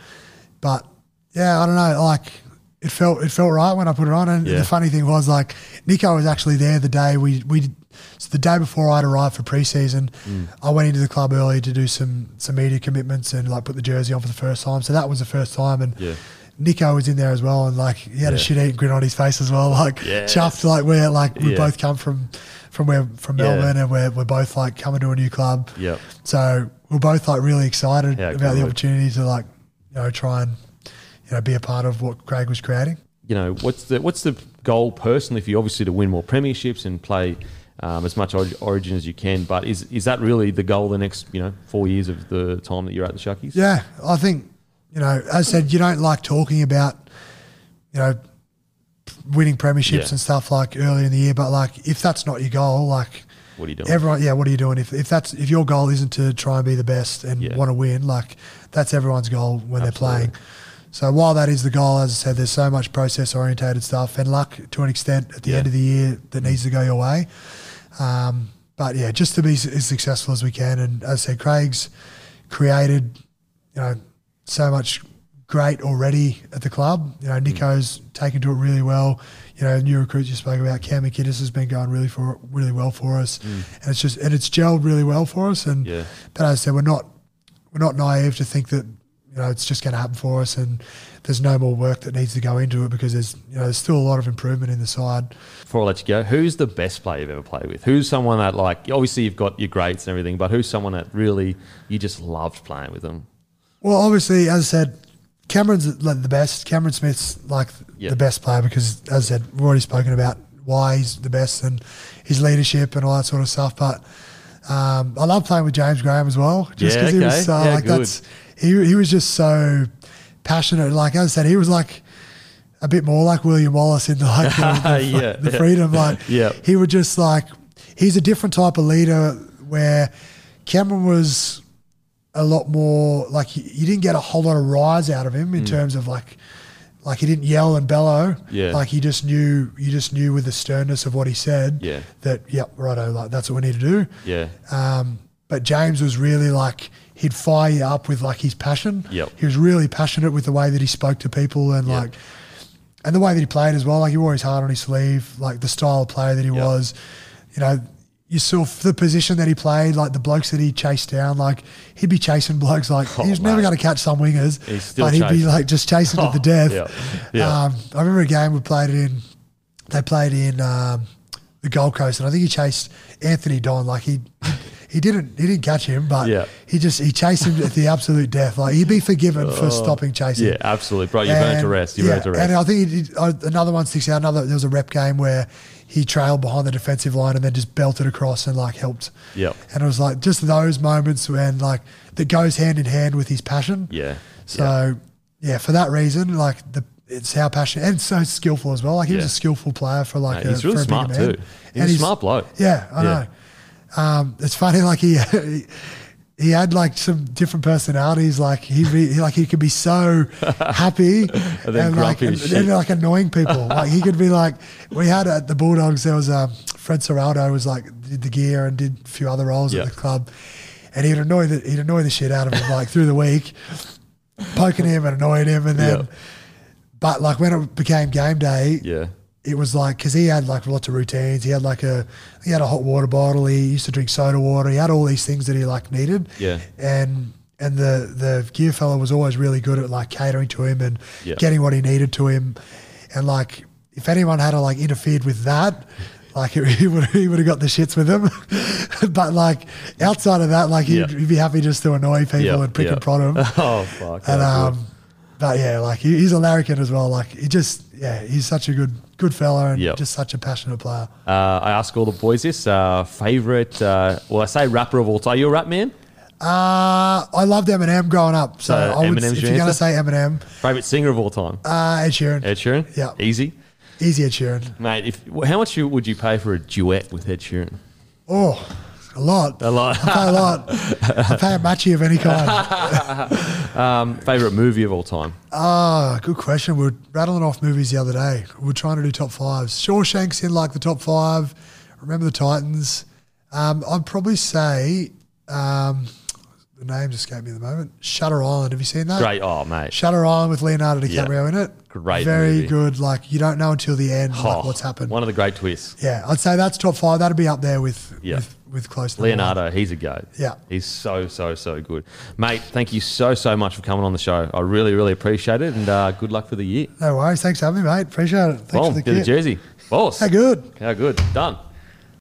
But yeah, I don't know, like it felt it felt right when I put it on. And Yeah. the funny thing was like Nicho was actually there the day we we so the day before I'd arrived for preseason, Mm. I went into the club early to do some some media commitments and like put the jersey on for the first time. So that was the first time and Yeah. Nicho was in there as well, and like he had a shit eating grin on his face as well, like Yes. chuffed, like where like we Yeah. both come from, from where from Yeah. Melbourne, and we're we're both like coming to a new club. Yep. So we're both like really excited Yeah, about the opportunity to like you know try and you know be a part of what Craig was creating. you know, what's the what's the goal personally for you? Obviously, to win more premierships and play um, as much Origin as you can. But is is that really the goal? The next you know four years of the time that you're at the Shuckies? Yeah, I think you know, as I said, you don't like talking about you know winning premierships Yeah. and stuff like early in the year, but like if that's not your goal, like What are you doing? everyone, yeah, what are you doing? If if that's if your goal isn't to try and be the best and Yeah. want to win, like that's everyone's goal when Absolutely. they're playing. So while that is the goal, as I said, there's so much process orientated stuff and luck to an extent at the Yeah. end of the year that needs to go your way. Um, but yeah, just to be s- as successful as we can. And as I said, Craig's created, you know, so much great already at the club. You know, Nicho's taken to it really well. You know, new recruits you spoke about, Cam McInnes has been going really for really well for us, and it's just and it's gelled really well for us. And Yeah. but as I said, we're not we're not naive to think that you know it's just going to happen for us, and there's no more work that needs to go into it because there's you know there's still a lot of improvement in the side. Before I let you go, who's the best player you've ever played with? Who's someone that like obviously you've got your greats and everything, but who's someone that really you just loved playing with them? Well, obviously, as I said, Cameron's like the best. Cameron Smith's like Yeah. the best player because, as I said, we've already spoken about why he's the best and his leadership and all that sort of stuff. But um, I love playing with James Graham as well, just Yeah, because he was okay. Yeah, like good. that's he he was just so passionate. Like as I said, he was like a bit more like William Wallace in the like the, Yeah. the freedom. Like Yeah. he would just like he's a different type of leader where Cameron was a lot more like you didn't get a whole lot of rise out of him in terms of like like he didn't yell and bellow. Yeah. Like he just knew you just knew with the sternness of what he said Yeah. that yep, righto, like that's what we need to do. Yeah. Um, but James was really like he'd fire you up with like his passion. Yep. He was really passionate with the way that he spoke to people and Yep. like and the way that he played as well. Like he wore his heart on his sleeve, like the style of player that he Yep. was. You know, you saw the position that he played, like the blokes that he chased down. Like he'd be chasing blokes. Like Oh, he was never going to catch some wingers, but he'd be like just chasing to the Oh, death. yeah. Yeah. Um, I remember a game we played it in. They played in um, the Gold Coast, and I think he chased Anthony Don. Like he, he didn't, he didn't catch him, but Yeah. he just he chased him at the absolute death. Like he'd be forgiven for stopping chasing. Oh. Yeah, absolutely, bro. You've earned to And- rest. You've yeah, earned to rest. And I think he did, uh, another one sticks out. Another there was a rep game where he trailed behind the defensive line and then just belted across and like helped. Yeah. And it was like just those moments when like that goes hand in hand with his passion. Yeah. So yeah, for that reason, like the it's how passionate and so skillful as well. Like he was a skillful player for like Mate, a, he's really for a bigger smart too. He's And a smart bloke. Yeah, I Yeah. know. Um, it's funny, like he he had like some different personalities. Like he be he, like he could be so happy and, then like and, and, like annoying people. like he could be like we had at the Bulldogs. There was um, Fred Serraldo was like did the gear and did a few other roles Yeah. at the club, and he'd annoy the he'd annoy the shit out of him like through the week, poking him and annoying him, and then. Yeah. But like when it became game day, Yeah. It was like because he had like lots of routines. He had like a he had a hot water bottle. He used to drink soda water. He had all these things that he like needed. Yeah. And and the the gear fella was always really good at like catering to him and Yeah. getting what he needed to him. And like if anyone had to like interfered with that. Like he would, he would have got the shits with him, but like outside of that, like he'd, Yeah. he'd be happy just to annoy people Yeah, and prick and prod them. Oh fuck. And um, but yeah, like he, he's a larrikin as well. Like he just yeah, he's such a good good fella and Yep. just such a passionate player. Uh, I ask all the boys this uh, favorite. Uh, well, I say rapper of all time. Are you a rap man? Uh, I loved Eminem growing up, so, So I would, Eminem's if you're gonna say Eminem, Favorite singer of all time? uh, Ed Sheeran, Ed Sheeran. Yeah. Easy, easy Ed Sheeran. mate. If how much would you pay for a duet with Ed Sheeran? Oh, a lot. A lot. I pay a lot. I pay a matchy of any kind. um, favorite movie of all time? Ah, good question. We were rattling off movies the other day. We were trying to do top fives. Shawshank's in like the top five. Remember the Titans. Um, I'd probably say Um, the names escape me at the moment. Shutter Island. Have you seen that? Great. Oh, mate. Shutter Island with Leonardo. DiCaprio in it. Great Very movie. good. Like you don't know until the end Oh, like what's happened. One of the great twists. yeah, I'd say that's top five. That'd be up there with Yeah. with, with close to one. Leonardo, he's a goat. Yeah. He's so, so, so good. Mate, thank you so, so much for coming on the show. I really, really appreciate it. And uh, good luck for the year. No worries. Thanks for having me, mate. Appreciate it. Thanks Boom, for the the jersey. Boss. How good. How good. Done.